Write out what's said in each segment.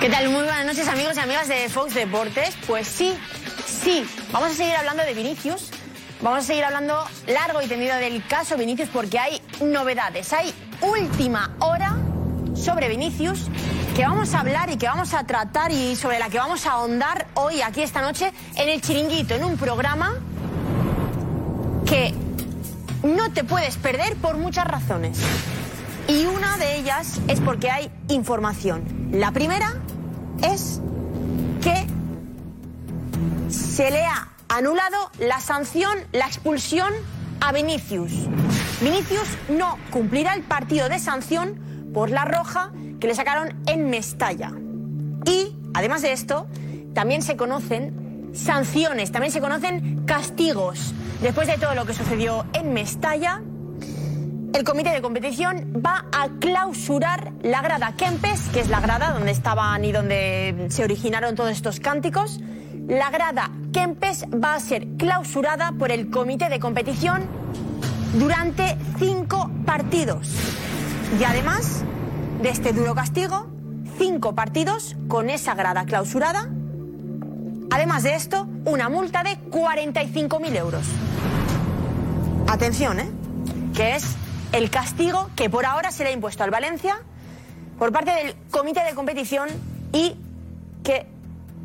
¿Qué tal? Muy buenas noches amigos y amigas de Fox Deportes. Pues sí, sí, vamos a seguir hablando de Vinicius. Vamos a seguir hablando largo y tendido del caso Vinicius porque hay novedades. Hay última hora sobre Vinicius que vamos a hablar y que vamos a tratar y sobre la que vamos a ahondar hoy, aquí esta noche, en el chiringuito, en un programa que no te puedes perder por muchas razones. Y una de ellas es porque hay información. La primera es que se le ha anulado la sanción, la expulsión a Vinicius. Vinicius no cumplirá el partido de sanción por la roja que le sacaron en Mestalla. Y, además de esto, también se conocen sanciones, también se conocen castigos. Después de todo lo que sucedió en Mestalla, el comité de competición va a clausurar la grada Kempes, que es la grada donde estaban y donde se originaron todos estos cánticos. La grada Kempes va a ser clausurada por el comité de competición durante cinco partidos. Y además de este duro castigo, cinco partidos con esa grada clausurada. Además de esto, una multa de 45.000 euros. Atención, ¿eh? Que es el castigo que por ahora se le ha impuesto al Valencia por parte del comité de competición y que,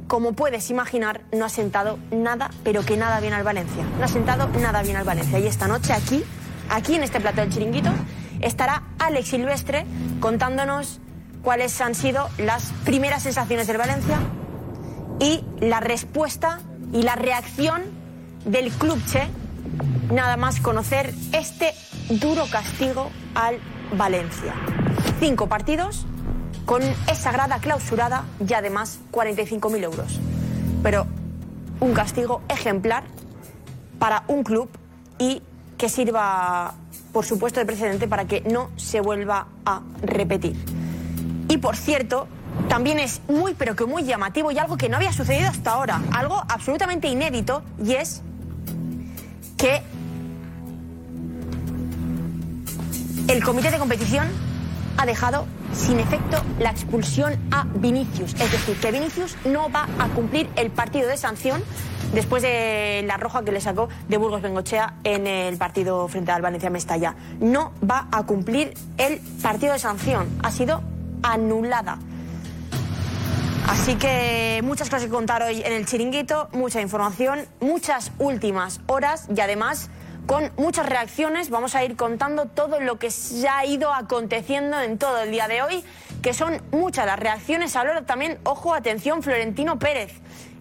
como puedes imaginar, no ha sentado nada, pero que nada bien al Valencia. No ha sentado nada bien al Valencia. Y esta noche aquí, aquí en este plato del chiringuito, estará Alex Silvestre contándonos cuáles han sido las primeras sensaciones del Valencia y la respuesta y la reacción del club Che nada más conocer este duro castigo al Valencia. Cinco partidos con esa grada clausurada y además 45.000 euros. Pero un castigo ejemplar para un club y que sirva, por supuesto, de precedente para que no se vuelva a repetir. Y por cierto, también es muy, pero que muy llamativo y algo que no había sucedido hasta ahora, algo absolutamente inédito, y es que el comité de competición ha dejado sin efecto la expulsión a Vinicius. Es decir, que Vinicius no va a cumplir el partido de sanción después de la roja que le sacó de Burgos Bengochea en el partido frente al Valencia Mestalla. No va a cumplir el partido de sanción. Ha sido anulada. Así que muchas cosas que contar hoy en el chiringuito, mucha información, muchas últimas horas y además con muchas reacciones. Vamos a ir contando todo lo que se ha ido aconteciendo en todo el día de hoy, que son muchas las reacciones. Ahora también, ojo, atención, Florentino Pérez.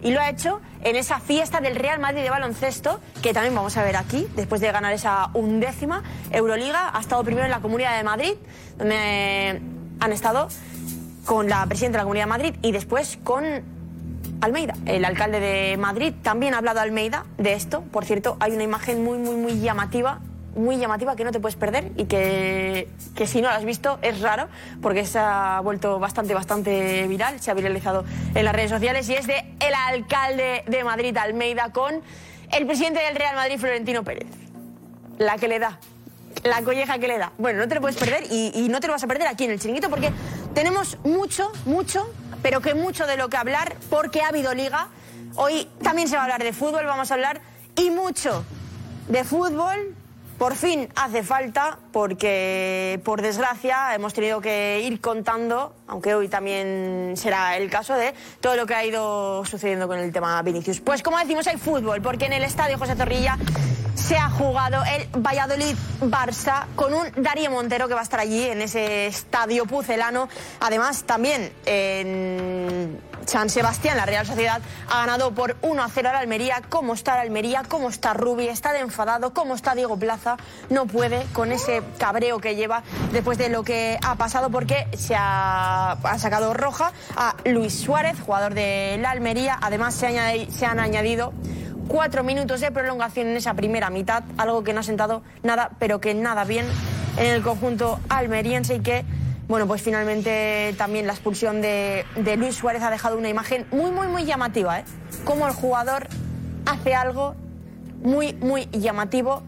Y lo ha hecho en esa fiesta del Real Madrid de baloncesto, que también vamos a ver aquí, después de ganar esa undécima Euroliga. Ha estado primero en la Comunidad de Madrid, donde han estado con la presidenta de la Comunidad de Madrid y después con Almeida, el alcalde de Madrid. También ha hablado Almeida de esto. Por cierto, hay una imagen muy, muy, muy llamativa, muy llamativa que no te puedes perder y que, que si no la has visto es raro porque se ha vuelto bastante, bastante viral, se ha viralizado en las redes sociales y es de el alcalde de Madrid, Almeida, con el presidente del Real Madrid, Florentino Pérez. La que le da la colleja que le da. Bueno, no te lo puedes perder y, no te lo vas a perder aquí en el chiringuito porque tenemos mucho, mucho, pero que mucho de lo que hablar porque ha habido liga. Hoy también se va a hablar de fútbol, vamos a hablar y mucho de fútbol. Por fin hace falta porque, por desgracia, hemos tenido que ir contando, aunque hoy también será el caso de todo lo que ha ido sucediendo con el tema Vinicius. Pues como decimos, hay fútbol, porque en el estadio José Zorrilla se ha jugado el Valladolid-Barça con un Darío Montero que va a estar allí en ese estadio pucelano. Además, también en San Sebastián. La Real Sociedad ha ganado por 1 a 0 a la Almería. ¿Cómo está la Almería? ¿Cómo está Rubi? ¿Está de enfadado? ¿Cómo está Diego Plaza? No puede con ese cabreo que lleva después de lo que ha pasado porque se ha, sacado roja a Luis Suárez, jugador de la Almería. Además se han añadido cuatro minutos de prolongación en esa primera mitad, algo que no ha sentado nada, pero que nada bien en el conjunto almeriense y que, bueno, pues finalmente también la expulsión de, Luis Suárez ha dejado una imagen muy, muy, muy llamativa, ¿eh? Como el jugador hace algo muy, muy llamativo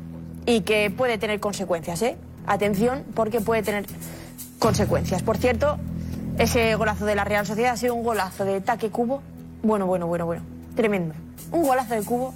y que puede tener consecuencias, ¿eh? Atención, porque puede tener consecuencias. Por cierto, ese golazo de la Real Sociedad ha sido un golazo de taque cubo. Bueno, bueno, bueno, bueno. Tremendo. Un golazo de cubo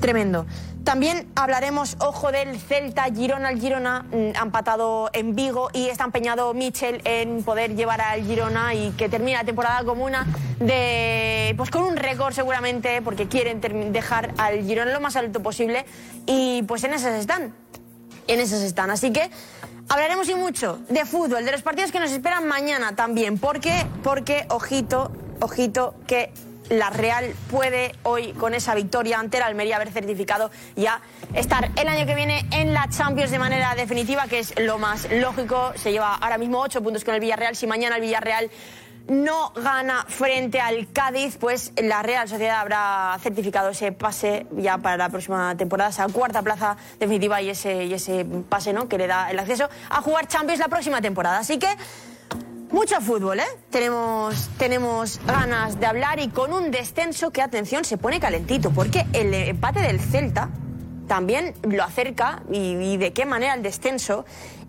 tremendo. También hablaremos, ojo, del Celta Girona. El Girona mm, ha empatado en Vigo y está empeñado Michel en poder llevar al Girona y que termine la temporada como una de. Pues con un récord seguramente, porque quieren dejar al Girona lo más alto posible. Y pues en esas están. En esas están. Así que. Hablaremos y mucho de fútbol, de los partidos que nos esperan mañana también. ¿Por qué? Porque, ojito, ojito, que la Real puede hoy con esa victoria ante la Almería haber certificado ya estar el año que viene en la Champions de manera definitiva, que es lo más lógico. Se lleva ahora mismo ocho puntos con el Villarreal. Si mañana el Villarreal no gana frente al Cádiz, pues la Real Sociedad habrá certificado ese pase ya para la próxima temporada, esa cuarta plaza definitiva y ese, y ese pase ¿no? que le da el acceso a jugar Champions la próxima temporada. Así que mucho fútbol, ¿eh? Tenemos, tenemos ganas de hablar y con un descenso que, atención, se pone calentito, porque el empate del Celta también lo acerca y, de qué manera el descenso.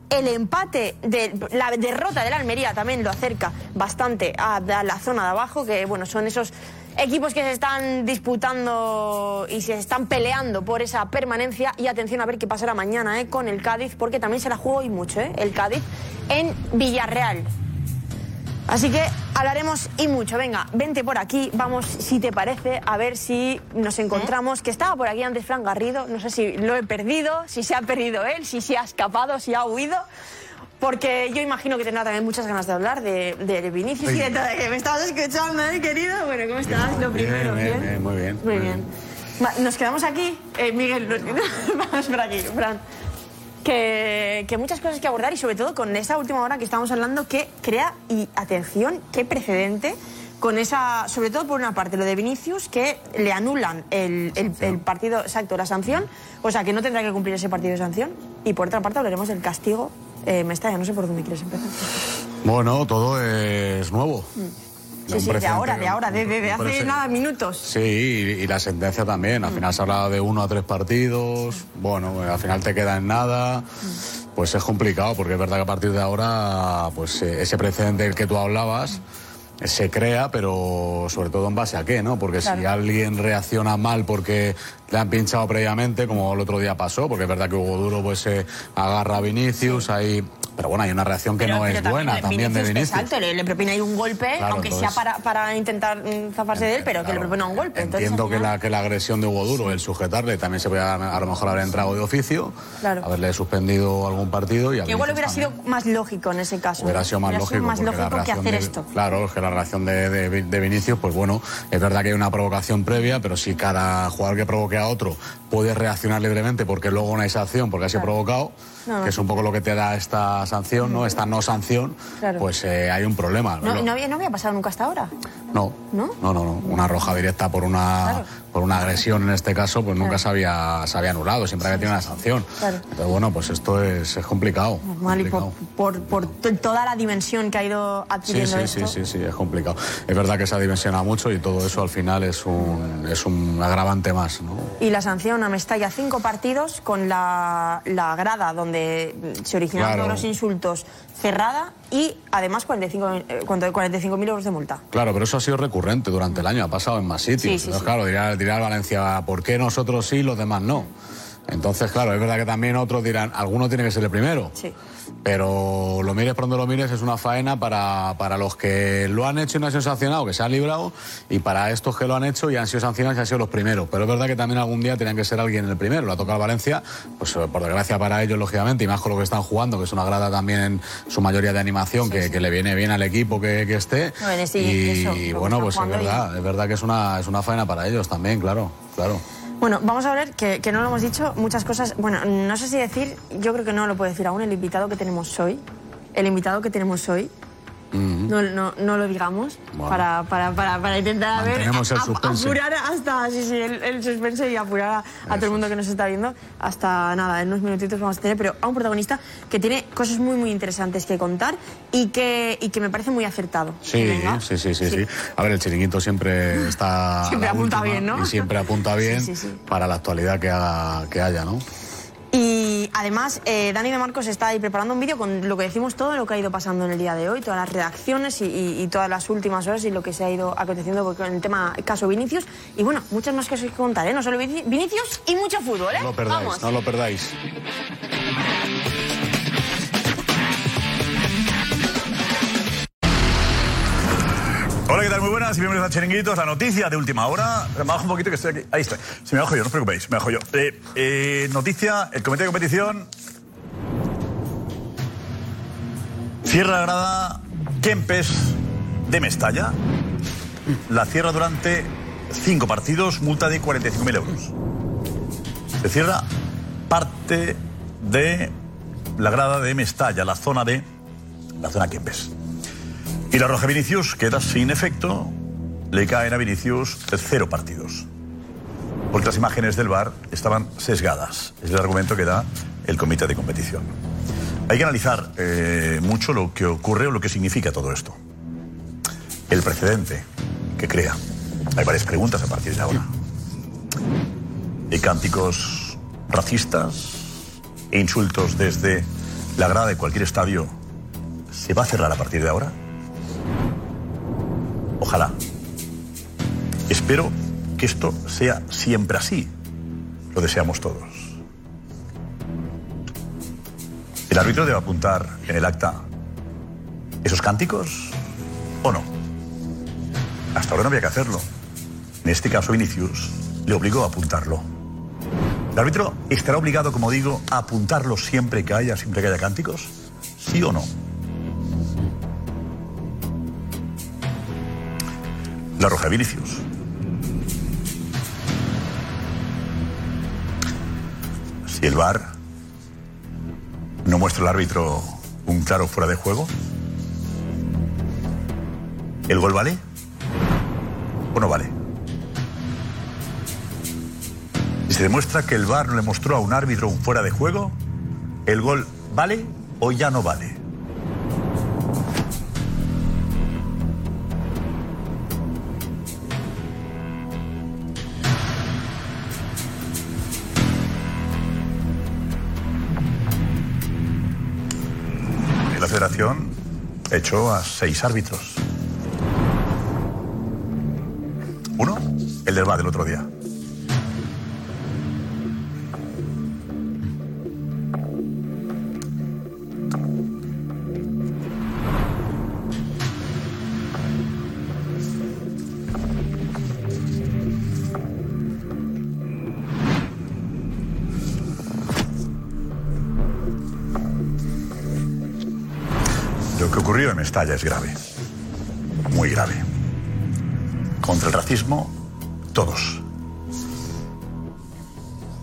El empate, de la derrota de la Almería también lo acerca bastante a, la zona de abajo, que bueno, son esos equipos que se están disputando y se están peleando por esa permanencia. Y atención a ver qué pasará mañana ¿eh? con el Cádiz, porque también se la juega hoy mucho, ¿eh? el Cádiz en Villarreal. Así que hablaremos y mucho. Venga, vente por aquí, vamos, si te parece, a ver si nos encontramos. Que estaba por aquí antes Fran Garrido, no sé si lo he perdido, si se ha perdido él, si se ha escapado, si ha huido. Porque yo imagino que tendrá también muchas ganas de hablar de, de Vinicius y de todo. Me estabas escuchando, ¿eh, querido? Bueno, ¿cómo estás? Lo primero, bien. bien, muy bien. Muy bien. Nos quedamos aquí. Eh, Miguel, vamos por aquí, Fran que, muchas cosas que abordar y sobre todo con esa última hora que estamos hablando que crea, y atención, qué precedente con esa, sobre todo por una parte, lo de Vinicius, que le anulan el, partido, exacto, la sanción, o sea, que no tendrá que cumplir ese partido de sanción. Y por otra parte hablaremos del castigo. Eh, me está, ya no sé por dónde quieres empezar. Bueno, todo es nuevo. Mm. Sí, sí, de ahora, de ahora, de, hace nada minutos. Sí, y, la sentencia también. Al final se hablaba de uno a tres partidos. Bueno, al final te queda en nada. Pues es complicado, porque es verdad que a partir de ahora, pues eh, ese precedente del que tú hablabas se crea, pero sobre todo en base a qué, ¿no? Porque si alguien reacciona mal porque le han pinchado previamente, como el otro día pasó, porque es verdad que Hugo Duro pues se agarra a Vinicius, ahí pero bueno, hay una reacción que no es buena también de Vinicius. le, propina ahí un golpe, aunque sea para, para, intentar mm, zafarse de él, pero que le propina un golpe. Entiendo que, la, que la agresión de Hugo Duro, el sujetarle, también se puede a, lo mejor haber entrado de oficio, haberle suspendido algún partido. y Igual hubiera sido más lógico en ese caso. Hubiera sido más lógico. más lógico que hacer esto. Claro, que la reacción de, de, Vinicius, pues bueno, es verdad que hay una provocación previa, pero si cada jugador que provoque a otro puede reaccionar libremente porque luego no hay sanción, porque ha sido provocado que es un poco lo que te da esta sanción, ¿no? Esta no sanción, pues eh, hay un problema. No, no, había, no había pasado nunca hasta ahora. No, no, no, no, una roja directa por una por una agresión en este caso, pues nunca se, había, se había anulado, siempre había tenido una sanción. Entonces, bueno, pues esto es, es complicado. Normal, y por, por, toda la dimensión que ha ido adquiriendo sí, sí, Sí, sí, sí, es complicado. Es verdad que se ha dimensionado mucho y todo eso al final es un, es un agravante más. ¿no? Y la sanción a Mestalla, cinco partidos con la, la grada donde se originaron todos los insultos cerrada y además 45.000 45 eh, euros de multa. Claro, pero eso ha sido recurrente durante el año, ha pasado en más sitios. claro, dirá, dirá Valencia, ¿por qué nosotros sí y los demás no? Entonces, claro, es verdad que también otros dirán, alguno tiene que ser el primero. Sí. Pero lo mires pronto lo mires, es una faena para, para los que lo han hecho y no han sido sancionados, que se han librado, y para estos que lo han hecho y han sido sancionados y han sido los primeros. Pero es verdad que también algún día tenían que ser alguien el primero. Lo ha tocado Valencia, pues eh, por desgracia para ellos, lógicamente, y más con lo que están jugando, que es una grada también en su mayoría de animación, que, que le viene bien al equipo que, que esté. Bueno, sí, y eso, y bueno, pues es verdad, es verdad que es una, es una faena para ellos también, claro, claro. Bueno, vamos a ver, que, que no lo hemos dicho, muchas cosas. Bueno, no sé si decir, yo creo que no lo puedo decir aún, el invitado que tenemos hoy. El invitado que tenemos hoy. No, no, no lo digamos para, para, para, para intentar ver, a- a- apurar hasta sí, sí, el, el suspense y apurar a, a todo el mundo que nos está viendo hasta nada, en unos minutitos vamos a tener, pero a un protagonista que tiene cosas muy muy interesantes que contar y que, y que me parece muy acertado. Sí, Venga. sí, sí, sí, sí. A ver, el chiringuito siempre está. Siempre apunta última bien, ¿no? Y siempre apunta bien para la actualidad que, haga, que haya, ¿no? Y además, eh, Dani de Marcos está ahí preparando un vídeo con lo que decimos todo lo que ha ido pasando en el día de hoy, todas las reacciones y, y- y todas las últimas horas y lo que se ha ido aconteciendo con el tema caso Vinicius. Y bueno, muchas más cosas que contar, ¿eh? No solo Vini- Vinicius y mucho fútbol, ¿eh? No lo perdáis, Vamos. no lo perdáis. Hola, ¿qué tal? Muy buenas y bienvenidos a Chiringuitos. La noticia de última hora. Me bajo un poquito que estoy aquí. Ahí estoy. Si me bajo yo, no os preocupéis, me bajo yo. Eh, eh, noticia, el comité de competición cierra la grada Kempes de Mestalla. La cierra durante cinco partidos, multa de 45.000 euros. Se cierra parte de la grada de Mestalla, la zona de la zona Kempes. Y la roja Vinicius queda sin efecto. Le caen a Vinicius cero partidos. Porque las imágenes del VAR estaban sesgadas. Es el argumento que da el comité de competición. Hay que analizar eh, mucho lo que ocurre o lo que significa todo esto. El precedente que crea. Hay varias preguntas a partir de ahora. Hay cánticos racistas e insultos desde la grada de cualquier estadio. ¿Se va a cerrar a partir de ahora? Ojalá. Espero que esto sea siempre así. Lo deseamos todos. ¿El árbitro debe apuntar en el acta esos cánticos o no? Hasta ahora no había que hacerlo. En este caso, Vinicius le obligó a apuntarlo. ¿El árbitro estará obligado, como digo, a apuntarlo siempre que haya, siempre que haya cánticos? ¿Sí o no? La roja de Vinicius. Si el VAR no muestra al árbitro un claro fuera de juego, ¿el gol vale o no vale? Si se demuestra que el VAR no le mostró a un árbitro un fuera de juego, ¿el gol vale o ya no vale? Echó a seis árbitros. Uno, el del VAR del otro día. Mestalla es grave. Muy grave. Contra el racismo, todos.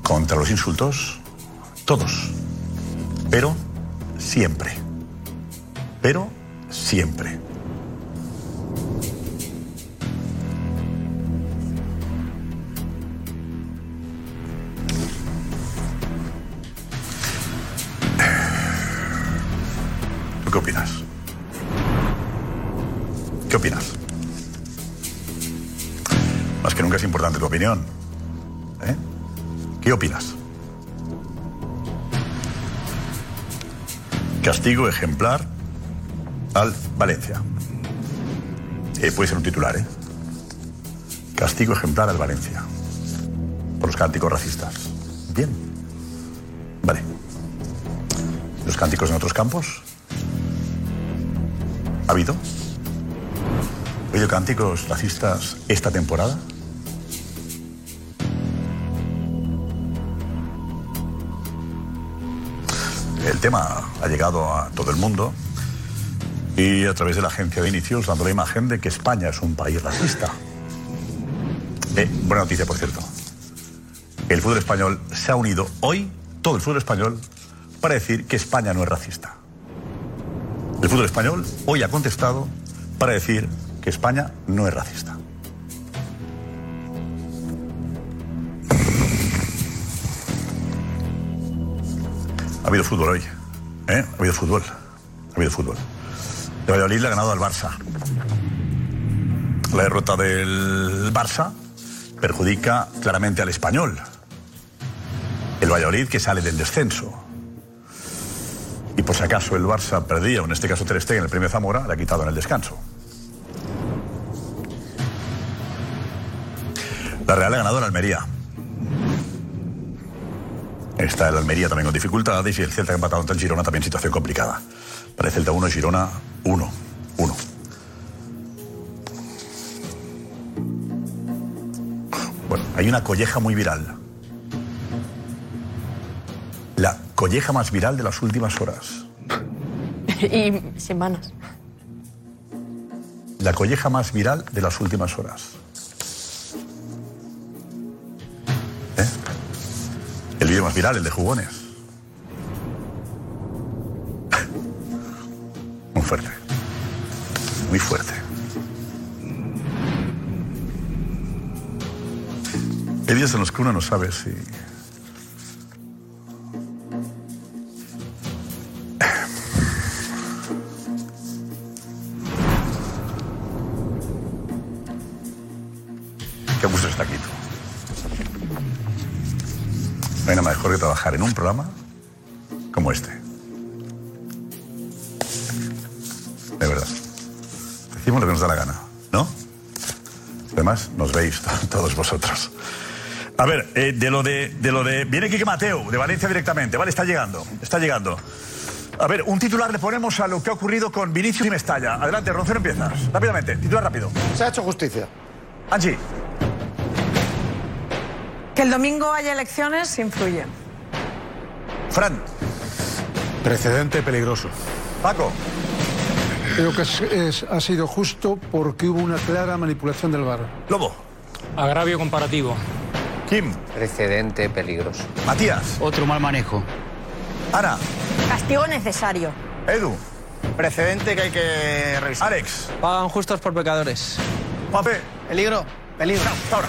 Contra los insultos, todos. Pero siempre. Pero siempre. Castigo ejemplar al Valencia. Eh, puede ser un titular, ¿eh? Castigo ejemplar al Valencia. Por los cánticos racistas. Bien. Vale. ¿Los cánticos en otros campos? ¿Ha habido? ¿Ha habido cánticos racistas esta temporada? El tema ha llegado a todo el mundo y a través de la agencia de inicios dando la imagen de que España es un país racista. Eh, buena noticia, por cierto. El fútbol español se ha unido hoy, todo el fútbol español, para decir que España no es racista. El fútbol español hoy ha contestado para decir que España no es racista. Ha habido fútbol hoy. ¿Eh? Ha habido fútbol. Ha habido fútbol. El Valladolid le ha ganado al Barça. La derrota del Barça perjudica claramente al español. El Valladolid que sale del descenso. Y por si acaso el Barça perdía, o en este caso Ter Stegen, el premio Zamora, le ha quitado en el descanso. La Real ha ganado en Almería. Está el Almería también con dificultades y el Celta empatado ante el Girona también situación complicada. Para el Celta 1, Girona 1. 1. Bueno, hay una colleja muy viral. La colleja más viral de las últimas horas. y semanas. La colleja más viral de las últimas horas. Viral, el de jugones. Muy fuerte. Muy fuerte. Hay días en los que uno no sabe si... trabajar en un programa como este. De verdad. Decimos lo que nos da la gana, ¿no? Además, nos veis todos vosotros. A ver, eh, de lo de, de lo de. Viene Quique Mateo, de Valencia directamente, ¿vale? Está llegando, está llegando. A ver, un titular le ponemos a lo que ha ocurrido con Vinicius y Mestalla. Adelante, Roncero, empiezas. Rápidamente, titular rápido. Se ha hecho justicia. Angie. Que el domingo haya elecciones influye. Fran. Precedente peligroso. Paco. Creo que es- es- ha sido justo porque hubo una clara manipulación del VAR. Lobo. Agravio comparativo. Kim. Precedente peligroso. Matías. Otro mal manejo. Ana. Castigo necesario. Edu. Precedente que hay que revisar. Alex. Pagan justos por pecadores. Juanfe. Peligro, peligro. Hasta ahora.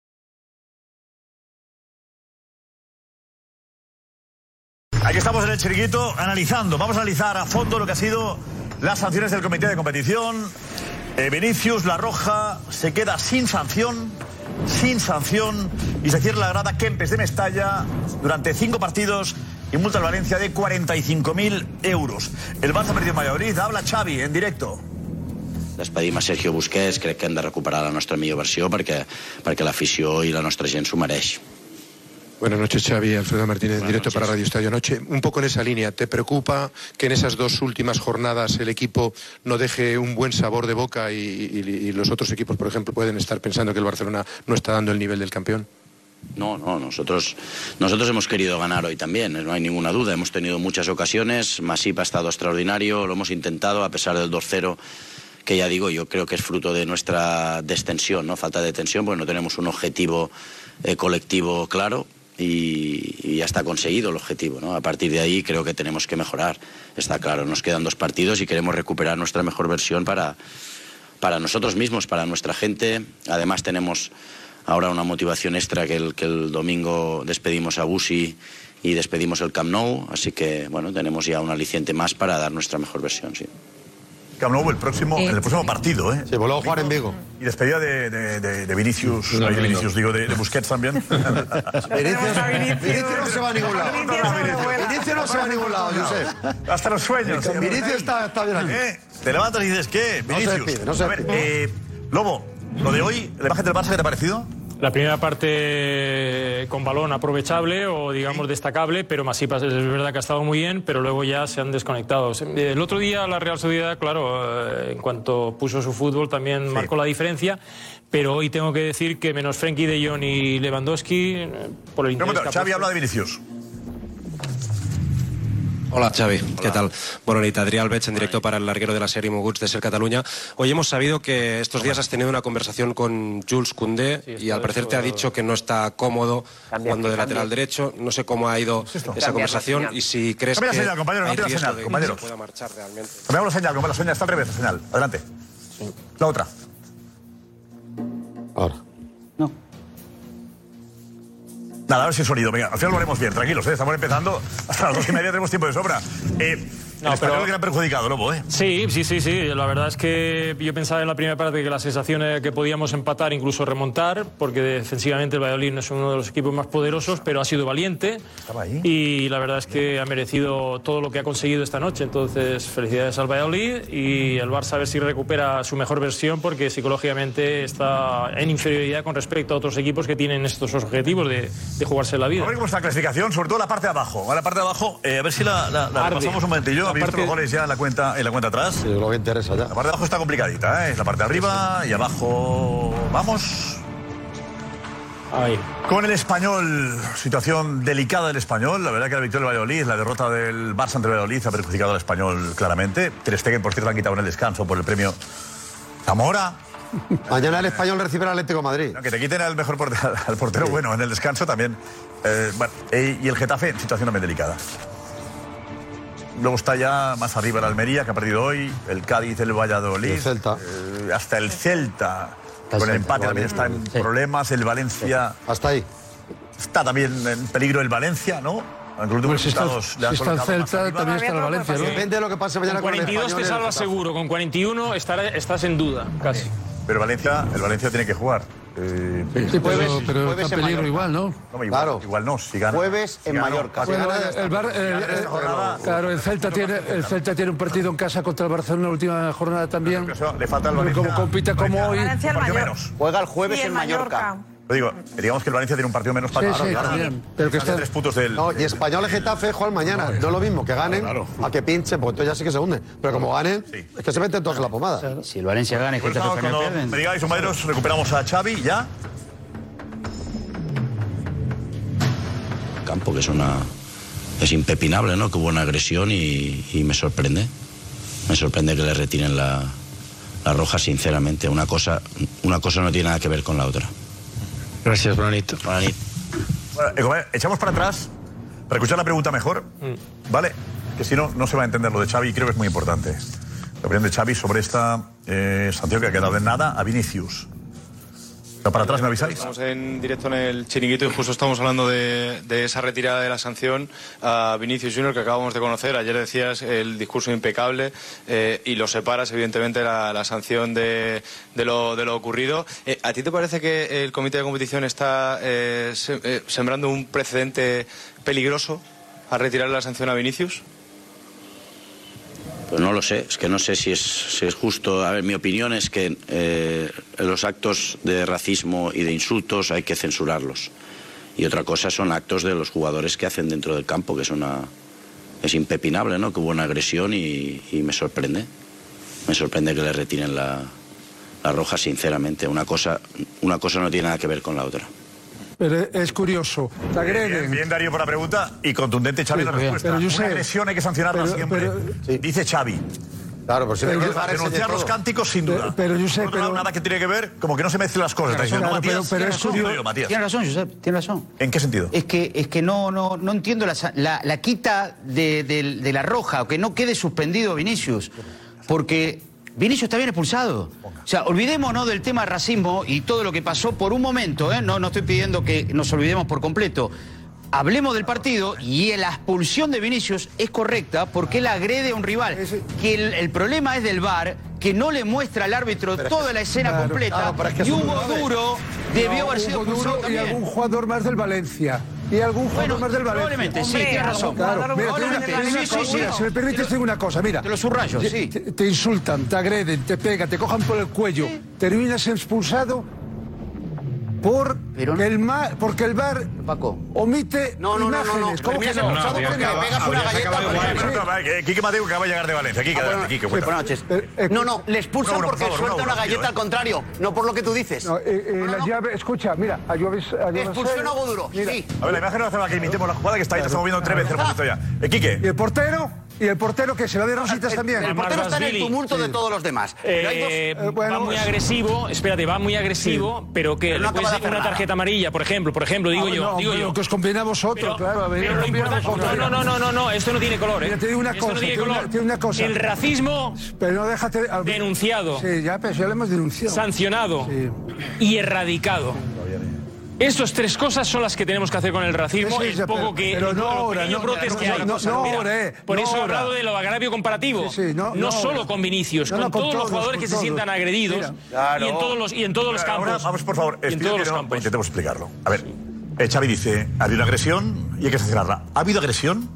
Aquí estamos en el chiringuito analizando. Vamos a analizar a fondo lo que ha sido las sanciones del comité de competición. Eh, Vinicius, la roja, se queda sin sanción, sin sanción, y se cierra la grada Kempes de Mestalla durante cinco partidos y multa al Valencia de 45.000 euros. El Barça perdió en Valladolid. Habla Xavi en directo. Despedim a Sergio Busquets, crec que hem de recuperar la nostra millor versió perquè, perquè l'afició i la nostra gent s'ho mereix. Buenas noches, Xavi. Alfredo Martínez, en directo para Radio Estadio Noche. Un poco en esa línea, ¿te preocupa que en esas dos últimas jornadas el equipo no deje un buen sabor de boca y, y- y los otros equipos, por ejemplo, pueden estar pensando que el Barcelona no está dando el nivel del campeón? No, no, nosotros, nosotros hemos querido ganar hoy también, no hay ninguna duda. Hemos tenido muchas ocasiones, Masip ha estado extraordinario, lo hemos intentado a pesar del 2-0, que ya digo, yo creo que es fruto de nuestra destensión, ¿no? falta de tensión, porque no tenemos un objetivo eh, colectivo claro. Y, ya está conseguido el objetivo. ¿no? A partir de ahí creo que tenemos que mejorar. Está claro, nos quedan dos partidos y queremos recuperar nuestra mejor versión para, para nosotros mismos, para nuestra gente. Además tenemos ahora una motivación extra que el, que el domingo despedimos a Busi y despedimos el Camp Nou, así que bueno, tenemos ya un aliciente más para dar nuestra mejor versión, sí. Camp Nou el próximo, Eh, en el próximo partido, ¿eh? Sí, volvió a jugar en Vigo. Y despedida de, de, de- de Vinicius, No, ay, de no, Vinicius, no. digo, de, de Busquets también. Vinicius, Vinicius no se va a ningún lado. Vinicius no se va a ningún lado, Josep. Hasta los sueños. Vinicius está, está bien aquí. ¿Eh? Te levantas y dices, ¿qué? No se Vinicius. despide, no se a ver, eh, Lobo, lo de hoy, la imagen del Barça, ¿qué te ha parecido? La primera parte con balón aprovechable o digamos destacable, pero Masipas es verdad que ha estado muy bien, pero luego ya se han desconectado. El otro día la Real Sociedad, claro, eh, en cuanto puso su fútbol también marcó la diferencia, pero hoy tengo que decir que menos Frenkie de Jong y Lewandowski eh, por el interés Xavi habla de Vinicius. Hola Xavi, ¿qué tal? Bueno, nit, Adrià Albeig en directo para el larguero de la serie Moguts de Ser Cataluña. Hoy hemos sabido que estos días has tenido una conversación con Jules Koundé y al parecer te ha dicho que no está cómodo Cambia, jugando de cambia. lateral derecho. No sé cómo ha ido esa Cambia conversación y si crees Cambia la que señal, compañero, hay cambia la riesgo señal, de que compañeros. se pueda marchar realmente. Cambiamos la señal, la señal está al revés, la señal. Adelante. La otra. Ahora. Nada, a ver si sonido. Venga, al final lo haremos bien, tranquilos, ¿eh? estamos empezando. Hasta las dos y media tenemos tiempo de sobra. Eh, No, el pero- que perjudicado, Lobo, ¿eh? Sí, sí, sí, sí. La verdad es que yo pensaba en la primera parte que la sensación era que podíamos empatar, incluso remontar, porque defensivamente el Valladolid no es uno de los equipos más poderosos, pero ha sido valiente. Y la verdad es que ha merecido todo lo que ha conseguido esta noche. Entonces, felicidades al Valladolid y el Barça a ver si recupera su mejor versión, porque psicológicamente está en inferioridad con respecto a otros equipos que tienen estos objetivos de, de jugarse la vida. A ver cómo está la clasificación, sobre todo la parte de abajo. A la parte de abajo, eh, a ver si la, la, la Arde. repasamos un momentillo. ¿Habéis visto parte- los goles ya en la cuenta, en la cuenta atrás? Sí, lo que interesa ya. La parte de abajo está complicadita, ¿eh? Es la parte de arriba y abajo. Vamos. Ahí. Con el español, situación delicada del español. La verdad que la victoria del Valladolid, la derrota del Barça ante el Valladolid ha perjudicado al español claramente. Ter Stegen, por cierto, han quitado en el descanso por el premio Zamora. Mañana el español recibe al Atlético de Madrid. No, que te quiten al mejor portero, al portero bueno en el descanso también. Eh, bueno, y el Getafe situación también delicada. Luego está ya más arriba el Almería, que ha perdido hoy, el Cádiz, el Valladolid. El Celta. eh, hasta el Celta. El con el Celta, empate también está en sí. problemas. El Valencia. Hasta ahí. Está también en peligro el Valencia, ¿no? Aunque los últimos Pues si está, si está el Celta, también está el Valencia, ¿no? Depende de lo que pase mañana Con con el 42 español. te Getafe. seguro, con 41 estará- estás en duda, casi. Pero Valencia, el Valencia tiene que jugar. Eh, Sí, pero, Jueves- pero jueves está en peligro Mallorca. igual, ¿no? no, igual, Claro. igual no, si gana. Jueves en Si gana, Mallorca. casi Si Bueno, gana, el Bar- el- el- jornada- claro, el Celta tiene el Celta tiene un partido en casa contra el Barcelona la última jornada también. Le falta el Valencia. como compita como hoy. Juega el jueves Y en Mallorca. Digo, digamos que el Valencia tiene un partido menos para Sí, sí, también. Pero que Está tres puntos del. No, y español y Getafe juegan mañana. No es lo mismo que ganen Claro. a que pinchen, porque entonces ya sí que se hunden. Pero como ganen, es que se meten todos en la pomada. Si el Valencia gana y Pues Getafe Español pierden. me digáis, compañeros, recuperamos a Xavi ya. campo, que es una es impepinable, ¿no? Que hubo una agresión y, y me sorprende. Me sorprende que le retiren la, la roja, sinceramente. Una cosa, una cosa no tiene nada que ver con la otra. Gracias, Bonito. Bueno, eh, echamos para atrás para escuchar la pregunta mejor, ¿vale? Que si no, no se va a entender lo de Xavi y creo que es muy importante. La opinión de Xavi sobre esta eh, sanción que ha quedado en nada a Vinicius. ¿Está para atrás me avisáis? Estamos en directo en el chiringuito y justo estamos hablando de, de esa retirada de la sanción a Vinicius Junior que acabamos de conocer. Ayer decías el discurso impecable eh, y lo separas evidentemente la, la sanción de, de lo, de lo ocurrido. Eh, ¿A ti te parece que el comité de competición está eh, eh, sembrando un precedente peligroso a retirar la sanción a Vinicius? Pues no lo sé, es que no sé si es, si es justo. A ver, mi opinión es que eh, los actos de racismo y de insultos hay que censurarlos. Y otra cosa son actos de los jugadores que hacen dentro del campo, que es una es impepinable, ¿no? Que hubo una agresión y, y me sorprende. Me sorprende que le retiren la, la roja, sinceramente. Una cosa, una cosa no tiene nada que ver con la otra. Pero es curioso. Te Bien, agreden. bien, Darío, por la pregunta y contundente Xavi Sí, la bien. respuesta. Pero yo Una sé- agresión hay que sancionarla pero- siempre. pero- Dice Xavi. Claro, pues si Pero que Denunciar de los cánticos sin duda. Pero- pero yo sé, Por pero- nada que tiene que ver, como que no se mezclen las cosas. Claro, pero- Matías, pero tienes es razón, Matías. Tiene razón, Josep, tiene razón. ¿En qué sentido? Es que, es que no, no, no entiendo la, la, la quita de, de- de la roja, o que no quede suspendido Vinicius. Porque Vinicius está bien expulsado. O sea, olvidémonos del tema racismo y todo lo que pasó por un momento, ¿eh? No, no estoy pidiendo que nos olvidemos por completo. Hablemos del partido y la expulsión de Vinicius es correcta porque él agrede a un rival. Que el, el problema es del VAR, que no le muestra al árbitro toda la escena Claro. completa. Ah, es que y Hugo. Duro debió haber sido Hugo Duro y también. algún jugador más del Valencia. Y algún jugador Bueno, más del Valencia. probablemente, sí, tienes razón. Claro, mira, sí, sí, sí. si me permites, te digo una cosa, mira. Te lo subrayo, sí. Te, te insultan, te agreden, te pegan, te cojan por el cuello, terminas expulsado por que el ma- porque el bar omite No, no, no, no, no. imágenes. ¿Cómo que Terminas no? expulsado porque me pegas una galleta el- Eh, Quique Mateo que acaba de llegar de Valencia. Quique, Ah, bueno, Quique, sí, cuenta. buenas noches. No, no, le expulsan porque favor, suelta una, galleta tío, al contrario, no por lo que tú dices. No, eh, eh, la llave, escucha, mira, a Lloves- Expulsión a Goduro, sí. A ver, la imagen no hace más que imitemos la jugada que está ahí, estamos viendo tres veces, poquito ya. Eh, Quique. Y el portero, y el portero que se la de rositas también. El portero está en el tumulto de todos los demás. Hay dos- Eh, va muy agresivo, espérate, va muy agresivo, pero que Pero no le puedes hacer una tarjeta amarilla, por ejemplo, por ejemplo, digo Ah, yo, no, digo yo. que os conviene a vosotros, claro. A ver, Pero lo os conviene a importante, vosotros. no, no, no, no, no, esto no tiene color, ¿eh? Mira, te digo una Esto no cosa, una-. El racismo Pero no déjate. a- denunciado, Sí, ya, pero ya lo hemos denunciado. sancionado y erradicado. Estas tres cosas son las que tenemos que hacer con el racismo, Sí, sí, el sí, poco pero- que pero no ahora, pequeños no, brotes no, que hay. no, no Mira, ahora, eh, por no eso he hablado de lo agravio comparativo. Sí, sí, no, no, no solo con Vinicius, No, con no, con todos los jugadores que se sientan agredidos Mira. y en todos los y en todos los Ahora, campos. vamos, por favor, en todos los campos. intentemos explicarlo. A ver, eh, Xavi dice, ha habido una agresión y hay que sancionarla. ¿Ha habido agresión?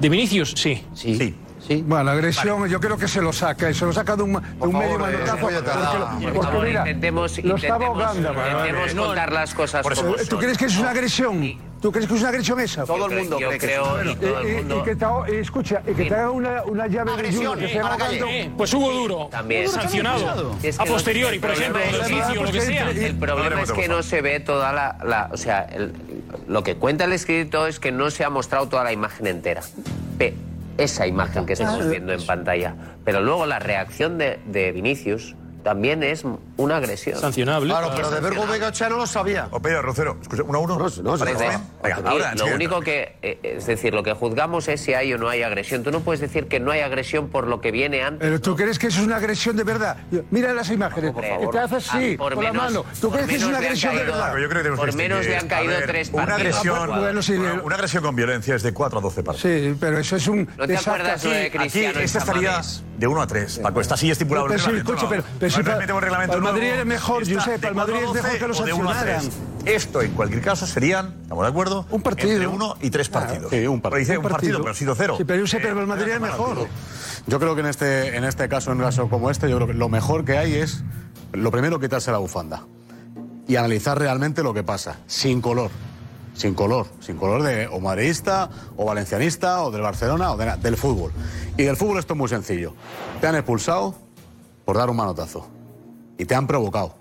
De Vinicius, sí. Sí. Bueno, la agresión, yo creo que se lo saca, y se lo saca de un, de un medio manotazo. porque, porque mira, intentemos, lo intentemos, ahogando. intentemos No, contar las cosas por eso, como ¿Tú son. crees que es una agresión? ¿Tú crees que es una agresión esa? Todo el mundo Yo cree que creo, sí. y todo el Y- y- mundo- y que te y escucha, y que te haga una, una llave de Agresión, Junior que eh, se va. Eh, pues Hugo Duro, También. sancionado. Es que a posteriori, el por ejemplo, es- oficio, lo que sea. El problema es que no se ve toda la... la- o sea, el- lo que cuenta el escrito es que no se ha mostrado toda la imagen entera. Pe- esa imagen que estamos viendo en pantalla. Pero luego la reacción de, de Vinicius también es una agresión. Sancionable. Claro, pero de Vergo Vega ya no lo sabía. O Pedro Rocero, escucha, uno a uno. No, no. Venga, ahora, lo único que, eh, es decir, lo que juzgamos es si hay o no hay agresión. Tú no puedes decir que no hay agresión por lo que viene antes. Pero tú crees que eso es una agresión de verdad. Mira las imágenes. por que favor. te haces Ah, así, por con la mano. ¿Tú por crees que es menos una agresión de verdad? Yo creo que tenemos Por menos le han caído tres Una partidos. sí, una, agresión con violencia es de 4 a 12 partidos. Sí, pero eso es un. ¿No te acuerdas de Cristiano esta estaría? De 1 a 3. Paco, está así estipulado Pero el reglamento. pero- pero si metemos reglamento el Madrid nuevo. es mejor, Está Josep, el Madrid 4 a es mejor 12 que los o de 1 a 3. sancionaran. Esto, en cualquier caso, serían, ¿estamos de acuerdo? Un partido. Entre 1 y 3 partidos. Sí, un partido. Dice Un un partido, partido. pero ha sido cero. Sí, pero yo sé, Eh, pero el Madrid es era mejor. partido. Yo creo que en este, en este caso, en un caso como este, yo creo que lo mejor que hay es, lo primero, quitarse la bufanda y analizar realmente lo que pasa, sin color. Sin color, sin color de o madridista, o valencianista, o del Barcelona, o del fútbol. Y del fútbol esto es muy sencillo. Te han expulsado por dar un manotazo. Y te han provocado.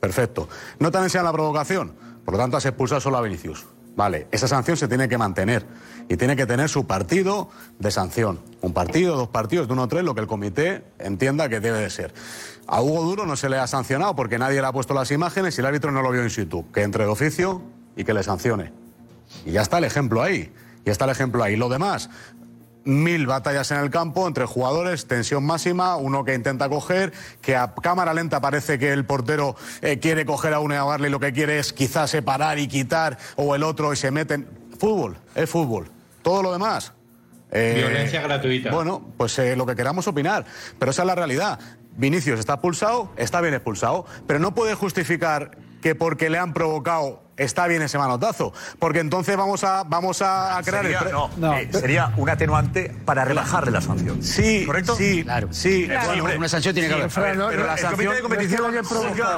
Perfecto. No te han enseñado la provocación, por lo tanto has expulsado solo a Vinicius. Vale, esa sanción se tiene que mantener y tiene que tener su partido de sanción. Un partido, dos partidos, de uno o tres, lo que el comité entienda que debe de ser. A Hugo Duro no se le ha sancionado porque nadie le ha puesto las imágenes y el árbitro no lo vio in situ. Que entre de oficio y que le sancione. Y ya está el ejemplo ahí. Ya está el ejemplo ahí. Lo demás, mil batallas en el campo entre jugadores, tensión máxima, uno que intenta coger, que a cámara lenta parece que el portero eh, quiere coger a uno y ahogarle y lo que quiere es quizás separar y quitar, o el otro y se meten. Fútbol, es fútbol. Todo lo demás. eh, Violencia gratuita. Bueno, pues eh, lo que queramos opinar, pero esa es la realidad. Vinicius está expulsado, está bien expulsado, pero no puede justificar que porque le han provocado está bien ese manotazo, porque entonces vamos a vamos a, crear Sería, el pre- no, eh, sería un atenuante para rebajarle la sanción. Sí, ¿Correcto? Sí, sí. Claro. Bueno, Hombre, Una sanción tiene que haber. No, pero no, el comité de sanción competición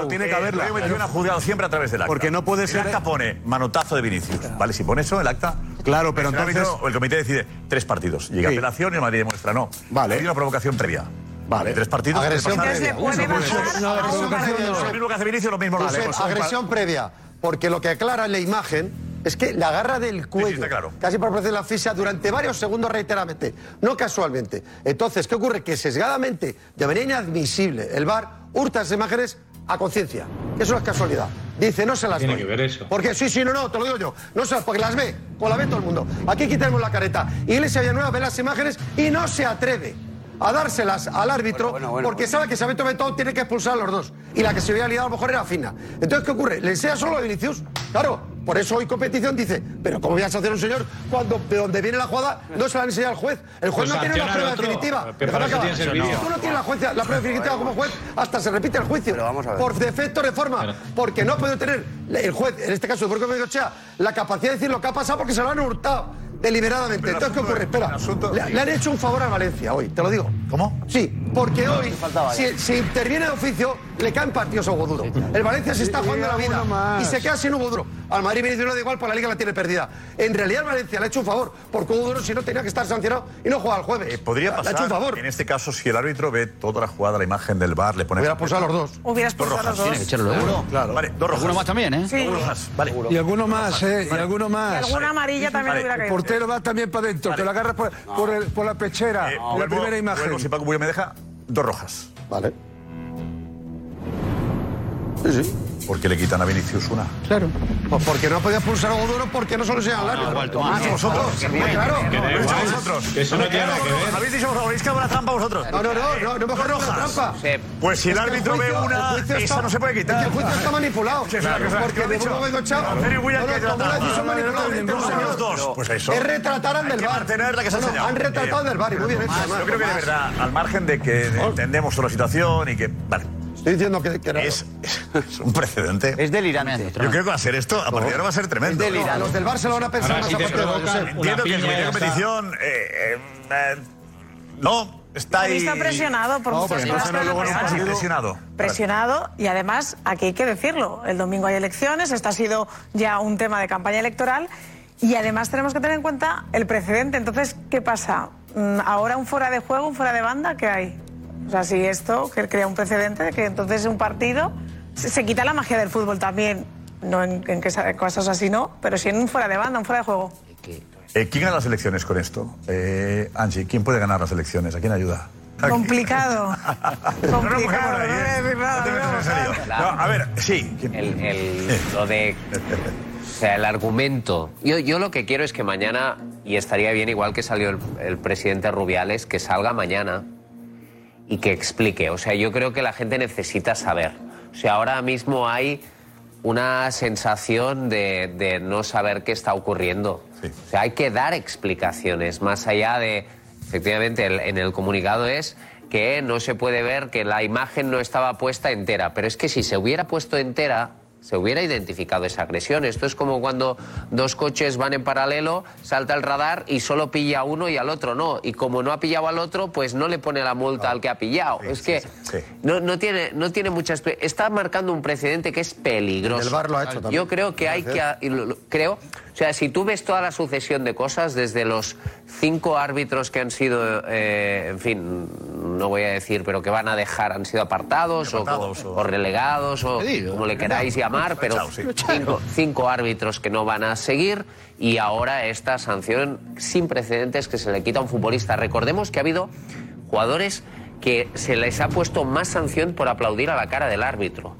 no tiene que eh, haberla. El comité ha juzgado siempre a través del acta. Porque no puede ser- El acta pone manotazo de Vinicius. Vale, si pone eso, el acta. Claro, pero el entonces- el comité decide tres partidos. Llega Sí. apelación y el Madrid demuestra no. Vale. Hay una provocación previa. Vale. Tres partidos. Agresión puede previa. no, no. Lo mismo que hace Vinicius, lo mismo lo Josep, hace. Pues, agresión previa. Porque lo que aclara en la imagen es que la agarra del cuello. claro. Casi por proceder la asfixia durante varios segundos reiteradamente. No casualmente. Entonces, ¿qué ocurre? Que sesgadamente, de manera inadmisible, el VAR hurta esas imágenes a conciencia. Eso no es casualidad. Dice, no se las Tiene doy. que ver eso. Porque sí, sí, no, no, te lo digo yo. No se las, porque las ve, como la ve todo el mundo. Aquí quitamos la careta. Iglesia Villanueva ve las imágenes y no se atreve a dárselas al árbitro porque sabe que Sabeto Betón tiene que expulsar a los dos. Y la que se había liado a lo mejor era fina. Entonces, ¿qué ocurre? ¿Le enseña solo a Vinicius? Claro, por eso hoy competición dice, pero ¿cómo voy a sancionar a un señor cuando de donde viene la jugada no se la enseña al juez? El juez Pues no tiene la prueba otro. definitiva. Pero para. Si tú no tienes la, jueza- la prueba definitiva como juez, hasta se repite el juicio. Por defecto de forma. Porque no puede tener el juez, en este caso el Burgo Bengochea, la capacidad de decir lo que ha pasado porque se lo han hurtado deliberadamente. Pero el Entonces, ¿qué ocurre? es- Espera, el asunto- le, le han hecho un favor a Valencia hoy, te lo digo. ¿Cómo? Sí, porque hoy, si, si interviene de oficio, le caen partidos a Hugo Duro. El Valencia se está jugando la vida más. y se queda sin Hugo Duro. Al Madrid le da igual, pues la Liga la tiene perdida. En realidad, el Valencia le ha hecho un favor, porque Hugo Duro si no tenía que estar sancionado y no juega el jueves. Eh, Podría Le ha pasar, hecho un favor. en este caso, si el árbitro ve toda la jugada, la imagen del bar, le pone... Hubiera expulsado a los dos. Hubiera Dos expulsado a los dos. Tiene que echarlo de uno. Claro. Vale, dos rojas. Uno más también, ¿eh? Sí. Dos rojas, vale. Y alguno más, ¿eh? Y alguno Y más. alguna amarilla también Vale, hubiera El caído. Portero va también para adentro, que lo agarra por, por el- por la pechera, Eh, la vuelvo- primera imagen. vuelvo, si Paco Bullo me deja, dos rojas. Vale. Sí, sí. ¿Por qué le quitan a Vinicius una? Claro. Pues porque no podía expulsar a Hugo Duro porque no solo se al árbitro. igual, Tomás. Ah, vosotros. Pues claro. Que ¿Lo dicho vosotros? Que eso no tiene nada que ver. ¿Habéis dicho vosotros? ¿Habéis quedado una trampa vosotros? No, no, no, no, no mejor no trampa. Pues si el que árbitro ve el una, juicio esa no se puede quitar. que el juicio está manipulado. Que porque ¿qué de ha dicho? Burgo Bengochea. Antonio William, No, no, que es la como la trampa. decisión manipulada, Entre no, los dos. Pues eso. Es retratar del que bar. mantener la que se ha No, no, enseñado. Han retratado al del bar y muy bien hecho. Yo creo que de verdad, al margen de que entendemos toda la situación y que. Vale. Estoy diciendo que, Es, es un precedente. Es delirante. Yo creo que va a ser esto, a partir de ahora va a ser tremendo. No, a los del bar se lo van a pensar Ahora más te provocan una Entiendo que el comité de competición. eh, eh, eh, no, está ahí. Está presionado por No, muchas cosas no presionado. presionado y además aquí hay que decirlo, el domingo hay elecciones, esto ha sido ya un tema de campaña electoral y además tenemos que tener en cuenta el precedente. Entonces, ¿qué pasa? Mm, Ahora un fuera de juego, un fuera de banda, ¿qué hay? O sea, si esto crea un precedente de que entonces un partido se, se quita la magia del fútbol también. No en, en que sa- cosas así no, pero sí en un fuera de banda, un fuera de juego. Eh, ¿Quién gana las elecciones con esto? Eh, Angie, ¿quién puede ganar las elecciones? ¿A quién ayuda? Complicado. Complicado. a ¿eh? ver, sí. El, el- lo de. O sea, el argumento. Yo, yo lo que quiero es que mañana, y estaría bien, igual que salió el, el presidente Rubiales, que salga mañana y que explique. O sea, yo creo que la gente necesita saber. O sea, ahora mismo hay una sensación de, de no saber qué está ocurriendo. Sí. O sea, hay que dar explicaciones, más allá de, efectivamente, el- en el comunicado es que no se puede ver que la imagen no estaba puesta entera, pero es que si se hubiera puesto entera, se hubiera identificado esa agresión. Esto es como cuando dos coches van en paralelo, salta el radar y solo pilla a uno y al otro no. Y como no ha pillado al otro, pues no le pone la multa al que ha pillado. es que sí, sí. No, no tiene, no tiene muchas... Está marcando un precedente que es peligroso. El VAR lo ha hecho también. Yo creo que hay que... Creo... O sea, si tú ves toda la sucesión de cosas, desde los cinco árbitros que han sido, eh, en fin, no voy a decir, pero que van a dejar, han sido apartados, o- Apartados, o, o- o relegados, o como le queráis llamar, pero Echado, sí. cinco, cinco árbitros que no van a seguir y ahora esta sanción sin precedentes que se le quita a un futbolista. Recordemos que ha habido jugadores que se les ha puesto más sanción por aplaudir a la cara del árbitro.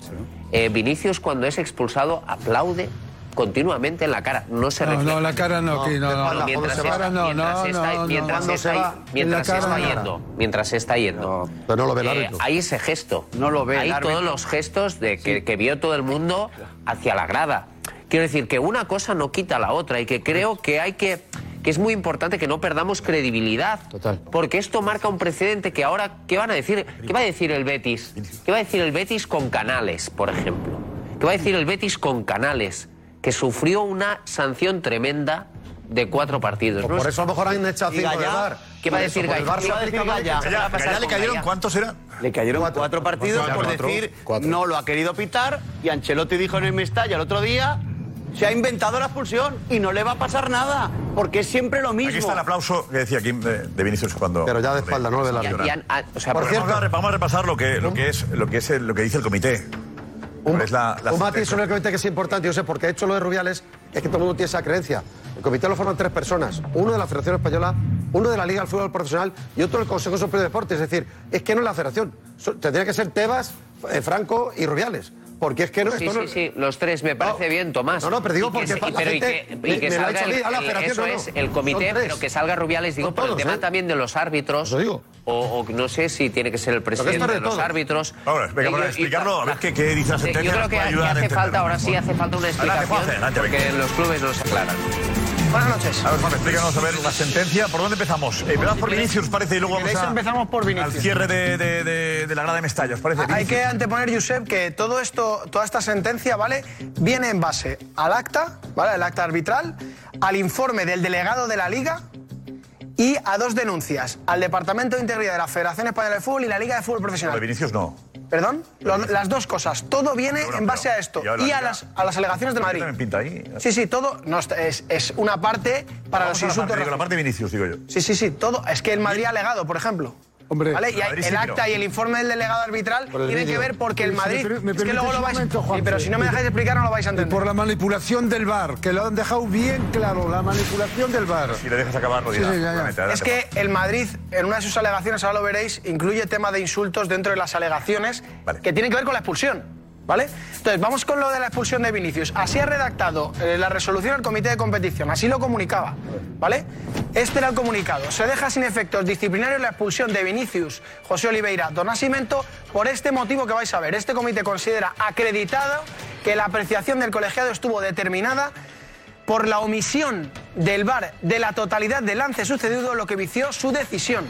Eh, Vinicius cuando es expulsado aplaude continuamente en la cara, no se No, refleja. no, la cara no, que no, no, no. Mientras, La cara está, no, mientras no, está- no, mientras no. está- se mientras está no. yendo, mientras está yendo. pero no lo ve el Eh, árbitro. hay ese gesto. No lo ve Hay todos los gestos de que, que vio todo el mundo hacia la grada. Quiero decir que una cosa no quita la otra y que creo que hay que que es muy importante que no perdamos credibilidad. Total. Porque esto marca un precedente que ahora, ¿qué van a decir? ¿Qué va a decir el Betis? ¿Qué va a decir el Betis con Canales, por ejemplo? ¿Qué va a decir el Betis con Canales? Que sufrió una sanción tremenda de cuatro partidos. Pues ¿no? por eso a lo mejor han echado cinco de Gallá, bar. ¿Qué va a decir Gallá? VAR se ¿Qué va a aplica decir más. Gallá? Le cayeron? ¿cuántos eran? Le cayeron Cuatro. cuatro, partidos Cuatro, por cuatro, decir cuatro. no lo ha querido pitar y Ancelotti dijo en el Mestalla el otro día se ha inventado la expulsión y no le va a pasar nada porque es siempre lo mismo. Aquí está el aplauso que decía Kim de, de Vinicius cuando. Pero ya de espalda, no Y- y han- han- o sea, Por cierto- Vamos a, vamos a repasar lo que, lo que es, lo que es el- lo que dice el comité. Un, ¿Cuál es la- la un matiz sobre el comité que es importante, yo sé, porque ha hecho lo de Rubiales, es que todo el mundo tiene esa creencia. El comité lo forman tres personas, uno de la Federación Española, uno de la Liga del Fútbol Profesional y otro del Consejo Superior de Deportes. Es decir, es que no es la federación. Tendría que ser Tebas, eh, Franco y Rubiales. Porque es que no... Sí, esto sí, no- sí, los tres me parece bien, Tomás. No, no, pero digo porque y que, lo salga el, a mí, a la el- federación, eso no, no. es el comité, pero que salga Rubiales, digo, por el tema ¿eh? también de los árbitros. O, o no sé si tiene que ser el presidente de de los árbitros. Ahora, venga, para y- explicarlo, a ver qué, qué dice la Eh, sentencia. Yo creo que, hace falta, ahora sí hace falta una explicación, porque en los clubes no se aclaran. Buenas noches. A ver, Juan, explícanos a ver la sentencia. ¿Por dónde empezamos? Eh, empezamos por Vinicius, parece, y luego vamos a, empezamos por Vinicius. al cierre de, de- de- de la grada de Mestalla. ¿Os parece? Hay Vinicius. que anteponer, Josep, que todo esto, toda esta sentencia, ¿vale? Viene en base al acta, ¿vale? El acta arbitral, al informe del delegado de la Liga y a dos denuncias, al Departamento de Integridad de la Federación Española de Fútbol y la Liga de Fútbol Profesional. Vinicius no. ¿Perdón? Lo- las dos cosas. Todo viene en base a esto y ahora y la a las, a las alegaciones de Madrid. También pinta ahí. Sí, sí, todo no, está- es, es una parte para Vamos los a la insultos. parte, digo, la parte de Vinicius, digo yo. Sí, sí, sí, todo. Es que el Madrid ha alegado, por ejemplo. Hombre, ¿Vale? Y hay- Madrid sí, el pero- acta y el informe del delegado arbitral tienen que ver porque el Si me Madrid. me es que luego lo vais momento, Sí, pero si no me dejáis explicar, no lo vais a entender. por la manipulación del VAR, que lo han dejado bien claro, la manipulación del VAR. Si le dejas acabar, lo Sí, dirá. sí, ya, ya. seguramente. Es que el Madrid, en una de sus alegaciones, ahora lo veréis, incluye tema de insultos dentro de las alegaciones que tienen que ver con la expulsión. ¿Vale? Entonces, vamos con lo de la expulsión de Vinicius. Así ha redactado eh, la resolución el comité de competición, así lo comunicaba. ¿Vale? Este era el comunicado. Se deja sin efectos disciplinarios la expulsión de Vinicius, José Oliveira, Don Nascimento, por este motivo que vais a ver. Este comité considera acreditado que la apreciación del colegiado estuvo determinada por la omisión del VAR de la totalidad del lance sucedido, lo que vició su decisión.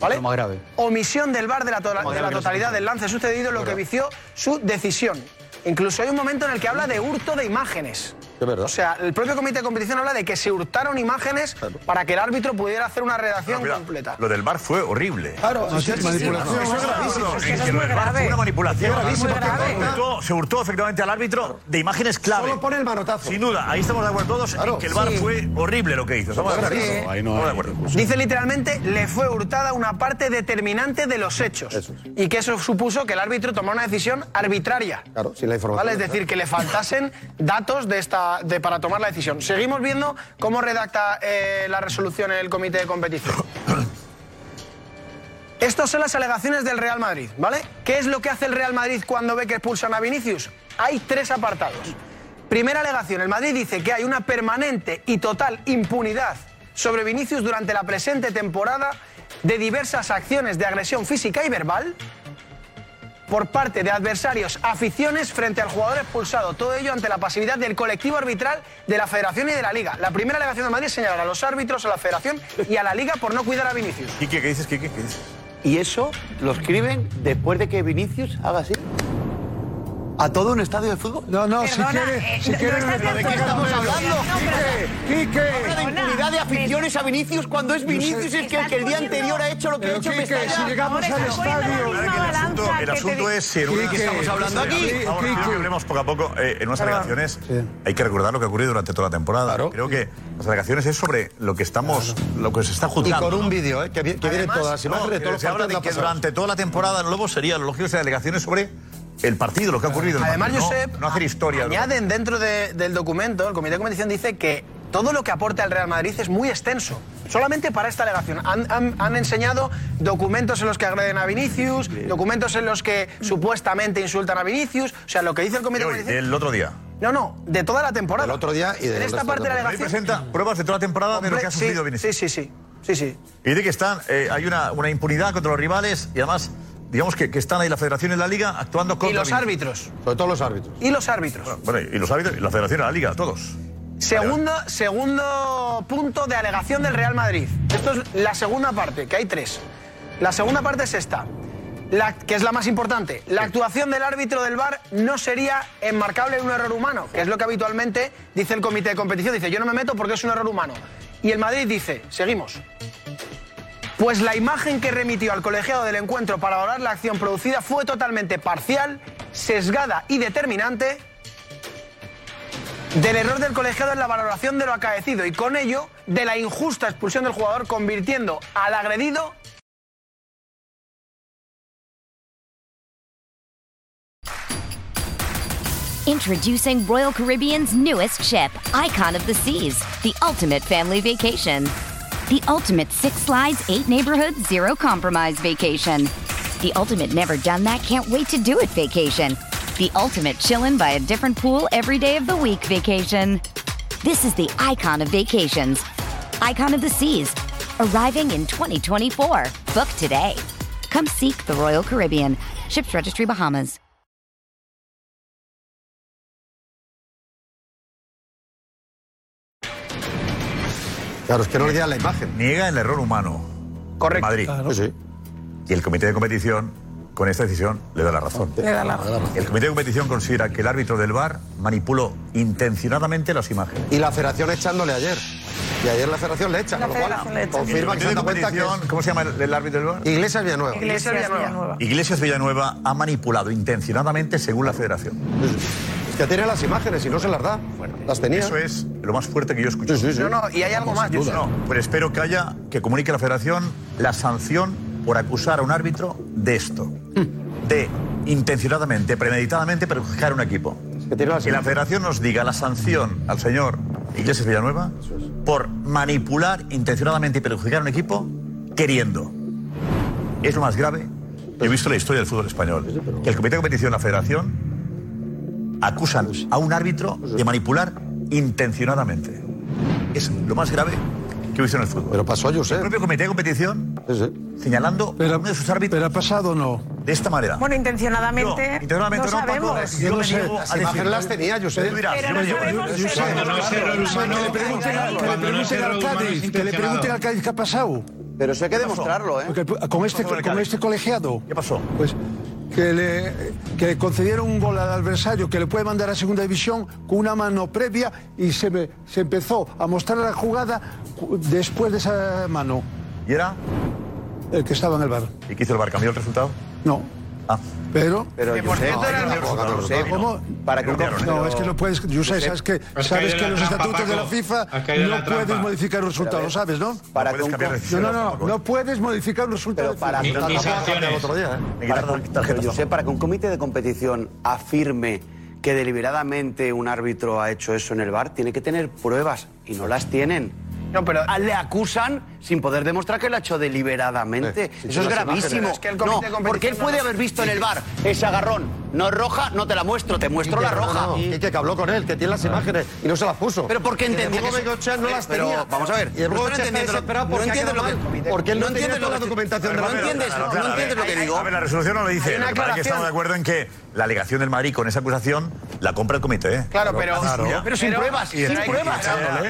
¿Vale? Lo más grave. Omisión del VAR de la, to- de la totalidad del lance sucedido, lo que vició su decisión. Incluso hay un momento en el que habla de hurto de imágenes. O sea, el propio comité de competición habla de que se hurtaron imágenes para que el árbitro pudiera hacer una redacción Mira, completa. Lo del bar fue horrible. Claro, No, sí, sí, sí, manipulación. sí, Eso es gravísimo. Es es muy fue una manipulación. Es gravísimo, Se hurtó- Se hurtó efectivamente al árbitro de imágenes clave. Solo pone el manotazo. Sin duda, ahí estamos de acuerdo todos en que el VAR Sí. fue horrible lo que hizo. Estamos de acuerdo. Sí. Ahí no Estamos de hay acuerdo. Dice literalmente, le fue hurtada una parte determinante de los hechos. Y que eso supuso que el árbitro tomó una decisión arbitraria. Claro, sin la información. ¿Vale? Es decir, que le faltasen datos de esta, de, para tomar la decisión. Seguimos viendo cómo redacta eh, la resolución el comité de competición. Estas son las alegaciones del Real Madrid, ¿vale? ¿Qué es lo que hace el Real Madrid cuando ve que expulsan a Vinicius? Hay tres apartados. Primera alegación, el Madrid dice que hay una permanente y total impunidad sobre Vinicius durante la presente temporada de diversas acciones de agresión física y verbal por parte de adversarios, aficiones frente al jugador expulsado. Todo ello ante la pasividad del colectivo arbitral de la Federación y de la Liga. La primera alegación de Madrid es señalar a los árbitros, a la Federación y a la Liga por no cuidar a Vinicius. Quique, ¿qué dices, Quique? ¿Qué dices? Y eso lo escriben después de que Vinicius haga así. ¿A todo un estadio de fútbol? No, no, si Perdona, quiere, eh, si no- quiere no me estás parece de acuerdo. estamos hablando. No, pero- Quique, Habla de Quique. impunidad de aficiones a Vinicius cuando es Vinicius el que, el que el día anterior ha hecho lo que ha hecho Quique, si llegamos al estadio. El asunto, el es si en una- Quique, ¿Qué estamos hablando aquí? Que hablemos poco a poco. eh, en unas alegaciones hay que recordar lo que ha ocurrido durante toda la temporada. Creo que las alegaciones es sobre lo que estamos, lo que se está Y juzgando. con un ¿no? vídeo, ¿eh? que, vi- que vienen Además, todas las no, de se habla de que durante toda la temporada Lobo sería lo lógico de alegaciones sobre el partido, lo que ha ocurrido. el Además, partido, no- Josep, no, hacer historia. ¿no? añaden dentro de- del documento, el comité de competición dice que todo lo que aporta el Real Madrid es muy extenso. Solamente para esta alegación. Han, han- han enseñado documentos en los que agreden a Vinicius, documentos en los que supuestamente insultan a Vinicius. O sea, lo que dice el comité de Hoy, del otro día. No, no, de toda la temporada. Del otro día y del En esta parte de la de Ahí alegación. presenta pruebas de toda la temporada de lo que ha Sí, sufrido Vinicius. Sí, sí, sí. Sí, sí. Y dice que están, eh, hay una, una impunidad contra los rivales y además, digamos que, que están ahí la federación y la liga actuando contra Y los Vinicius. árbitros. Sobre todo los árbitros. Y los árbitros. Bueno, y los árbitros, y la federación y la liga, todos. Segundo, segundo punto de alegación del Real Madrid. Esto es la segunda parte, que hay tres. La segunda parte es esta, la, que es la más importante. La actuación del árbitro del VAR no sería enmarcable en un error humano, que es lo que habitualmente dice el comité de competición. Dice, yo no me meto porque es un error humano. Y el Madrid dice, seguimos. Pues la imagen que remitió al colegiado del encuentro para valorar la acción producida fue totalmente parcial, sesgada y determinante del error del colegiado en la valoración de lo acaecido y con ello de la injusta expulsión del jugador convirtiendo al agredido Introducing Royal Caribbean's newest ship, Icon of the Seas, the ultimate family vacation. The ultimate six slides, eight neighborhoods, zero compromise vacation. The ultimate never done that, can't wait to do it vacation. The ultimate chillin' by a different pool every day of the week vacation. This is the icon of vacations, icon of the seas, arriving in 2024. Book today. Come seek the Royal Caribbean. Ships Registry Bahamas. Claro, es que no le queda la imagen. Niega el error humano. Correcto. Madrid. Ah, claro. Sí, sí. Ah, y el comité de competición, con esta decisión, le da la razón. Le da la razón. El comité de competición considera que el árbitro del VAR manipuló intencionadamente las imágenes. Y la federación echándole ayer. Y ayer la federación le echa, La con lo cual le echa. confirma que se da cuenta que ¿Cómo se llama el, el árbitro del VAR? es Iglesias Villanueva. Iglesias Villanueva. Iglesias Villanueva ha manipulado intencionadamente según la federación. Es que tiene las imágenes y no se las da. Las tenía. Eso es lo más fuerte que yo he escuchado. Sí, sí, sí. No, no, y hay algo más, Josep. No, pero espero que haya, que comunique la federación la sanción por acusar a un árbitro de esto. De intencionadamente, premeditadamente perjudicar a un equipo. Que la federación nos diga la sanción al señor Iglesias Villanueva por manipular intencionadamente y perjudicar a un equipo queriendo. Es lo más grave. He visto la historia del fútbol español. Que el comité de competición y la federación acusan a un árbitro de manipular intencionadamente. Es lo más grave que he visto en el fútbol. Pero pasó a El Josep. propio comité de competición señalando a uno de sus árbitros. ¿Pero ha pasado o no? De esta manera. Bueno, intencionadamente. No, intencionadamente no no, Paco, sabemos. yo no sé, las imágenes las tenía, Pero yo no niego- sabemos yo- no Que le pregunten, al- Cádiz, que le pregunten al Cádiz qué ha pasado. Pero eso hay que demostrarlo, ¿eh? Porque con este, con este colegiado. ¿Qué pasó? Pues que le, que le concedieron un gol al adversario que le puede mandar a segunda división con una mano previa y se, se empezó a mostrar la jugada después de esa mano. ¿Y era? El que estaba en el bar. ¿Y qué hizo el bar? ¿Cambió el resultado? No. Ah. Pero. Pero Josep. Josep, para que No, es que no puedes. Yo sé, sabes que, sabes que los estatutos de la. FIFA no puedes modificar los resultados, ¿sabes, no? para No No, no, no, puedes modificar un resultado. Pero para- ¿eh? Que- Josep, para que un comité de competición afirme que deliberadamente un árbitro ha hecho eso en el bar, tiene que tener pruebas y no las tienen. No, pero Ah, Le acusan sin poder demostrar que lo ha hecho deliberadamente. Eh, Eso es gravísimo. imágenes. Es que el no, porque él puede haber visto en el bar ese agarrón. No es roja, no te la muestro, te muestro la roja. no, y que habló con él, que tiene las imagenes y no se las puso. Pero ¿por qué Y de entendía que no las Pero, tenía. vamos a ver, Y no está entiendes lo- no porque entiendes que- porque él no, entiendes toda lo la que- documentación de pero la no entiendes, no lo que digo. A ver, la resolución no lo dice. Que estamos de acuerdo en que la alegación del Madrid con esa acusación la compra el comité. ¿eh? Claro, pero-. Pero sin pruebas, sin pruebas.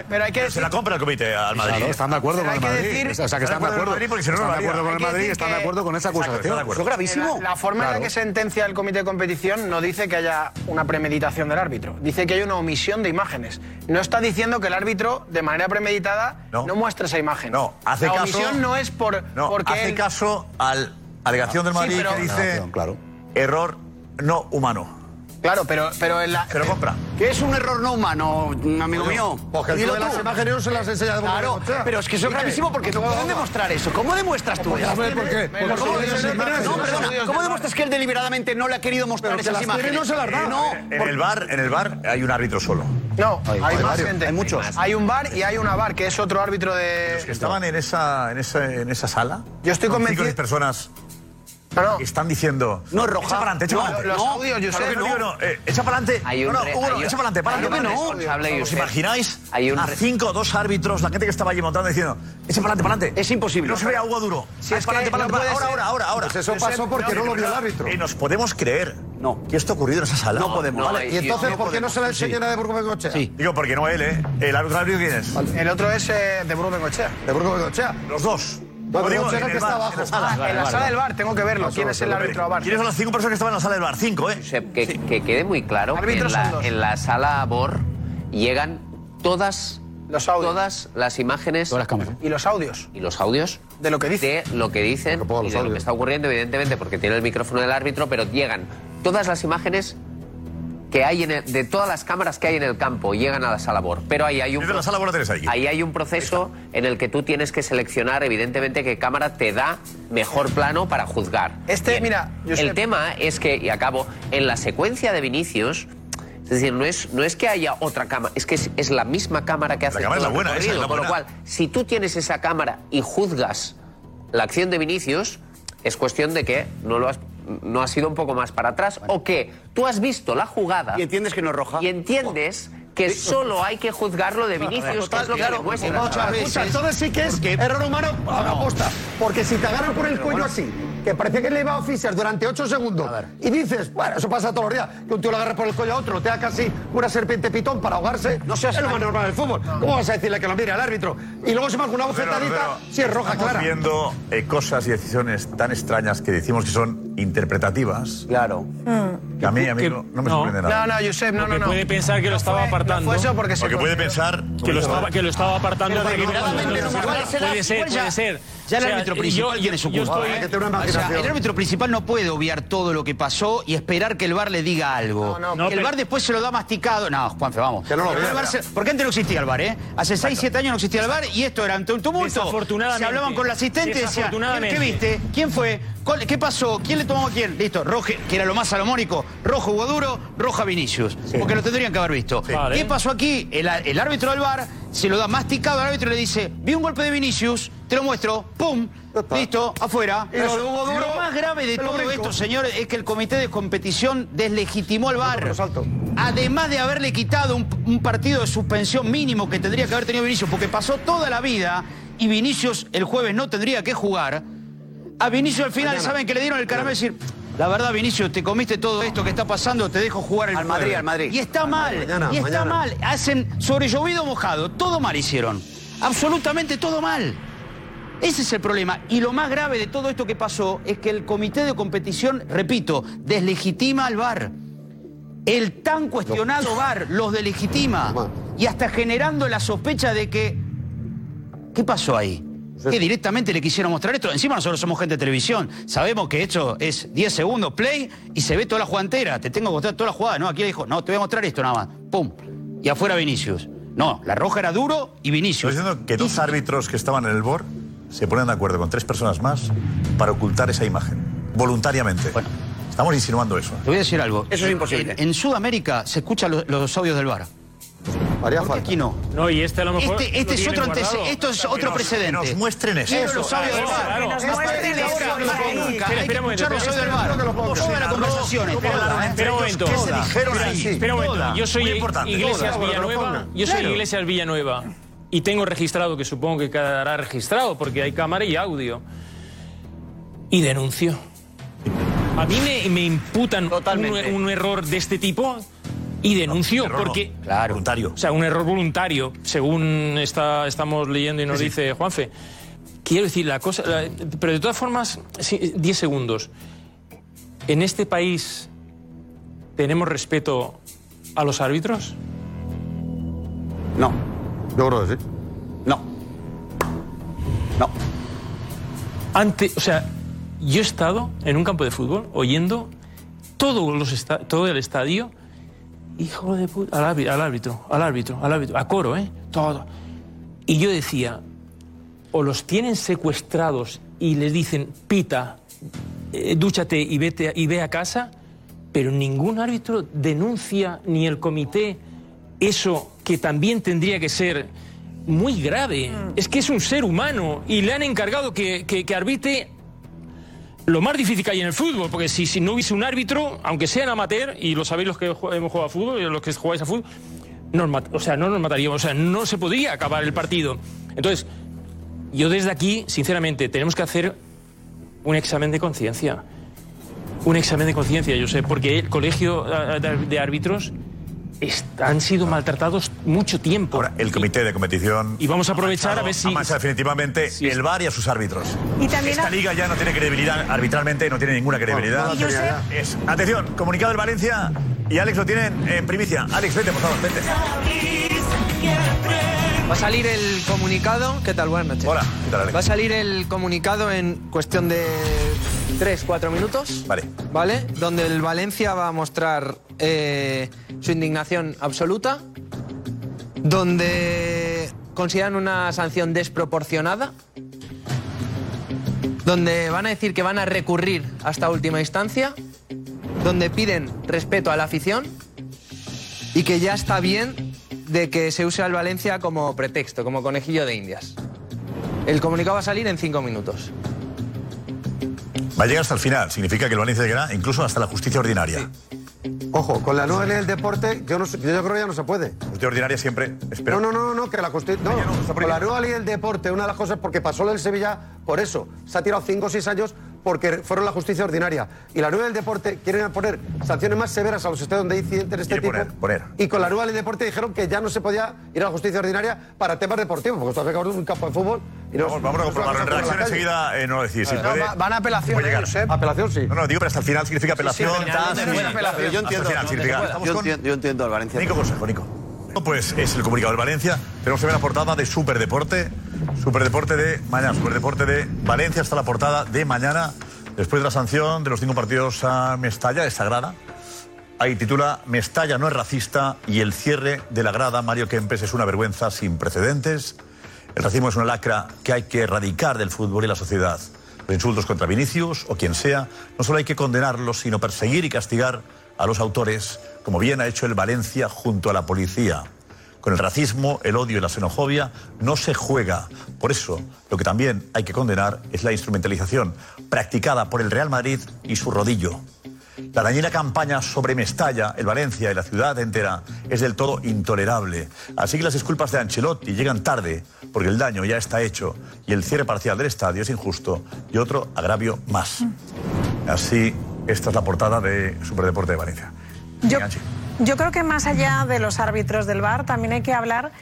Pero hay que Se la compra el comité al Madrid. Están de acuerdo con el Madrid. Decir- o sea, que están de con el acuerdo. Madrid porque si no, están de acuerdo con el Madrid y están de acuerdo con esa acusación. están de acuerdo. Eso es gravísimo. La, la forma en Claro. la que sentencia el comité de competición no dice que haya una premeditación del árbitro. Dice que hay una omisión de imágenes. No está diciendo que el árbitro, de manera premeditada, no, No. muestra esa imagen. No, hace la caso. omisión no es por, No, porque hace él- caso a la alegación del Sí, Madrid pero- que dice Claro. error no humano. Claro, pero, pero en la, Se lo compra. Que es un error no humano, amigo mío. Porque el Dilo de las imágenes no se las enseña de Claro, pero es que eso es gravísimo porque no pueden demostrar eso. ¿Cómo demuestras tú eso? Hombre, ¿por qué? Pero Porque ¿cómo- son esas no, imágenes. no, perdona, ¿Cómo demuestras que él deliberadamente no le ha querido mostrar Pero esas imágenes? no se las da. No, En el bar, en el bar hay un árbitro solo. No, hay, más gente. hay muchos. Hay un bar y hay una bar, que es otro árbitro de. Los que estaban en esa, en esa, en esa sala. Yo estoy convencido- personas No, no. están diciendo. No es roja. Echa para adelante, echa No, para adelante. los audios, yo sé, no. no, eh, echa para adelante. Hay un no, no, re- Hugo, no, hay echa para adelante, para adelante. responsable, ¿Os imagináis Hay un a cinco o dos árbitros, la gente que estaba allí montando diciendo, echa para adelante, para adelante? Es imposible. No se ve a Hugo duro. Si Ah, es para adelante, para no adelante. Ahora, ahora, ahora, ahora. Pues eso pasó porque no lo vio el árbitro. Y nos podemos creer No. que esto ha ocurrido en esa sala. No podemos. No, Vale, Y entonces, ¿por qué no se la enseñan a de Burgos Bengoechea? Sí. Digo, porque no él, ¿eh? El árbitro árbitro, quién es. El otro es eh, de Bruno Bengochea. De Burgos Bengoechea. Los dos. No, digo, en que el está bar, abajo. en la sala. Ah, en la sala del bar, tengo que verlo. ¿Quién es el árbitro de bar? ¿Quiénes son las cinco personas que estaban en la sala del bar? Cinco, ¿eh? Josep, que, que quede muy claro que en la, en la sala BOR llegan todas, Los audios. todas las imágenes Todas las cámaras. Y los audios. y los audios De lo que dice. de lo que dicen Porque ponga y de lo que está ocurriendo, evidentemente, porque tiene el micrófono del árbitro, pero llegan todas las imágenes que hay en el- de todas las cámaras que hay en el campo llegan a la sala BOR. Pero ahí hay un Desde la sala BOR la tenéis ahí. ahí hay un proceso en el que tú tienes que seleccionar, evidentemente, qué cámara te da mejor plano para juzgar. Este, Bien, mira, el tema es que, y acabo, en la secuencia de Vinicius, es decir, no es, no es que haya otra cámara, es que es, es la misma cámara que hace cámara es la buena, el esa es la Con lo cual, si tú tienes esa cámara y juzgas la acción de Vinicius, es cuestión de que no lo has, no ha sido un poco más para atrás o que tú has visto la jugada Y entiendes que no es roja. y entiendes que solo hay que juzgarlo de Vinicius, que es lo que Claro, muchas veces. Entonces sí que es error humano a la posta. Porque si te agarran por el cuello así, que parecía que le iba a oficiar durante 8 segundos, y dices, bueno, eso pasa todos los días, que un tío le agarre por el cuello a otro, te da casi una serpiente pitón para ahogarse, no seas es lo más normal del fútbol. ¿Cómo vas a decirle que lo mire al árbitro? Y luego se marca una bofetadita, si es roja Estamos clara. viendo eh, cosas y decisiones tan extrañas que decimos que son interpretativas. Claro. Que a mí, a mí no, no me sorprende nada. No, no, Josep, no, no, no. puede pensar que lo estaba apartando. Fue eso porque se Porque puede pensar que lo estaba, que lo estaba apartando Pero para que no, puede ser, puede ser. Ya el O sea, árbitro principal yo- tiene su culpa. estoy- ¿eh? O sea, el árbitro principal no puede obviar todo lo que pasó y esperar que el VAR le diga algo. no, que el pero- VAR después se lo da masticado. No, Juanfe, vamos. Que no lo El vea, VAR se- Porque antes no existía el VAR, ¿eh? Hace 6, 7 años no existía el VAR y esto era ante un tumulto. Desafortunadamente. Se hablaban con el asistente y decían, ¿qué, viste? ¿Quién fue? ¿Cuál- ¿Qué pasó? ¿Quién le tomó a quién? Listo, rojo, que era lo más salomónico. Rojo Hugo Duro, roja Vinicius. Porque lo tendrían que haber visto. ¿Qué pasó aquí? El, el árbitro del VAR se lo da masticado al árbitro y le dice, vi un golpe de Vinicius, te lo muestro, ¡pum! Listo, afuera. Lo Lo más grave de todo brinco. esto, señores, es que el comité de competición deslegitimó al salto. Además de haberle quitado un, un partido de suspensión mínimo que tendría que haber tenido Vinicius, porque pasó toda la vida y Vinicius el jueves no tendría que jugar. A Vinicius al final, Mañana. ¿saben que le dieron el caramelo? decir, la verdad, Vinicius, te comiste todo esto que está pasando, te dejo jugar el Al Madrid, jueves". al Madrid. Y está mal, Mañana, y está mañana. mal. Hacen sobre llovido mojado, todo mal hicieron. Absolutamente todo mal. Ese es el problema. Y lo más grave de todo esto que pasó es que el comité de competición, repito, deslegitima al VAR. El tan cuestionado VAR los deslegitima. Y hasta generando la sospecha de que. ¿Qué pasó ahí? Que directamente le quisieron mostrar esto. Encima nosotros somos gente de televisión. Sabemos que esto es 10 segundos play y se ve toda la jugada entera. Te tengo que mostrar toda la jugada. No, aquí le dijo, no, te voy a mostrar esto nada más. Pum. Y afuera Vinicius. No, la roja era duro y Vinicius. Estoy diciendo que dos árbitros que estaban en el BOR se ponen de acuerdo con tres personas más para ocultar esa imagen, voluntariamente. Bueno. Estamos insinuando eso. Te voy a decir algo. Eso es imposible. En, en Sudamérica se escuchan los, los audios del VAR. Haría ¿Por qué falta. aquí no? No, y este a lo mejor. Este, este lo es otro antece- guardado. esto es otro Que nos precedente. muestren eso. Quiero los audios del Eso, VAR. claro. Que nos muestren eso. Espera, Hay que espera un momento, escuchar los audios del espera, un momento. ¿Qué se dijeron Espera, ahí? espera un momento. Todas. Yo soy. Iglesias Villanueva. Yo soy. Iglesias Villanueva. Y tengo registrado, que supongo que quedará registrado, porque hay cámara y audio. Y denuncio. A mí me, me imputan un, Totalmente. un error de este tipo y denuncio, Error no, porque. Claro. Voluntario. O sea, un error voluntario, según está, estamos leyendo y nos dice Juanfe. Quiero decir, la cosa. la- pero de todas formas, sí, 10 segundos. En este país tenemos respeto a los árbitros. No, Yo creo que sí. no. No. Ante, o sea, yo he estado en un campo de fútbol oyendo todos los esta- todo el estadio, hijo de puta, al árbitro, al árbitro, al árbitro, al árbitro, a coro, ¿eh? Todo. Y yo decía, o los tienen secuestrados y les dicen, pita, eh, dúchate y, vete, y ve a casa, pero ningún árbitro denuncia ni el comité eso que también tendría que ser muy grave. Es que es un ser humano y le han encargado que, que, que arbitre lo más difícil que hay en el fútbol, porque si, si no hubiese un árbitro, aunque sean amateur, y lo sabéis los que hemos jugado a fútbol y los que jugáis a fútbol, nos o sea, no nos mataríamos, o sea, no se podría acabar el partido. Entonces, yo desde aquí, sinceramente, tenemos que hacer un examen de conciencia. Un examen de conciencia, yo sé, porque el colegio eh, de árbitros han sido maltratados mucho tiempo. Ahora, el comité de competición. Y vamos a aprovechar a ver si- definitivamente el VAR y a sus árbitros. Y también Esta liga ya no tiene credibilidad, arbitralmente no tiene ninguna credibilidad. no. Es- atención, comunicado del Valencia y Alex lo tiene en primicia. Alex, vete, por favor, vete. Va a salir el comunicado. ¿Qué tal? Buenas noches. Hola, ¿qué tal, Alex? Va a salir el comunicado en cuestión de 3-4 minutos. Vale. ¿Vale? Donde el Valencia va a mostrar eh, su indignación absoluta. Donde consideran una sanción desproporcionada. Donde van a decir que van a recurrir hasta última instancia. Donde piden respeto a la afición. Y que ya está bien de que se use al Valencia como pretexto, como conejillo de indias. El comunicado va a salir en cinco minutos. Va a llegar hasta el final. Significa que el Valencia llegará incluso hasta la justicia ordinaria. Ojo, con la nueva ley del deporte, yo, no sé- yo creo que ya no se puede. Justicia ordinaria siempre. Espero. No, no, no, no, que la Constitución. No, con la nueva ley del deporte, una de las cosas, porque pasó lo del Sevilla, por eso. Se ha tirado 5 o 6 años porque fueron la justicia ordinaria. Y la nueva del deporte quieren poner sanciones más severas a los estados donde hay incidentes de este tipo. Poner, poner. Y con la nueva del deporte dijeron que ya no se podía ir a la justicia ordinaria para temas deportivos, porque esto hace un campo de fútbol. Y no, Vamos, vamos a no es una comprobarlo. En calle. enseguida eh, no lo decís. Si No, puede, va- van a apelación, eh, Josep. Apelación, sí. No, no, digo, pero hasta el final significa apelación. Sí, sí, tal, pero sí. no, apelación. Yo Hasta el entiendo, final significa. Estamos yo, con- entiendo, yo entiendo al Valencia. Nico Consejo, Nico. Pues es el comunicado del Valencia. Tenemos también la portada de Superdeporte. Superdeporte de mañana. Superdeporte de Valencia está la portada de mañana. Después de la sanción de los cinco partidos a Mestalla, es sagrada. Ahí titula Mestalla no es racista y el cierre de la grada Mario Kempes es una vergüenza sin precedentes. El racismo es una lacra que hay que erradicar del fútbol y la sociedad. Los insultos contra Vinicius o quien sea, no solo hay que condenarlos, sino perseguir y castigar a los autores, como bien ha hecho el Valencia junto a la policía. Con el racismo, el odio y la xenofobia no se juega. Por eso, lo que también hay que condenar es la instrumentalización practicada por el Real Madrid y su rodillo. La dañina campaña sobre Mestalla, el Valencia y la ciudad entera es del todo intolerable. Así que las disculpas de Ancelotti llegan tarde, porque el daño ya está hecho y el cierre parcial del estadio es injusto y otro agravio más. Así, esta es la portada de Superdeporte de Valencia. Yo. Yo creo que más allá de los árbitros del VAR, también hay que hablar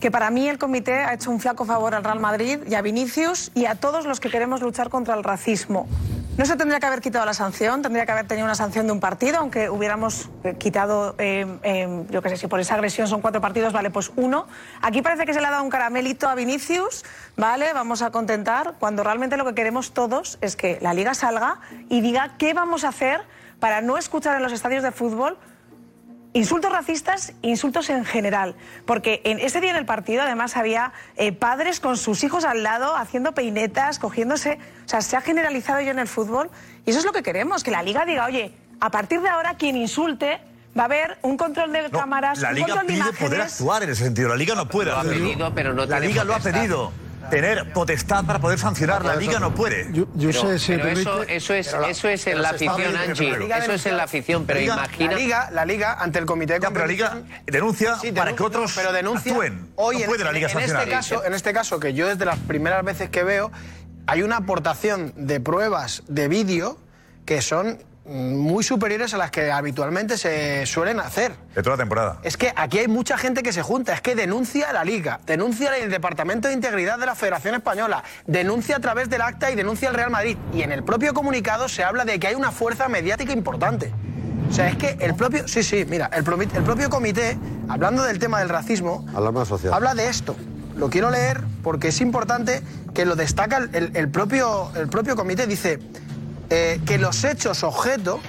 que para mí el comité ha hecho un flaco favor al Real Madrid y a Vinicius y a todos los que queremos luchar contra el racismo. No se tendría que haber quitado la sanción, tendría que haber tenido una sanción de un partido, aunque hubiéramos eh, quitado, eh, eh, yo qué sé, si por esa agresión son cuatro partidos, vale, pues uno. Aquí parece que se le ha dado un caramelito a Vinicius, vale, vamos a contentar, cuando realmente lo que queremos todos es que la liga salga y diga qué vamos a hacer para no escuchar en los estadios de fútbol Insultos racistas, insultos en general. Porque en ese día en el partido, además, había eh, padres con sus hijos al lado haciendo peinetas, cogiéndose. O sea, se ha generalizado ya en el fútbol. Y eso es lo que queremos, que la liga diga, oye, a partir de ahora, quien insulte. Va a haber un control de cámaras, La un Liga control de pide poder imágenes. actuar en ese sentido. La Liga no puede. Lo ha hacerlo. pedido, pero no La Liga lo ha pedido. Tener potestad para poder sancionar. La Liga no puede. Yo, yo Pero, sé, si pero eso, es, Pero la- eso es en la afición, Anchi. Eso es en la afición, pero Liga- imagina. La Liga, la Liga, ante el comité de Ya, pero la Liga denuncia Sí, para que otros pero denuncia, actúen. Hoy no en- puede la Liga en, este sancionar. caso, en este caso, que yo desde las primeras veces que veo, hay una aportación de pruebas de vídeo que son muy superiores a las que habitualmente se suelen hacer. De toda la temporada. Es que aquí hay mucha gente que se junta, es que denuncia a la Liga, denuncia el Departamento de Integridad de la Federación Española, denuncia a través del acta y denuncia al Real Madrid. Y en el propio comunicado se habla de que hay una fuerza mediática importante. O sea, es que el propio. Sí, sí, mira, el, el propio comité, hablando del tema del racismo, Alarma social. habla de esto. Lo quiero leer porque es importante que lo destaca el- el propio, el propio comité. Dice eh, que los hechos objeto,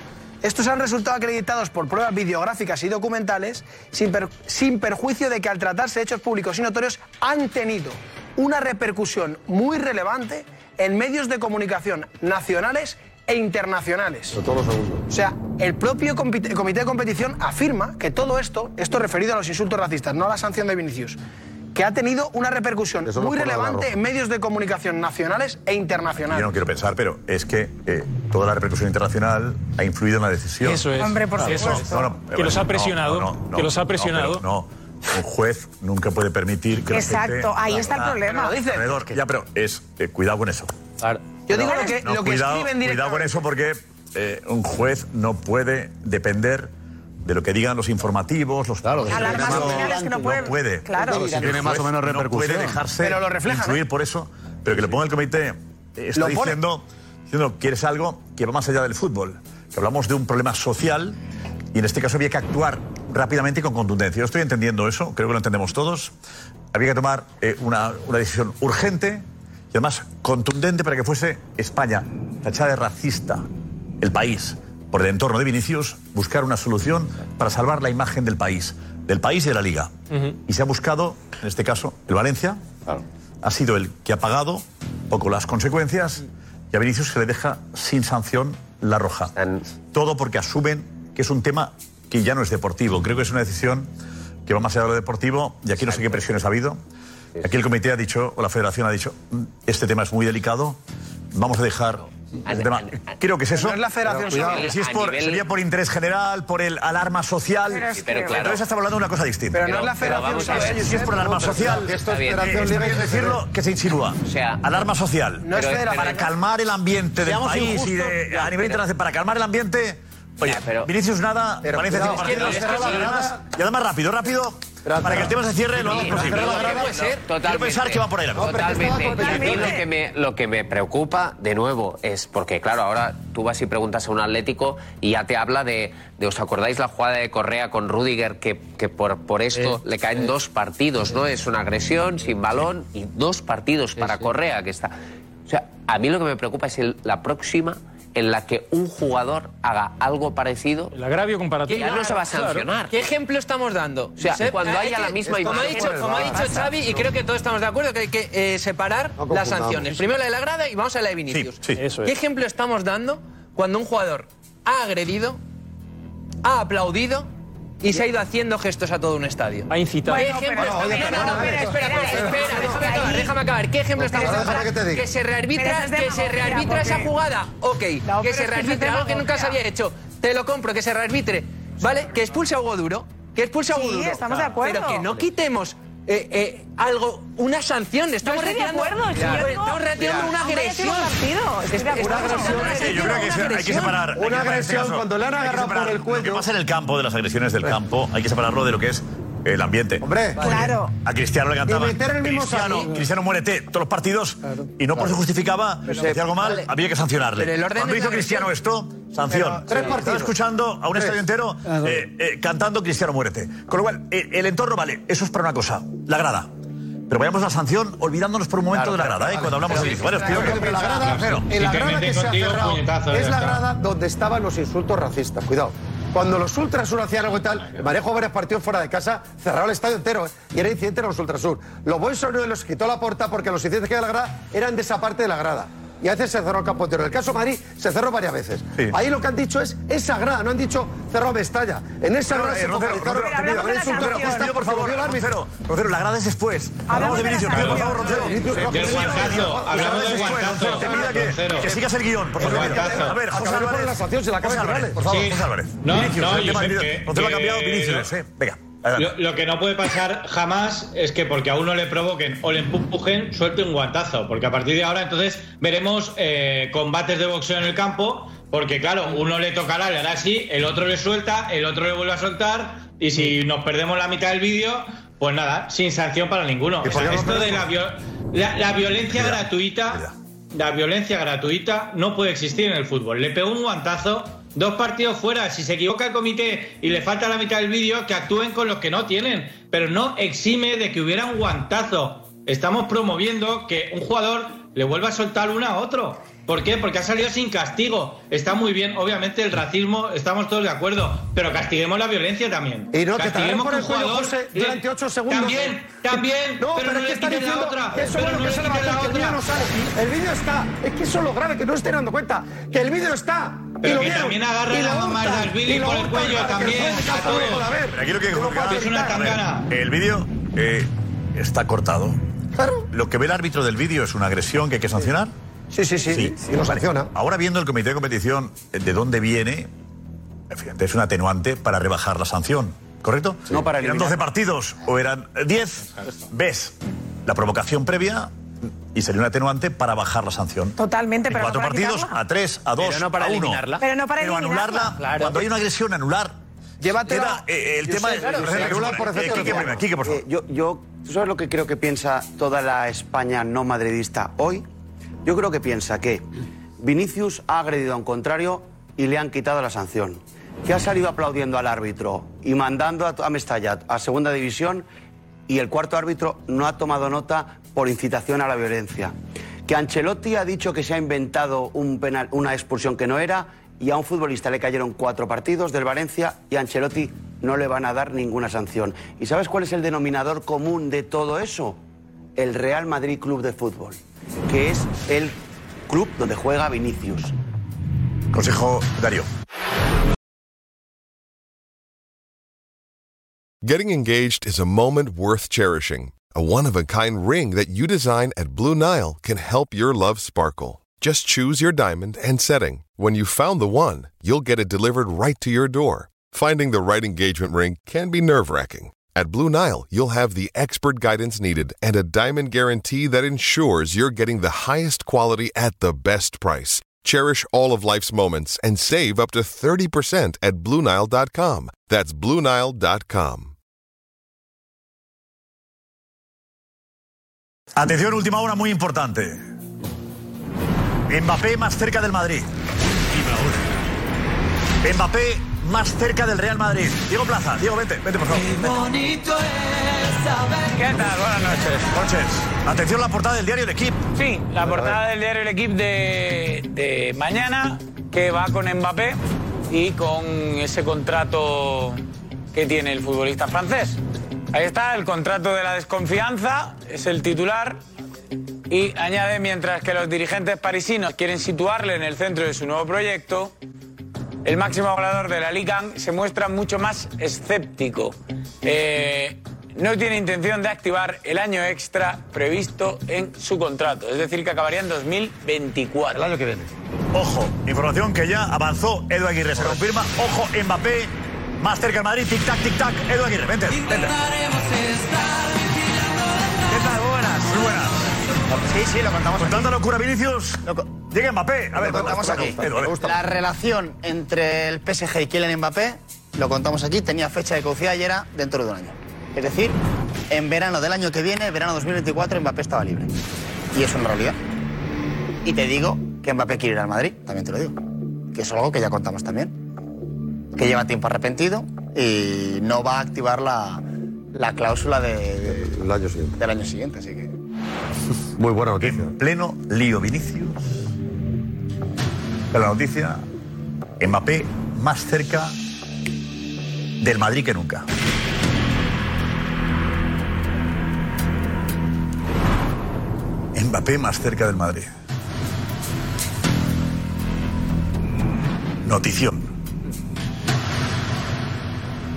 estos han resultado acreditados por pruebas videográficas y documentales, sin, per- sin perjuicio de que al tratarse de hechos públicos y notorios han tenido una repercusión muy relevante en medios de comunicación nacionales e internacionales. Todos los. O sea, el propio comité de competición afirma que todo esto, esto referido a los insultos racistas, no a la sanción de Vinicius, que ha tenido una repercusión Eso muy es la relevante en medios de comunicación nacionales e Yo internacionales. no quiero pensar, pero es que eh, toda la repercusión internacional ha influido en la decisión. Eso es. Hombre, por Eso, supuesto. no, no, Que los ha presionado, no, no, que los ha no, presionado. pero No, un juez nunca puede permitir que la Exacto, gente ahí está el problema. Lo dice. Ya, pero es eh, cuidado con eso. Yo digo lo que, No, lo que cuidado, escriben cuidado con eso porque eh, un juez no puede depender de lo que digan los informativos, los claro, Alarmas sociales que no pueden- puede. claro. Si tiene más o menos No repercusión. puede dejarse Pero lo influir ¿eh? por eso, pero que lo ponga el comité eh, está diciendo, diciendo que es algo que va más allá del fútbol, que hablamos de un problema social y en este caso había que actuar rápidamente y con contundencia. Yo estoy entendiendo eso, creo que lo entendemos todos. Había que tomar eh, una, una decisión urgente y además contundente para que fuese España tachada de racista, el país, por el entorno de Vinicius, buscar una solución para salvar la imagen del país, del país y de la liga. Y se ha buscado, en este caso, el Valencia, ha sido el que ha pagado un poco las consecuencias y a Vinicius se le deja sin sanción la roja. Todo porque asumen que es un tema que ya no es deportivo. Creo que es una decisión que va más allá de lo deportivo y aquí no sé qué presiones ha habido. Aquí el comité ha dicho, o la federación ha dicho, "Mm, este tema es muy delicado, vamos a dejar Ese tema. Creo que es eso. No es la Federación Pero cuidado, Social. si es por, nivel- sería por interés general, por el alarma social. Pero es Sí, pero que- claro. Entonces estamos hablando de una cosa distinta. Pero no es la Pero Federación ver. Si- Si es por alarma No, pero social, que esto es eh, Federación está Libre bien y decirlo que se insinúa. O sea, alarma social. No es Pero- federación. Para calmar el ambiente del país y injustos. de, Ya, a nivel pero- internacional, para calmar el ambiente. Oye, Vinicius nada, Pero Valencia cuidado, cinco es que no, partidos, es que y sí. además- y además rápido, rápido, para que el tema se cierre lo antes posible. no, no, puede ser. Quiero pensar que va por ahí la cosa. Totalmente. Y a mí lo que, me, lo que me preocupa, de nuevo, es porque, claro, ahora tú vas y preguntas a un Atlético y ya te habla de, de ¿os acordáis la jugada de Correa con Rudiger que, que por, por esto le caen dos partidos, ¿no? Es una agresión sin balón y dos partidos para Correa que está... O sea, a mí lo que me preocupa es el- la próxima en la que un jugador haga algo parecido. El agravio comparativo. Ya no se va a sancionar. ¿Qué ejemplo estamos dando? O sea, cuando Hay haya la misma como ha dicho, como ha dicho Xavi, y creo que todos estamos de acuerdo que hay que eh, separar las sanciones. Primero la de la grada y vamos a la de Vinicius. Sí, sí. Eso ¿Qué es. ejemplo estamos dando cuando un jugador ha agredido, ha aplaudido y se ha ido haciendo gestos a todo un estadio? Ha incitado. ¿Qué Bueno, ejemplo oye, No, no, no, espera, espera, espera, espera, espera, déjame espera, acabar, déjame acabar. ¿Qué ejemplo estamos dando? que te diga. Que se rearbitra, que se rearbitra esa jugada, ok. Que se es algo que nunca se había hecho. Te lo compro, que se rearbitre. ¿Vale? Que expulse a Hugo Duro. Que expulse a Hugo Sí, Duro. estamos de acuerdo. Pero que no quitemos eh, eh, algo, una sanción. Estamos Yo estoy de acuerdo, si yo Pues no- estamos retirando una agresión. estoy de acuerdo. estamos Una retirando Sí, yo creo que una se- hay que agresión. separar. hay que Una separar, en este agresión, caso, cuando le han agarrado por el cuello. Lo que pasa en el campo, de las agresiones del campo, hay que separarlo de lo que es el ambiente. Hombre. Claro. A Cristiano le cantaba. Y meter en el mismo Cristiano. Cristiano muérete todos los partidos y no por eso justificaba si hacía algo mal, Vale. había que sancionarle. Pero el orden Cuando hizo Cristiano esto, sanción. tres Estaba partidos. escuchando a un Tres. estadio entero eh, eh, cantando Cristiano muérete. Con lo cual, eh, el entorno vale, eso es para una cosa, la grada. Pero vayamos a la sanción olvidándonos por un momento de la grada, ¿eh? Cuando hablamos de que la grada, en la grada que se ha cerrado es la grada donde estaban los insultos racistas. Cuidado. Cuando los Ultrasur hacían algo y tal, manejo varios partidos fuera de casa, cerrado el estadio entero. ¿eh? Y era incidente en los Ultrasur. Los Boys de los quitó la puerta porque los incidentes que había en la grada eran de esa parte de la grada. Y a veces se cerró el campo entero. En el caso de Madrid se cerró varias veces. Sí. Ahí lo que han dicho es esa grada, no han dicho cerró Mestalla. En esa grada eh, se focalizaron Rocero, por favor, Rocero, Rocero, la grada es después. Hablamos de Vinicius. Por favor. Rocero. Del guantazo. Hablamos del guantazo. Te pido que- sigas el guion, por favor. A ver, José Álvarez. la sanción, si la acaba Álvarez, por favor. José Álvarez. No, Vinicius, no, que- vídeo. Rocero ha cambiado, Vinicius, sí. Venga. Lo, lo que no puede pasar jamás es que porque a uno le provoquen o le empujen, suelte un guantazo. Porque a partir de ahora entonces veremos eh, combates de boxeo en el campo. Porque claro, uno le tocará, le hará así, el otro le suelta, el otro le vuelve a soltar. Y si nos perdemos la mitad del vídeo, pues nada, sin sanción para ninguno. O sea, esto de la, perdemos? vio- la, la violencia Mira, gratuita, mira. la violencia gratuita no puede existir en el fútbol. Le pegó un guantazo, dos partidos fuera. Si se equivoca el comité y le falta la mitad del vídeo, que actúen con los que no tienen. Pero no exime de que hubiera un guantazo. Estamos promoviendo que un jugador le vuelva a soltar una a otro. ¿Por qué? Porque ha salido sin castigo. Está muy bien, obviamente el racismo, estamos todos de acuerdo, pero castiguemos la violencia también. Y no, que te castiguemos agarren por que el José, durante ocho segundos. También, también, No, pero, pero, no es que la diciendo otra. que eso pero es lo no que se le va a quiten la hacer, que el vídeo otra. no sale. El vídeo está. Es que eso es lo grave, que no estén dando cuenta. Que el vídeo está. Pero que también agarren y lo a hurtan, Marsdashvili y lo por el cuello que también, de a todos. aquí lo que Es una tangana. El vídeo eh, está cortado. Claro. Lo que ve el árbitro del vídeo es una agresión que hay que sancionar. Sí, sí, sí. Y lo sanciona. Ahora viendo el comité de competición eh, de dónde viene, es un atenuante para rebajar la sanción, ¿correcto? No para Eran eliminar. 12 partidos o eran 10, ves la provocación previa y sería un atenuante para bajar la sanción. Totalmente, En pero cuatro no para partidos, quitarla. a tres, a dos, Pero no para a uno. eliminarla. Pero no para Pero eliminarla. anularla, Claro. cuando hay una agresión, anular. Llévatela. Queda, eh, el Yo tema sé, claro, de- sí, por eh, Quique Quique, por favor. Eh, yo, yo, ¿tú sabes lo que creo que piensa toda la España no madridista hoy? Yo creo que piensa que Vinicius ha agredido a un contrario y le han quitado la sanción. Que ha salido aplaudiendo al árbitro y mandando a, Mestalla a segunda división y el cuarto árbitro no ha tomado nota por incitación a la violencia. Que Ancelotti ha dicho que se ha inventado un penal- una expulsión que no era y a un futbolista le cayeron cuatro partidos del Valencia y Ancelotti no le van a dar ninguna sanción. ¿Y sabes cuál es el denominador común de todo eso? El Real Madrid Club de Fútbol, que es el club donde juega Vinicius. Consejo Darío. Getting engaged is a moment worth cherishing. A one of a kind ring that you design at Blue Nile can help your love sparkle. Just choose your diamond and setting. When you've found the one, you'll get it delivered right to your door. Finding the right engagement ring can be nerve wracking. At Blue Nile, you'll have the expert guidance needed and a diamond guarantee that ensures you're getting the highest quality at the best price. Cherish all of life's moments and save up to 30% at BlueNile.com. That's BlueNile.com. Atención, última hora muy importante. Mbappé más cerca del Madrid. Mbappé más cerca del Real Madrid. Diego Plaza, Diego, vente, vente por favor. ¿Qué tal? Buenas noches. Noches. Atención la portada del diario El Equipo. Sí, la portada del diario El Equipo de, de mañana, que va con Mbappé y con ese contrato que tiene el futbolista francés. Ahí está, el contrato de la desconfianza, es el titular. Y añade, mientras que los dirigentes parisinos quieren situarle en el centro de su nuevo proyecto, el máximo goleador de la Liga se muestra mucho más escéptico. Eh, no tiene intención de activar el año extra previsto en su contrato, es decir, que acabaría en 2024. El año que viene. Ojo, información que ya avanzó Edu Aguirre, se confirma. Ojo, Mbappé, más cerca del Madrid, tic-tac, tic-tac. Edu Aguirre, vente, vente. ¿Qué tal? Buenas. Muy buenas. Sí, sí, lo contamos Con tanta locura, Vinicius. Llega Mbappé. A ver, lo contamos aquí. La relación entre el PSG y Kylian Mbappé, lo contamos aquí, tenía fecha de caducidad y era dentro de un año. Es decir, en verano del año que viene, verano 2024, Mbappé estaba libre. Y eso es una realidad. Y te digo que Mbappé quiere ir al Madrid, también te lo digo. Que es algo que ya contamos también. Que lleva tiempo arrepentido y no va a activar la, la cláusula de, El año siguiente. del año siguiente, así que... Muy buena noticia. En pleno lío Vinicius. La noticia, Mbappé más cerca del Madrid que nunca. Mbappé más cerca del Madrid. Notición.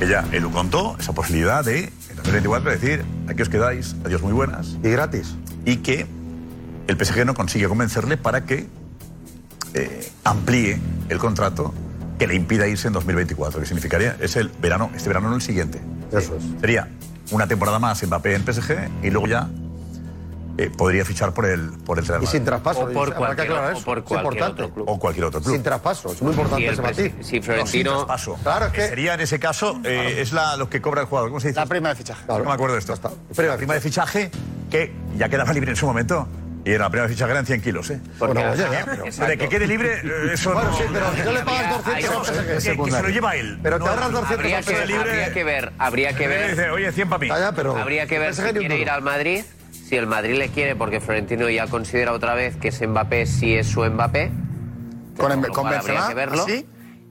Ella, él lo contó, esa posibilidad de, en 2024, decir, aquí os quedáis, adiós muy buenas. Y gratis. Y que el PSG no consigue convencerle para que eh, amplíe el contrato que le impida irse en 2024, que significaría, es el verano, este verano no el siguiente. Eso es. Sería una temporada más Mbappé en PSG y luego ya eh, podría fichar por el, por el Real Y sin traspaso. habrá que aclarar eso. es importante. O cualquier otro club. Sin traspaso. Es muy importante ese matiz. si No, sin traspaso. Claro, que- Sería en ese caso, eh, es la, lo que cobra el jugador. ¿Cómo se dice? La prima de fichaje. No me acuerdo de esto. La prima de fichaje que ya quedaba libre en su momento. Y era la prima de fichaje eran 100 kilos, ¿eh? Bueno, oye, Ajá, pero de que quede libre, eh, eso Bueno, no... sí, pero si no le pagas Habría- 200 eso, al PSG, que- que, se lo lleva él. Pero te ahorras 200 Habría al que, PSG. habría que ver, habría que ver... Dice, oye, 100 para mí. Pero- Habría que ver si quiere ir al Madrid, si el Madrid le quiere, porque Florentino ya considera otra vez que ese Mbappé sí es su Mbappé. Con, lo con habría Benzema, que verlo. ¿así?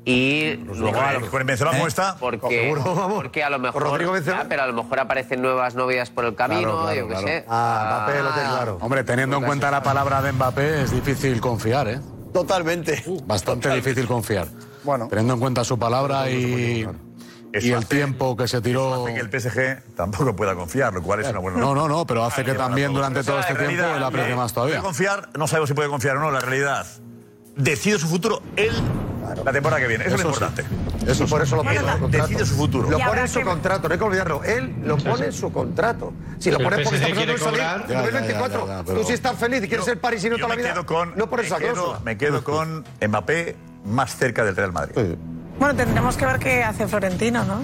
Y luego a lo Con el Benzema, ¿cómo está? porque, Seguro, vamos. porque a lo mejor Rodrigo Benzema. Ah, pero a lo mejor aparecen nuevas novias por el camino, Claro, claro, yo qué claro. sé. Ah, Mbappé lo tiene claro. Hombre, teniendo en cuenta la palabra de Mbappé, es difícil confiar, ¿eh? Totalmente. Bastante difícil confiar. Bueno. Teniendo en cuenta su palabra y, Eso y el hace- tiempo que se tiró. Hace que el PSG tampoco pueda confiar, lo cual es una buena No, noticia. no, no, pero hace que también durante todo este En tiempo realidad, él apriete eh, más todavía. puede confiar, no sabemos si puede confiar o no, la realidad. Decide su futuro él la temporada que viene. Eso, Eso es sí. lo importante. Eso por eso lo pone en su contrato. Decide su futuro. Lo Y pone en su contrato, no hay que olvidarlo. Él lo pone en su contrato. Si lo pones porque está pensando salir en Ya, ya, 2024, ya, ya, pero- tú si estás feliz y quieres ser parisino toda la vida, no me esa quedo- cláusula. Me quedo con Mbappé más cerca del Real Madrid. Bueno, tendremos que ver qué hace Florentino, ¿no?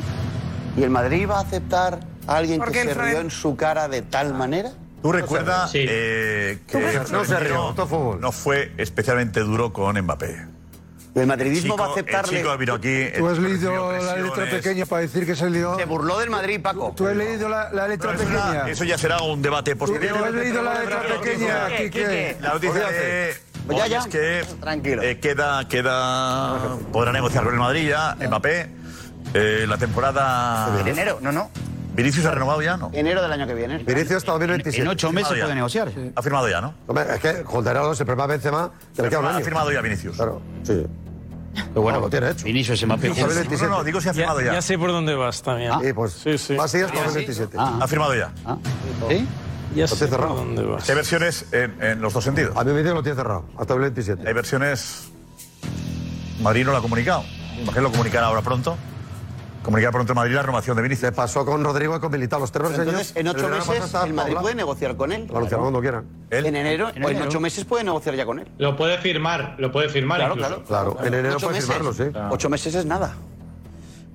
¿Y el Madrid va a aceptar a alguien Porque que se Fred- rió en su cara de tal manera? ¿Tú recuerdas Sí. eh, que No se rió, no fue especialmente duro con Mbappé? ¿Y el madridismo Chico- va a aceptarle? El chico vino aquí. Tú has leído la letra pequeña para decir que se lió. Se burló del Madrid, Paco. Tú has leído la, la letra eso, pequeña. será- eso ya será un debate posterior. tú has leído la letra pequeña, Quique. La noticia de Ya, hoy ya. es que Tranquilo. eh, queda, queda, podrá negociar con el Madrid ya, Mbappé. Eh, la temporada. En enero, no, no. Vinicius ha renovado ya, ¿no? Enero del año que viene. Vinicius hasta 2027. En ocho meses puede negociar. Ha firmado ya, ¿no? Hombre, es que juntaré a los el problema de Benzema, que le queda un Ha firmado ya Vinicius. Claro, sí. Pero bueno, No, lo tiene hecho. Vinicius Hasta juntos. 2027. No, no, digo si ha firmado ya. ya sé por dónde vas también. Sí, pues Sí, sí. va a seguir hasta 2027. Ah, Ha firmado ya. ah. ¿Sí? Ya lo sé por cerrado. dónde vas. Hay versiones en, en los dos sentidos. A mí me dicen que lo tiene cerrado, hasta el 27. Hay versiones. Madrid no lo ha comunicado. Imagino que lo comunicará ahora pronto. Comunicará pronto en Madrid la renovación de Vinicius. Le pasó con Rodrigo y con Militao los tres entonces, en ocho meses, el Madrid puede negociar con él. Lo anunciarán cuando quieran. En enero, En o en ocho meses puede negociar ya con él. Lo puede firmar, lo puede firmar Claro, incluso. claro. Claro, en enero Ocho puede meses. firmarlo, sí. Ocho meses es nada.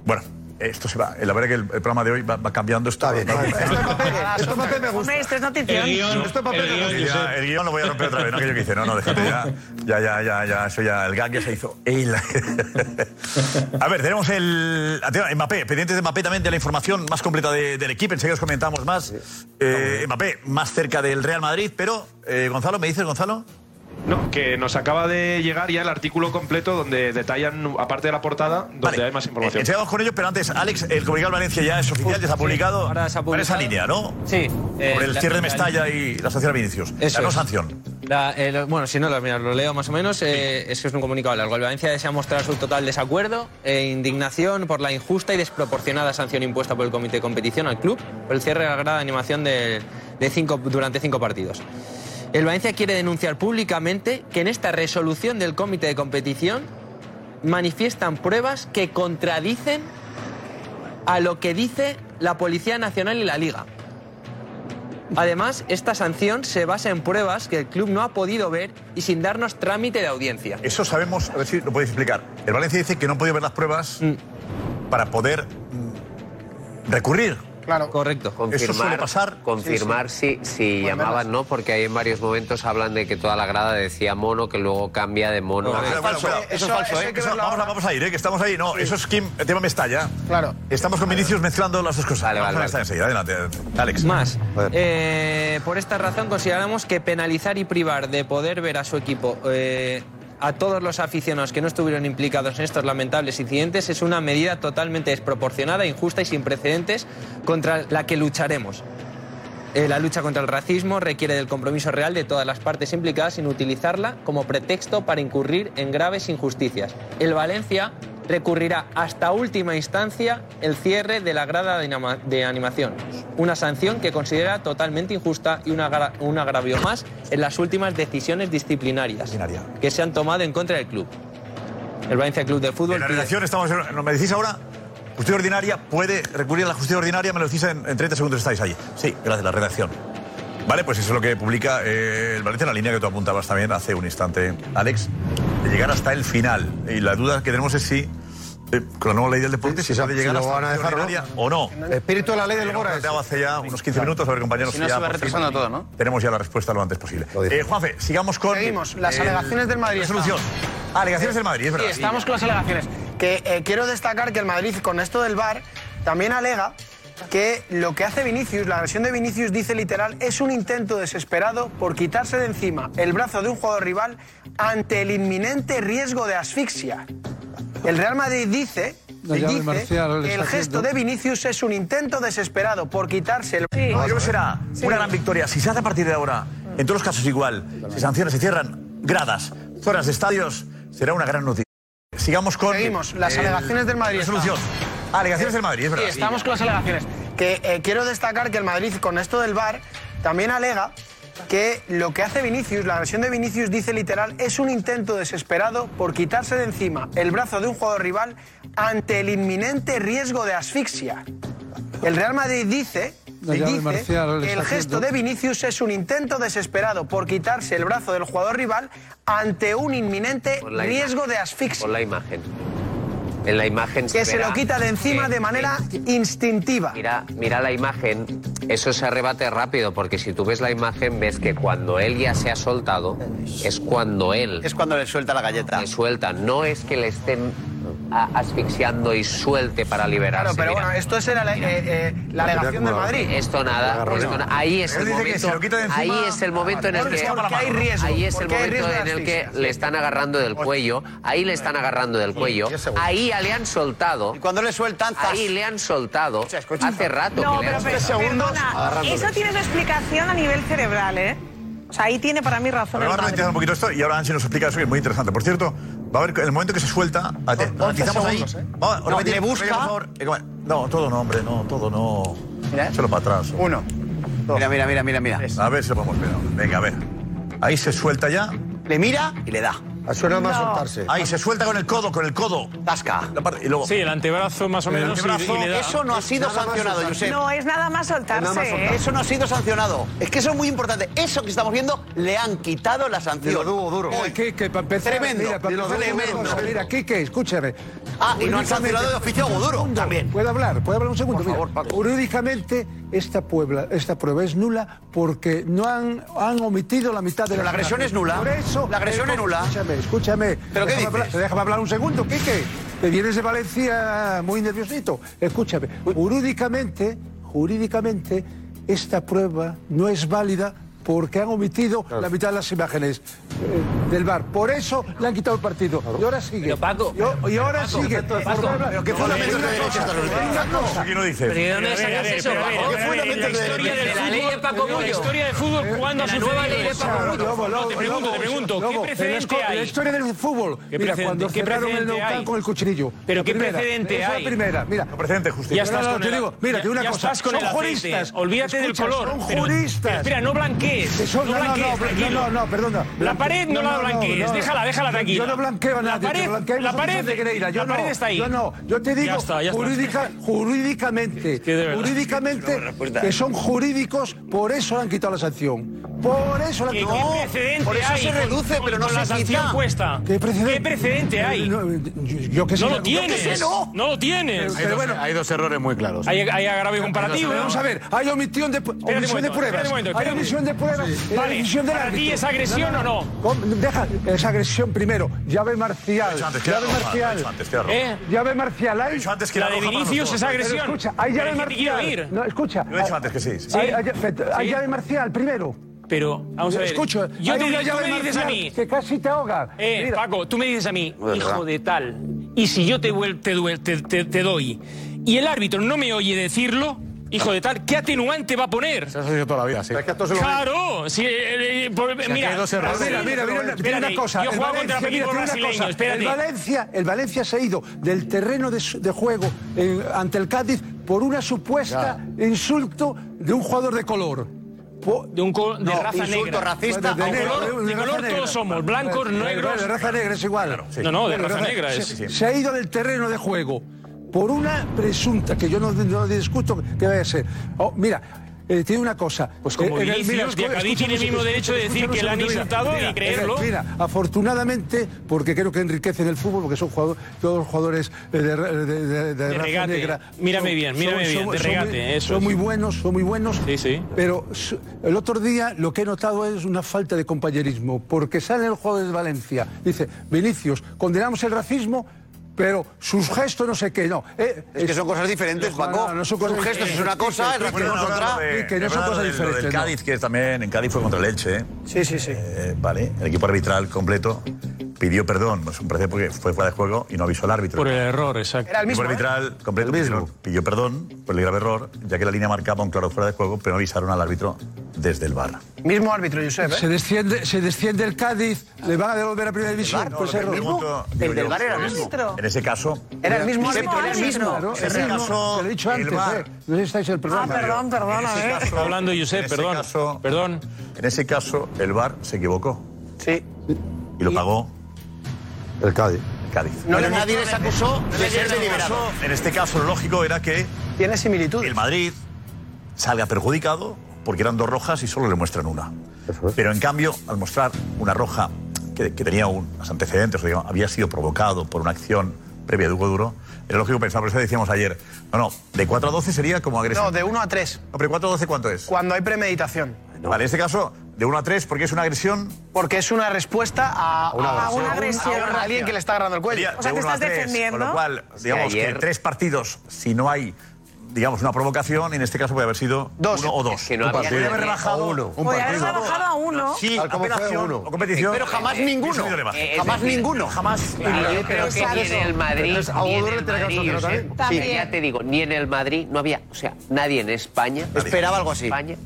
Bueno, esto se va. La verdad es que el, el programa de hoy va, va cambiando. Esto Está bien. Esto me gusta. Hombre, esto es notición. El guion, Esto es papel el, guion, ya, el guion lo voy a romper otra vez, no que yo que hice, no, no, déjate ya, ya, ya, ya, ya, eso ya, el gag ya se hizo. A ver, tenemos el Mbappé, pendientes de Mbappé también de la información más completa de- del equipo, enseguida os comentamos más. Eh, Mbappé más cerca del Real Madrid, pero eh, Gonzalo, ¿me dices Gonzalo? No, que nos acaba de llegar ya el artículo completo donde detallan, aparte de la portada, donde hay más información. Eh, Enseguida con ello, pero antes, Alex, el comunicado de Valencia ya es oficial, ya se ha publicado. ahora se ha Para esa publicado. línea, ¿no? Sí. eh, Por el la- cierre de la- Mestalla y la sanción a Vinicius. Eso la no es. sanción. La- eh, lo- bueno, si no, lo, mira, lo leo más o menos. eh, es que es un comunicado largo. El Valencia desea mostrar su total desacuerdo e indignación por la injusta y desproporcionada sanción impuesta por el Comité de Competición al club por el cierre de la grada de animación de, de cinco, durante cinco partidos. El Valencia quiere denunciar públicamente que en esta resolución del Comité de Competición manifiestan pruebas que contradicen a lo que dice la Policía Nacional y la Liga. Además, esta sanción se basa en pruebas que el club no ha podido ver y sin darnos trámite de audiencia. Eso sabemos, a ver si lo podéis explicar. El Valencia dice que no ha podido ver las pruebas para poder mm, recurrir. Claro. Correcto. Eso suele pasar. Confirmar si, si llamaban, ¿no? Porque ahí en varios momentos hablan de que toda la grada decía mono, que luego cambia de mono. a- Cuidado, cuidado, cuidado. Eso es falso, ¿eh? Eso- vamos, a, vamos a ir, ¿eh? que estamos ahí. No, eso es Kim, el tema Mestalla. Claro. Estamos con Vinicius mezclando las dos cosas. Vale, vamos vale, a adelante. Alex. Más. Eh, por esta razón consideramos que penalizar y privar de poder ver a su equipo eh, a todos los aficionados que no estuvieron implicados en estos lamentables incidentes es una medida totalmente desproporcionada, injusta y sin precedentes contra la que lucharemos. Eh, la lucha contra el racismo requiere del compromiso real de todas las partes implicadas sin utilizarla como pretexto para incurrir en graves injusticias. El Valencia recurrirá hasta última instancia el cierre de la grada de, anima- de animación, una sanción que considera totalmente injusta y una un agravio más en las últimas decisiones disciplinarias que se han tomado en contra del club. El Valencia Club de Fútbol En la redacción estamos. en- ¿Me decís ahora? Justicia ordinaria puede recurrir a la justicia ordinaria, me lo decís en, en 30 segundos estáis ahí. Sí, gracias, la redacción. Vale, pues eso es lo que publica eh, el Valencia, la línea que tú apuntabas también hace un instante, Alex, de llegar hasta el final. Y la duda que tenemos es si, eh, con la nueva ley del deporte, si, si se puede se- llegar si lo hasta van a la dejar o no. ordinaria o no. El espíritu de la ley del Lo Gora planteado hace ya unos 15 minutos, a ver, compañeros. Si no, ya se va fin retrasando todo, ¿no? Tenemos ya la respuesta lo antes posible. Eh, Juanfe, sigamos con. Seguimos, las alegaciones del Madrid. Resolución. Ah, alegaciones del Madrid, es verdad. Sí, estamos con las alegaciones. Que eh, quiero destacar que el Madrid, con esto del VAR, también alega que lo que hace Vinicius, la versión de Vinicius dice literal, es un intento desesperado por quitarse de encima el brazo de un jugador rival ante el inminente riesgo de asfixia. El Real Madrid dice, marcial que el gesto de Vinicius es un intento desesperado por quitarse el... No, creo que será una gran victoria. Si se hace a partir de ahora, en todos los casos igual, se sanciona, se cierran gradas, zonas de estadios, será una gran noticia. Sigamos con. Seguimos, las el- alegaciones del Madrid. Resolución. Estamos. Alegaciones del Madrid, es verdad. Sí, estamos con las alegaciones. Que eh, quiero destacar que el Madrid, con esto del VAR, también alega que lo que hace Vinicius, la versión de Vinicius dice literal, es un intento desesperado por quitarse de encima el brazo de un jugador rival ante el inminente riesgo de asfixia. El Real Madrid dice, marcial que el gesto de Vinicius es un intento desesperado por quitarse el brazo del jugador rival ante un inminente riesgo de asfixia. Por la imagen. En la imagen Que se lo quita de encima que- de manera instintiva. Mira, mira la imagen, eso se arrebate rápido, porque si tú ves la imagen, ves que cuando él ya se ha soltado, es cuando él. Es cuando le suelta la galleta. Le suelta, no es que le estén asfixiando y suelte para liberarse. Claro, pero mira. bueno, esto es la, eh, eh, la alegación del Madrid. Esto nada, esto na- ahí es el momento, de ahí es el momento en el que hay riesgo, ahí es el momento de en el que le están agarrando del cuello, ahí le están agarrando del cuello, ahí ya le han soltado. Y cuando le sueltan, ahí le han soltado hace rato No, que le pero, han pero, soltado. perdona, eso tiene su explicación a nivel cerebral, ¿eh? O sea, ahí tiene para mí razón. Pero el vamos a ralentizar un poquito esto y ahora Ansi nos explica eso, que es muy interesante. Por cierto, va a haber el momento que se suelta. Atentizamos oh, ahí. ¿eh? Vamos, no, repetir, busca. Por favor. Eh, no, todo no, hombre, no, todo no. Mira. Solo para atrás. Uno. Dos. Mira, mira, mira, mira, mira. A ver si lo podemos ver. Venga, a ver. Ahí se suelta ya. Le mira y le da. Ah, suena más no. soltarse. Ahí, se suelta con el codo, con el codo. Tasca. Y luego... Sí, el antebrazo más o menos. El antebrazo, eso no ha sido sancionado, Josep. No, es nada más soltarse. ¿eh? Eso no ha sido sancionado. Es que eso es muy importante. Eso que estamos viendo le han quitado la sanción. Duro, duro. Tremendo. Mira, tremendo. Mira, Kike, escúchame. Ah, y no han cancelado de oficio a Goduro también. Puede hablar, puede hablar un segundo. Por favor, Paco. Jurídicamente, esta, puebla, esta prueba es nula porque no han, han omitido la mitad de Pero la agresión es nula. Por eso. La agresión es eh, nula. Escúchame, escúchame. ¿Pero qué dices? Hablar, déjame hablar un segundo, Quique. Te vienes de Valencia muy nerviosito. Escúchame. Jurídicamente, jurídicamente, esta prueba no es válida porque han omitido claro. la mitad de las imágenes eh, del bar. Por eso le han quitado el partido. Y ahora sigue. Pero Paco, y, y ahora Paco, sigue. Paco, Paco, pero fue la mente de derecha esta reunión. ¿Qué no dices? Eso, ¿Qué fue la mente de? La ley de Paco Bullo. La historia del fútbol jugando a su nueva ley de Paco Bullo. Te pregunto, te pregunto, ¿qué precedente hay? La historia del fútbol. Mira, cuando cerraron el local con el cuchillo. Pero ¿qué precedente hay? la primera, mira. No precedente, justicia. Ya estás con el... Mira, te digo una cosa. Son juristas. Olvídate del color. Son juristas. Mira, no blanquees no, no, no, no, no, no, perdona. La pared no, la blanquees, déjala, déjala tranquila. Yo no blanqueo nada, la pared, la pared, yo la pared está ahí. Yo no, yo te digo jurídicamente, que jurídicamente que son jurídicos, por eso le han quitado la sanción. Por eso la han quitado. Por eso se reduce, pero no la sanción ¿Qué precedente, ¿Qué precedente hay? No, lo tienes. No. no. lo tienes. Bueno, hay dos errores muy claros. Hay, agravio comparativo. Vamos a ver, hay omisión de, omisión de pruebas. Hay omisión de pruebas fuera. Vale, ¿para ti es agresión o no? Deja, es agresión primero. Llave marcial. ¿Eh? Llave marcial. Llave marcial. La de Vinicius es agresión. Escucha, hay llave marcial. No, escucha. Lo he hecho antes que sí. Hay llave marcial primero. Pero, vamos yo te, una llave tú me. Que casi te ahoga. Eh, Paco, tú me dices a mí, hijo de tal. Y si yo te, te, te doy y el árbitro no me oye decirlo, hijo de tal, ¿qué atenuante va a poner? Se ha sido toda la vida, sí. Es que esto se lo claro, sí, eh, eh, eh por, si mira, dos errores. mira, mira, mira, mira, una cosa. Yo juego contra mira, brasileño, espérate. El Valencia, el Valencia se ha ido del terreno de, de juego eh, ante el Cádiz por una supuesta ya. insulto de un jugador de color de un de no, raza negra. racista, de, negro, color, de, color, de color todos negra. somos, blancos, eh, negros. De raza negra es igual. Sí. No, no, de, de raza, raza, negra es. Se, se, ha ido del terreno de juego por una presunta, que yo no, discuto que vaya a ser. Oh, mira, eh, tiene una cosa. Pues como eh, Vinicius, el, mira, tiene el mismo derecho de decir que le han insultado y creerlo. Mira, afortunadamente, porque creo que enriquecen el fútbol, porque son todos los jugadores eh, eh, de, raza regate. negra. Mírame bien, mírame son, bien, son, de regate. Eso, son, muy buenos, son muy buenos. Sí, sí. Pero el otro día lo que he notado es una falta de compañerismo, porque sale el jugador de Valencia, dice, Vinicius, condenamos el racismo pero sus gestos no sé qué, no. Eh, es, que son cosas diferentes, Paco. No, no son cosas sus gestos es una cosa, es otra. que no son cosas diferentes. El Cádiz, que también en Cádiz fue contra el Elche. ¿eh? Sí, sí, sí. Eh, vale, el equipo arbitral completo pidió perdón, pues un porque fue fuera de juego y no avisó al árbitro. Por el error, exacto. Era el mismo. El ¿eh? arbitral completo, pues, mismo. pidió perdón por el grave error, ya que la línea marcaba un claro fuera de juego, pero no avisaron al árbitro desde el bar. Mismo árbitro, Josep. ¿eh? Se, desciende, se desciende el Cádiz, le van a devolver a primera división. El bar, pues el el del bar era el árbitro. En ese caso. Era el mismo árbitro, era el mismo. Te lo he dicho antes. Eh. No estáis el programa. Ah, perdón, perdona, hablando, Josep, perdón. Perdón. En ese caso, el bar se equivocó. Sí. Y lo pagó el Cádiz. Cádiz. No, nadie les acusó de ser deliberado. En este caso, lo lógico era que. Tiene similitud. El Madrid salga perjudicado porque eran dos rojas y solo le muestran una. Eso es. Pero en cambio, al mostrar una roja que, tenía unos antecedentes, o digamos, había sido provocado por una acción previa de Hugo Duro, era lógico pensar, por eso decíamos ayer, no, no, de 4 a 12 sería como agresión. No, de 1 a 3. No, pero 4 a 12 ¿cuánto es? Cuando hay premeditación. No. Vale, en este caso, de 1 a 3, porque es una agresión. Porque es una respuesta a, una, a agresión, una agresión. A, a, alguien que le está agarrando el cuello. O sea, te estás 3, defendiendo. Con lo cual, digamos sí, ayer... que tres partidos, si no hay digamos, una provocación, en este caso puede haber sido dos. uno o dos. Es que no había haber rebajado uno. Un partido. haber rebajado a uno. Sí, Tal como fue uno. O competición. Pero jamás eh, ninguno. Eh, jamás decir, ninguno. Jamás. Claro, yo creo que ni en el Madrid, ni en el Madrid, también. Sí, ya te digo, ni en el Madrid no había, o sea, nadie en España. Esperaba algo así. España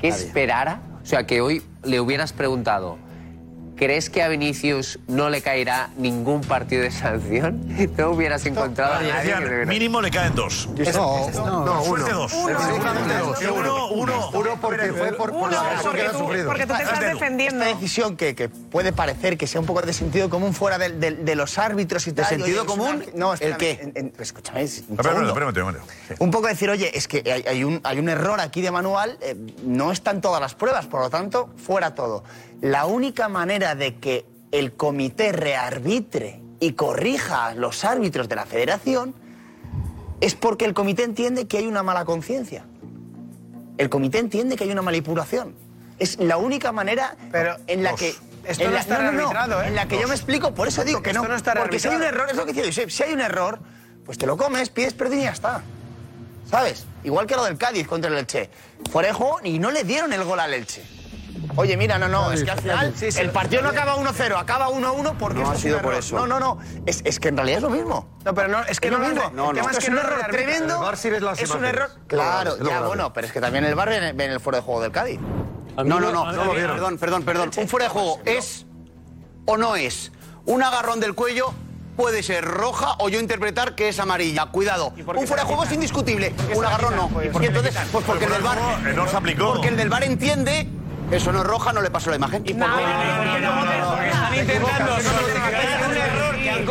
que esperara o sea, que hoy le hubieras preguntado ¿crees que a Vinicius no le caerá ningún partido de sanción? No hubieras encontrado a nadie decían, que de verdad- mínimo le caen dos. No, no, no, uno. Suerte dos. Uno, uno, Uno, uno porque fue por, por la agresión que ha sufrido. Esta decisión que, que puede parecer que sea un poco de sentido común fuera del- del- de, los árbitros y ¿De tal. sentido oye, es común? no, ¿El qué? en- en- escúchame. Un poco decir, oye, es que hay, hay un, hay un error aquí de manual, eh, no están todas las pruebas, por lo tanto, fuera todo. La única manera de que el comité rearbitre y corrija a los árbitros de la federación es porque el comité entiende que hay una mala conciencia. El comité entiende que hay una manipulación. Es la única manera en la Dos. que... Esto en no la, está no, no, no, rearbitrado, ¿eh? En la que yo me explico, por eso digo que no. está porque si hay un error, es lo que decía Josep, si hay un error, pues te lo comes, pides perdón y ya está. ¿Sabes? Igual que lo del Cádiz contra el Elche. Fuera de juego y no le dieron el gol al Elche. Oye, mira, no, no, es que al final Sí, sí, el partido no acaba 1-0, acaba 1-1 porque No ha es sido un por error. eso. No, no, no, es, es que en realidad es lo mismo. No, pero no, es que Es no lo mismo. re- No, el tema no. es un no error tremendo. El VAR sí ves las Es un error. Claro, ya bueno, pero es que también el bar ve ve en el fuera de juego del Cádiz. No, no, no, no lo vieron. Perdón, perdón, perdón. Un fuera de juego es o no es. Un agarrón del cuello puede ser roja o yo interpretar que es amarilla. Cuidado. Un fuera de juego es indiscutible. Un agarrón no. Y entonces, pues porque el del bar. No se aplicó. Porque el del bar entiende. Eso no es roja, no le pasó la imagen.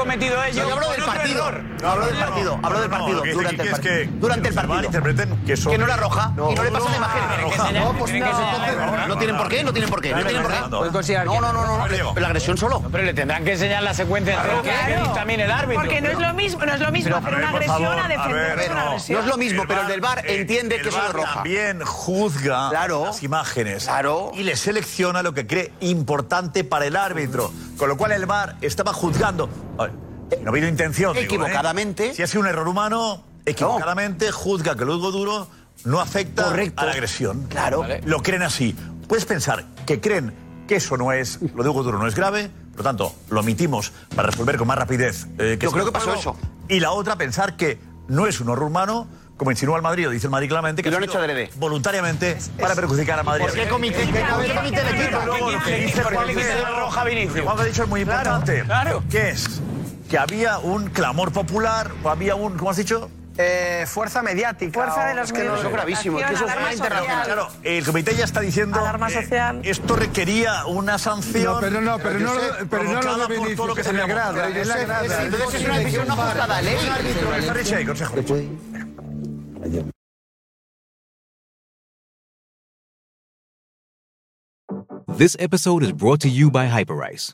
Cometido ellos. No, yo hablo del partido. error. No hablo del partido, hablo del partido. Durante el partido. Durante el interpreten que son- Que no era roja No, y no le pasó la no, imagen. no, pues no, no tienen por qué, no tienen por qué. No tienen por qué. Considerar No, no, la agresión solo. Pero le tendrán que enseñar la secuencia que también el árbitro. Porque no es lo mismo, no es lo mismo Pero, hacer una agresión a defender una no. agresión. No es lo mismo, pero el del VAR eh, entiende que eso es roja. También juzga Claro. las imágenes. Claro. Y le selecciona lo que cree importante para el árbitro. Con lo cual el VAR estaba juzgando. A ver, no ha habido intención. digo, ¿eh? Equivocadamente. Si ha sido un error humano, equivocadamente juzga que el Hugo duro no afecta Correcto. a la agresión. Claro. Lo creen así. Puedes pensar que creen que eso no es, lo de Hugo Duro no es grave, por lo tanto, lo omitimos para resolver con más rapidez. eh, Yo es creo que pasó eso. Y la otra, pensar que no es un error humano, como insinúa el Madrid, o dice el Madrid claramente, que lo ha han hecho adrede. voluntariamente para perjudicar al Madrid. ¿Por qué comité? ¿Qué comité le quita? Luego lo que dice ¿Por qué le Juan roja a Vinicius? Juan ha dicho es muy importante. claro. Que es que había un clamor popular, o había un, ¿cómo has dicho? Eh, fuerza mediática. Fuerza de los es que no sé. Es gravísimo. es que eso. Claro, el comité ya está diciendo Alarma eh, social. esto requería una sanción. No, pero no, pero no, Josep, pero no lo por todo lo que se en la había grada, mostrado. en la grada. Entonces es una decisión no ajustada a ley. Está Richie, consejo. This episode is brought to you by Hyperice,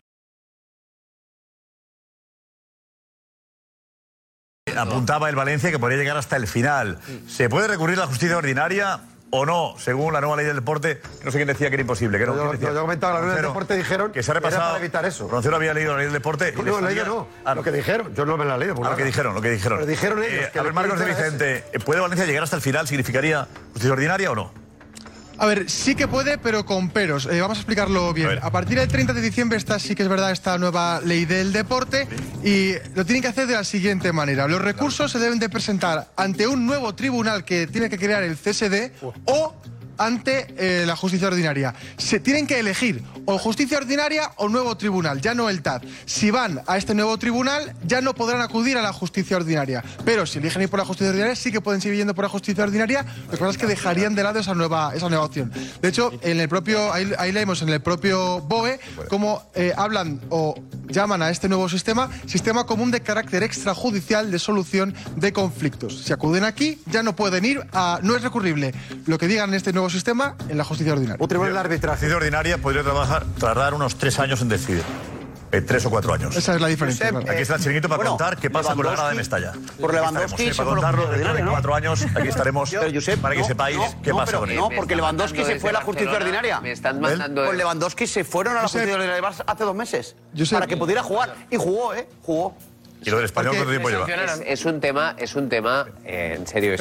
Apuntaba el Valencia que podría llegar hasta el final. ¿Se puede recurrir a la justicia ordinaria o no? Según la nueva ley del deporte, no sé quién decía que era imposible. Que no, Yo- yo- yo comentaba, la ley del deporte dijeron que se ha era repasado. para evitar eso. Roncero había leído la ley del deporte. No, no, salía- no. Ah, Lo que dijeron, yo no me la he leído. por Ah, lo que dijeron, lo que dijeron. Pero dijeron ellos Eh, que a ver, Marcos de Vicente, ¿puede Valencia llegar hasta el final? ¿Significaría justicia ordinaria o no? A ver, sí que puede, pero con peros. Eh, vamos a explicarlo bien. A, partir del 30 de diciembre está, sí que es verdad, esta nueva ley del deporte y lo tienen que hacer de la siguiente manera. Los recursos se deben de presentar ante un nuevo tribunal que tiene que crear el CSD o ante eh, la justicia ordinaria. Se tienen que elegir o justicia ordinaria o nuevo tribunal, ya no el TAD. Si van a este nuevo tribunal, ya no podrán acudir a la justicia ordinaria. Pero si eligen ir por la justicia ordinaria, sí que pueden seguir yendo por la justicia ordinaria. Lo que pasa es que dejarían de lado esa nueva, esa nueva opción. De hecho, en el propio, ahí, ahí leemos en el propio BOE cómo eh, hablan o llaman a este nuevo sistema sistema común de carácter extrajudicial de solución de conflictos. Si acuden aquí, ya no pueden ir a. No es recurrible lo que digan en este nuevo sistema en la justicia ordinaria. Un tribunal de arbitraje. justicia ordinaria podría trabajar, tardar unos tres años en decidir. Eh, tres o cuatro años. Esa es la diferencia. Josep, claro. aquí está el chiringuito para bueno, contar qué pasa con la grada de Mestalla. por Lewandowski eh, para la contarlo dentro de cuatro años. Aquí estaremos Pero, Josep, para que no, sepáis no, qué no, pasa con él. No, porque Lewandowski se fue a la justicia ordinaria. Me están mandando. Con Lewandowski se fueron a la Josep. justicia ordinaria hace dos meses. Josep. Para que pudiera jugar. Y jugó, ¿eh? Jugó. ¿Y lo del español? Es, un tema, es un tema eh, en serio.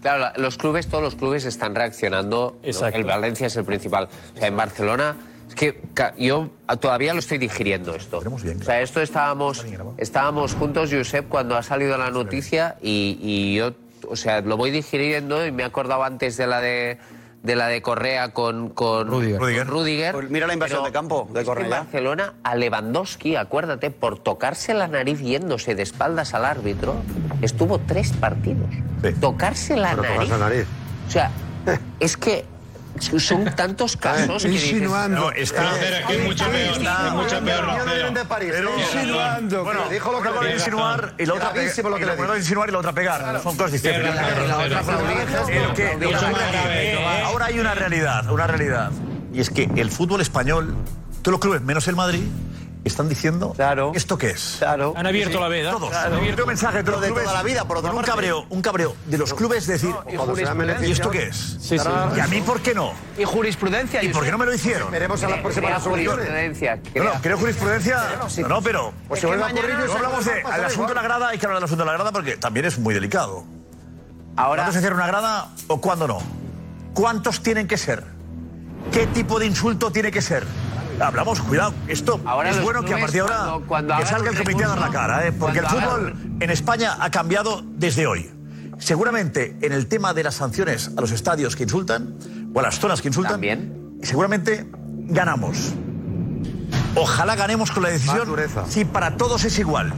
Claro, los clubes, todos los clubes están reaccionando. El Valencia es el principal. O sea, en Barcelona es que yo todavía lo estoy digiriendo esto. O sea, esto estábamos, estábamos juntos, Josep, cuando ha salido la noticia y, y yo, o sea, lo voy digiriendo y me he acordado antes de la de de la de Correa con, con Rudiger. Pues mira la invasión de campo de Correa. Barcelona a Lewandowski, acuérdate, por tocarse la nariz yéndose de espaldas al árbitro, estuvo tres partidos. Tocarse la nariz. la nariz. O sea, es que son tantos casos. Insinuando. Dices, no, ah, está, pero aquí mucho peor. Está, mucho peor. Pero ¿eh? insinuando. Bueno, dijo lo que insinuar y la otra. Lo que le puedo insinuar y la otra pegar. Son cosas distintas. Ahora hay una realidad, una realidad. Y es que el fútbol español, todos los clubes, menos el Madrid, están diciendo claro, esto qué es. Claro. Han abierto la veda. Todos. Claro. Han abierto un mensaje de, toda la vida, por otra un cabreo, un cabreo de los clubes decir, no, y, ¿y esto qué es? Sí, sí. ¿Y a mí por qué no? Y jurisprudencia. ¿Y, ¿Y por qué no me lo hicieron? Veremos a eh, eh, las próximas jurisprudencia. No, no, creo jurisprudencia. No, no pero pues a. No hablamos de, asunto de la grada, hay que hablar del asunto de la grada porque también es muy delicado. Ahora, se cierra una grada o cuándo no? ¿Cuántos tienen que ser? ¿Qué tipo de insulto tiene que ser? hablamos, cuidado, esto ahora es bueno que a partir de ahora cuando, cuando que salga el comité a dar la cara, porque el fútbol en España ha cambiado desde hoy. Seguramente en el tema de las sanciones a los estadios que insultan o a las zonas que insultan, ¿También? seguramente ganamos. Ojalá ganemos con la decisión si para todos es igual.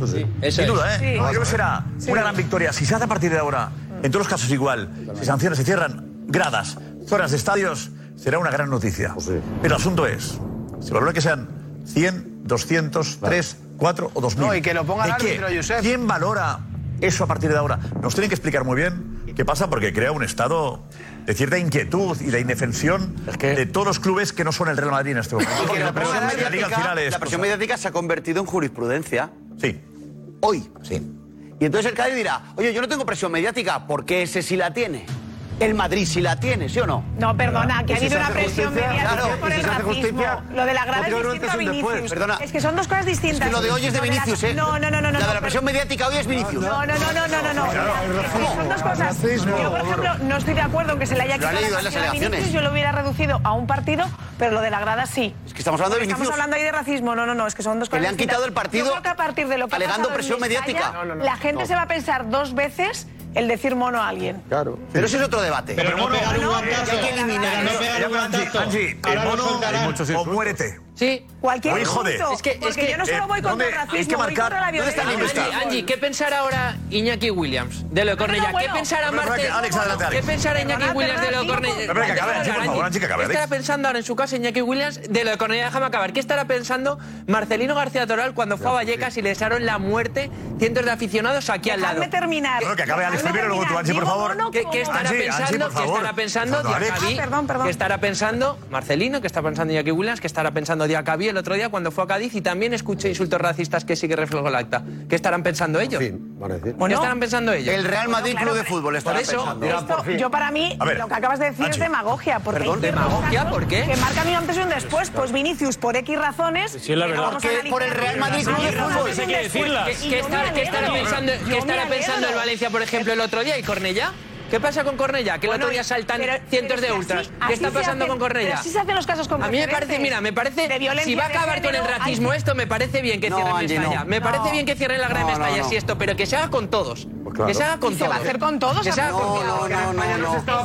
Sin duda, ¿eh? Sí. Creo que será una gran victoria. Si se hace a partir de ahora, en todos los casos igual, si sanciones se cierran, gradas, zonas de estadios, será una gran noticia. Pues Pero el asunto es, se valora que sean 100, 200, 3, 4 o 2.000. No, y que lo ponga el árbitro, Josep. ¿Quién valora eso a partir de ahora? Nos tienen que explicar muy bien qué pasa porque crea un estado de cierta inquietud y de indefensión de todos los clubes que no son el Real Madrid en este momento. la, presión mediática, es, la presión mediática se ha convertido en jurisprudencia. Sí. Hoy. Sí. Y entonces el Cádiz dirá, oye, yo no tengo presión mediática, porque ese sí la tiene el Madrid sí la tiene, ¿sí o no? No, perdona, que ha habido una presión mediática por el racismo. Lo de la grada es distinto a Vinicius. Perdona. Es que son dos cosas distintas. Lo de hoy es de Vinicius, ¿eh? No, no, no, no. La de la presión mediática hoy es Vinicius. No, no, no, no, no, no. son dos cosas. Yo, por ejemplo, no estoy de acuerdo en que se le haya quitado la presión a Vinicius, yo lo hubiera reducido a un partido, pero lo de la grada sí. Es que estamos hablando de Vinicius. Estamos hablando ahí de racismo. No, no, no, es que son dos cosas distintas. le han quitado el partido. A partir de alegando presión mediática. La gente se va a pensar dos veces el decir mono a alguien. Claro. Pero ese es otro debate. Pero, no, pegar un guantazo. Hay que eliminar. No pegar un. Angie, el mono o muérete. Sí. Cualquier Oye, joder. Es que, es que, yo no solo eh, voy eh, contra el racismo, que marcar, voy contra la violencia. Angie, Angie, ¿qué pensará ahora Iñaki Williams de lo Cornella? No, ¿Qué pensará Marte? Alex, adelante, Alex. ¿Qué pensará Iñaki Williams de lo Cornella? Que ¿Qué estará pensando ahora en su casa Iñaki Williams de lo de Cornella? Déjame acabar. ¿Qué estará pensando Marcelino García Toral cuando fue a Vallecas y le desearon la muerte cientos de aficionados aquí al lado? Déjame terminar. Creo que acabe Alex primero, luego tú, Angie, por favor. ¿Qué estará pensando? ¿Qué estará pensando? ¿Qué estará pensando Marcelino? ¿Qué está pensando Iñaki Williams? ¿Qué estará pensando pensando de Acabí el otro día cuando fue a Cádiz y también escuché insultos racistas que sí que reflejó el acta. ¿Qué estarán pensando ellos? Por van a decir. ¿Qué estarán pensando ellos? El Real Madrid claro, Club de Fútbol estará pensando. Esto, por fin. yo para mí, ver, lo que acabas de decir Ancho. es demagogia. Porque Perdón, ¿demagogia por qué? Que marca mi antes y un después. Pues Vinicius, por X razones... Sí, la verdad. Porque por el Real Madrid Club de pues Fútbol. ¿Qué estará pensando el Valencia, por ejemplo, el otro día y Cornella? ¿Qué pasa con Cornella? Que bueno, el otro saltan cientos de ultras. ¿Qué está pasando con Cornella? Así se hacen los casos con A mí me parece, mira, me parece. si va a acabar con el racismo esto, me parece bien que no, cierren Angie, Mestalla. No. Me parece bien que cierren la Gran Mestalla, si esto, pero que se haga con todos. Que se haga con todos. ¿Se va a hacer con todos? Que se haga con todos. No, no, no. No, no estaba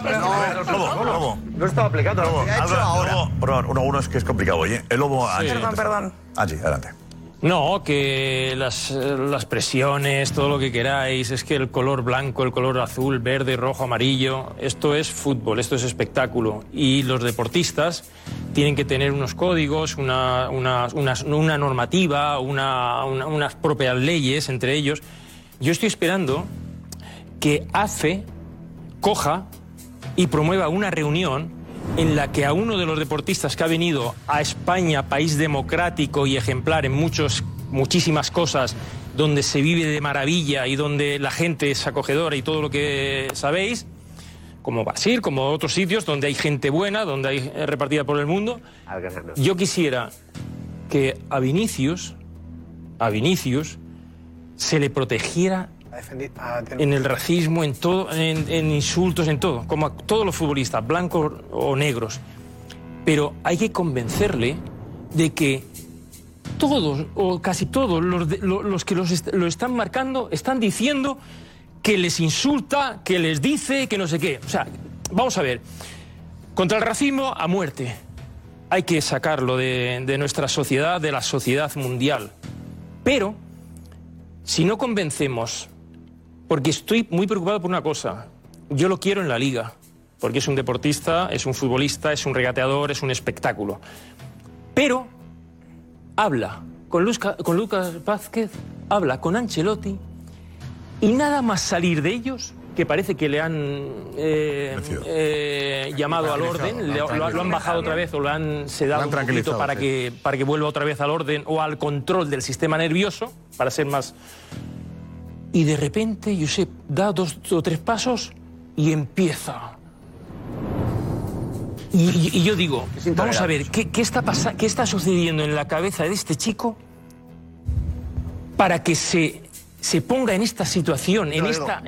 aplicando. No, no, no. No, no, es que es complicado, oye. El lobo. Perdón, perdón. Angie, adelante. No, que las, presiones, todo lo que queráis, es que el color blanco, el color azul, verde, rojo, amarillo, esto es fútbol, esto es espectáculo. Y los deportistas tienen que tener unos códigos, una, una normativa, unas propias leyes entre ellos. Yo estoy esperando que AFE coja y promueva una reunión en la que a uno de los deportistas que ha venido a España, país democrático y ejemplar en muchos, muchísimas cosas, donde se vive de maravilla y donde la gente es acogedora y todo lo que sabéis, como Brasil, como otros sitios donde hay gente buena, donde hay eh, repartida por el mundo. Yo quisiera que a Vinicius, a Vinicius, se le protegiera en el racismo, en todo, en, insultos, en todo, como a todos los futbolistas, blancos o negros. Pero hay que convencerle de que todos o casi todos los, los que los lo están marcando están diciendo que les insulta, que les dice, que no sé qué. O sea, vamos a ver, contra el racismo a muerte. Hay que sacarlo de, de nuestra sociedad, de la sociedad mundial. Pero, si no convencemos porque estoy muy preocupado por una cosa. Yo lo quiero en la liga, porque es un deportista, es un futbolista, es un regateador, es un espectáculo. Pero habla con, Luzca- con Lucas Vázquez, habla con Ancelotti, y nada más salir de ellos, que parece que le han eh, eh, llamado al orden, lo, lo han bajado otra vez o lo han sedado Lo han un poquito para, sí. que, para que vuelva otra vez al orden o al control del sistema nervioso, para ser más y de repente, Josep da dos o tres pasos y empieza. Y, yo digo, vamos a ver, ¿qué, qué está ¿qué está sucediendo en la cabeza de este chico para que se, se ponga en esta situación, en esta...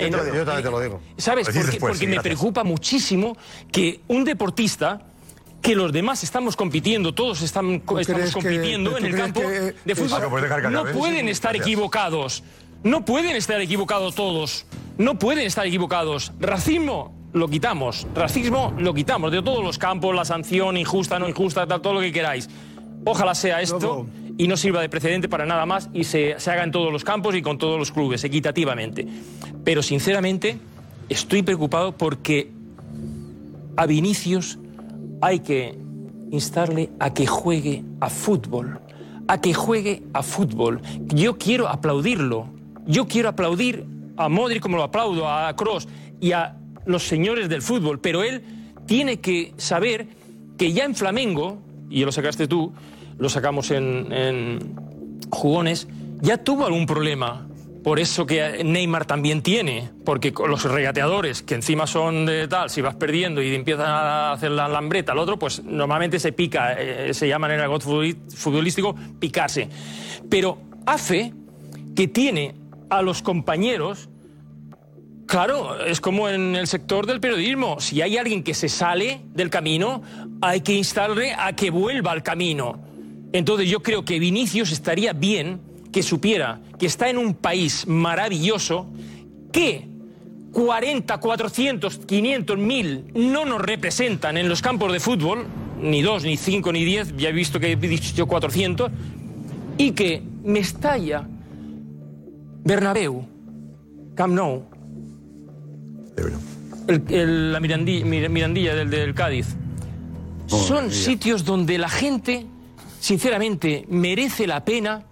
¿Sabes? Porque, después, porque sí, me gracias. preocupa muchísimo que un deportista que los demás estamos compitiendo, todos están, estamos que- compitiendo en el campo que- de fútbol. Paco, ¿puedes dejar que no pueden estar gracias. equivocados. No pueden estar equivocados todos. No pueden estar equivocados. Racismo lo quitamos. Racismo lo quitamos de todos los campos, la sanción injusta, no injusta, tal, todo lo que queráis. Ojalá sea esto y no sirva de precedente para nada más y se, se haga en todos los campos y con todos los clubes, equitativamente. Pero sinceramente estoy preocupado porque a Vinicius hay que instarle a que juegue a fútbol, a que juegue a fútbol. Yo quiero aplaudirlo, yo quiero aplaudir a Modric como lo aplaudo, a Kroos y a los señores del fútbol, pero él tiene que saber que ya en Flamengo, y lo sacaste tú, lo sacamos en, jugones, ya tuvo algún problema. Por eso que Neymar también tiene, porque los regateadores, que encima son de tal, si vas perdiendo y empiezan a hacer la lambreta al otro, pues normalmente se pica, eh, se llama en el argot futbolístico picarse. Pero hace que tiene a los compañeros Claro, es como en el sector del periodismo. Si hay alguien que se sale del camino, hay que instarle a que vuelva al camino. Entonces yo creo que Vinicius estaría bien que supiera que está en un país maravilloso que 40, 400, 500, 1000 no nos representan en los campos de fútbol, ni dos, ni cinco, ni diez, ya he visto que he dicho 400, y que Mestalla, Bernabéu, Camp Nou, el- el- la Mirandilla, Mirandilla del, del Cádiz. Son sitios donde la gente, sinceramente, merece la pena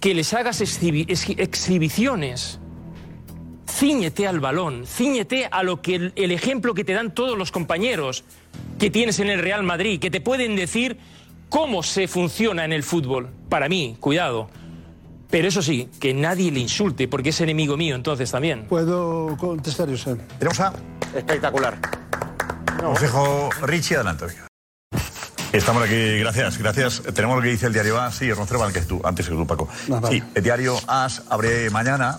que les hagas exhibi- exhi- exhibiciones. Cíñete al balón, cíñete a lo que el, el ejemplo que te dan todos los compañeros que tienes en el Real Madrid, que te pueden decir cómo se funciona en el fútbol. Para mí, cuidado. Pero eso sí, que nadie le insulte, porque es enemigo mío entonces también. ¿Puedo contestar, Josep? Tenemos a... Espectacular. Consejo Richie, adelante. Estamos aquí, gracias, gracias. Tenemos lo que dice el diario AS, sí, Roncero que es tú, antes que tú, Paco. Vale. Sí, el diario AS abre mañana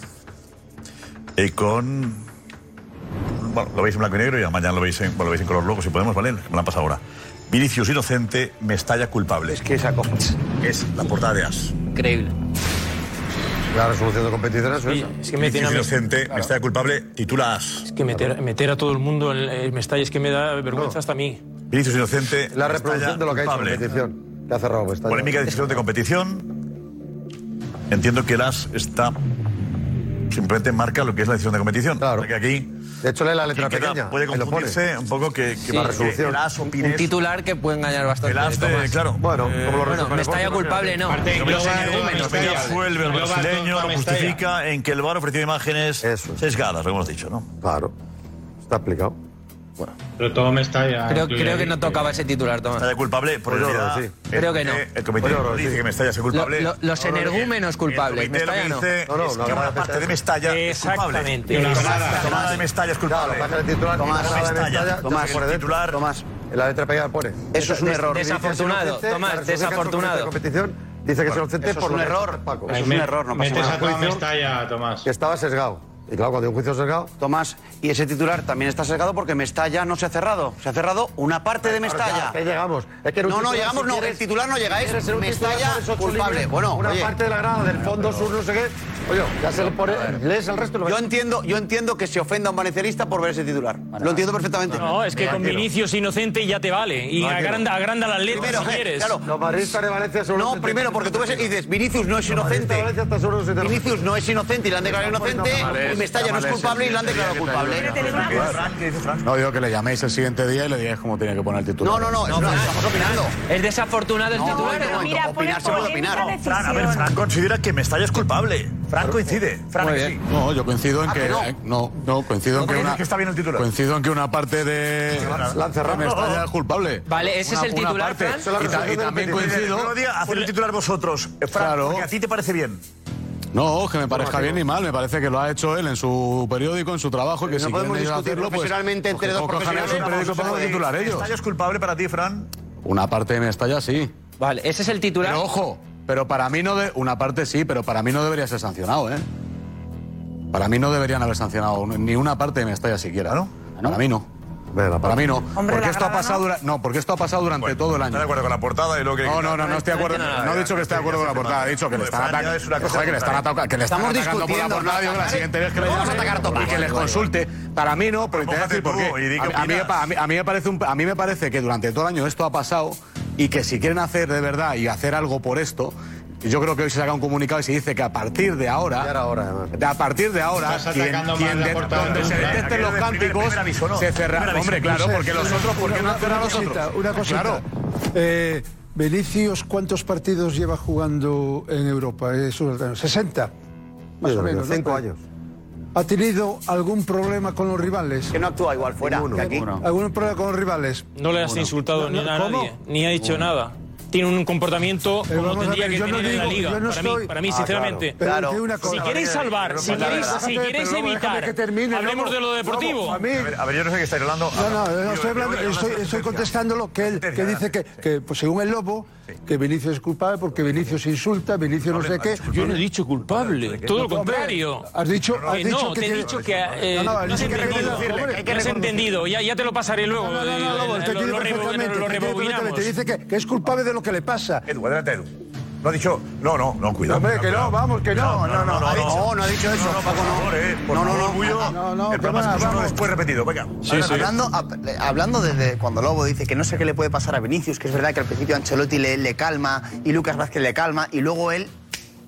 eh, con... Bueno, lo veis en blanco y negro y mañana lo veis en, bueno, lo veis en color loco, si podemos, ¿vale? Me lo han pasado ahora. Vinicius inocente, Mestalla culpable. Es que esa Es la portada de AS. Increíble. La resolución de competición es esa. Es que me tiene inocente, Mestalla culpable, titula AS. Es que meter, meter a todo el mundo en el Mestalla es que me da vergüenza hasta a mí. Vinicius inocente, La reproducción de lo que ha hecho en culpable. competición. Que ha cerrado Mestalla. Polémica de decisión de competición. Entiendo que el AS está. Simplemente marca lo que es la decisión de competición. Claro. Que aquí. De hecho, lee la letra quien queda- pequeña. Puede confundirse un poco que, que, Sí. que el AS opine. Un titular que puede engañar bastante. El as de- claro. Bueno, Eh, como lo Bueno, resume Mestalla Jorge, culpable no. Parte el Global, brasileño, lo justifica en que el VAR ofreció imágenes sesgadas, lo hemos dicho, ¿no? Claro. Está bueno. Pero Tom está ya. Creo, creo que no tocaba ese titular, Tomás. Está ya culpable por pues el sí. Creo que eh, no. El comité Oye, dice sí. que Mestalla es culpable. Lo, lo, los energúmenos culpables. Mestalla no. No, no, es que parte de Mestalla es culpable. Exactamente. Tomás de Mestalla es culpable. Tomás Tomás, por el titular. Tomás, la letra pegada pone. Eso es un error. Desafortunado, Tomás, desafortunado. competición dice que se lo por un error, Paco. Es un error, no pasa nada. Metes a Mestalla, Tomás. Que estaba sesgado. Y claro, cuando hay un juicio cercado. Tomás, y ese titular también está cercado porque Mestalla no se ha cerrado. Se ha cerrado una parte de Mestalla. Ya, llegamos. No, no llegamos, no. El titular no llega. llegáis. Si Mestalla culpable. Bueno, una parte de la grada, del fondo sur, no sé qué. Oye, ya se por... lees el resto. Yo entiendo, yo entiendo que se ofenda un valencianista por ver ese titular. Lo entiendo perfectamente. No, es que con Vinicius inocente ya te vale. Y no, agranda, agranda las letras primero, eh, Los de Valencia son No, primero, porque tú ves y dices, Vinicius no es inocente. Vinicius no es inocente y le han declarado pues inocente. Luis Mestalla no es culpable y lo han declarado culpable. No, digo que le llaméis el siguiente día y le digáis cómo tiene que poner el titular. No, no, no, estamos opinando. Es desafortunado el titular. Mira, opinar se puede opinar. Fran, a ver, Fran considera que Mestalla es culpable. Fran coincide. Fran sí. No, yo coincido en ah, que. Eh, no, no, coincido en que una. está bien el titular. Coincido en que una parte de. Mestalla es culpable. Vale, ese es el titular. Y también coincido. Hacer el titular vosotros. Eh, claro. Que a ti te parece bien. No, que me parezca bien ni mal, me parece que lo ha hecho él en su periódico, en su trabajo, y que si podemos discutirlo pues, profesionalmente pues, entre dos profesionales. un periódico para titular ellos. ¿Estalla es culpable para ti, Fran? Una parte de Mestalla sí. Vale, ese es el titular. Pero ojo, pero para mí no de una parte sí, pero para mí no debería ser sancionado, ¿eh? Para mí no deberían haber sancionado ni una parte de Mestalla siquiera, ¿no? Para mí no. Venga, para mí no. Hombre, porque esto ha pasado ¿no? No, porque esto ha pasado durante bueno, todo el año. ¿Estás de acuerdo con la portada y luego que No, no, no, no estoy de acuerdo. No he dicho que esté de acuerdo con la portada, he dicho que le están atacando. Que le están atacando, que le están atacando por la portada y la siguiente vez que le vamos a atacar y que les consulte. Para mí no, pero te voy a decir por qué. A mí me parece a mí me parece que durante todo el año esto ha pasado y que si quieren hacer de verdad y hacer algo por esto, yo creo que hoy se saca un comunicado y se dice que a partir de ahora, a partir de ahora, quien, de, donde se detesten los cánticos, se cerrará. Hombre, claro, porque los otros, ¿por? Una cosita. Claro. Eh, ¿cuántos partidos lleva jugando en Europa? Eh, 60, más o menos. Cinco ¿no? años. ¿Ha tenido algún problema con los rivales? Que no actúa igual fuera que aquí. ¿Algún problema con los rivales? No le has insultado no, ni a nadie, ni ha dicho nada tiene un comportamiento eh, pero que no digo, en la liga. Para, mí, ah, sinceramente. Si queréis salvar, si queréis, evitar, termine, hablemos de lo deportivo. A, mí... a, ver, yo no sé qué estáis hablando. No, no, no estoy, hablando, estoy, contestando lo que él que dice que, pues, según el Lobo, que Vinicius es culpable porque Vinicius insulta, Vinicius no sé qué. Yo no he dicho culpable, todo lo contrario. Has dicho, has dicho no, que te he dicho que no, eh, has entendido, que has entendido. Ya, te lo pasaré luego. No, no, no. Eh, te dice que, es culpable de lo que le pasa. Edu, adelante, Edu. No ha dicho, no, no, no, cuidado. Hombre, que no, vamos, que no, no, no, no, ha dicho, no, ha dicho eso, no, eh, no. No, no, no, no, el programa es uno después repetido, venga. Hablando, desde cuando Lobo dice que no sé qué le puede pasar a Vinicius, que es verdad que al principio Ancelotti le, calma y Lucas Vázquez le calma y luego él,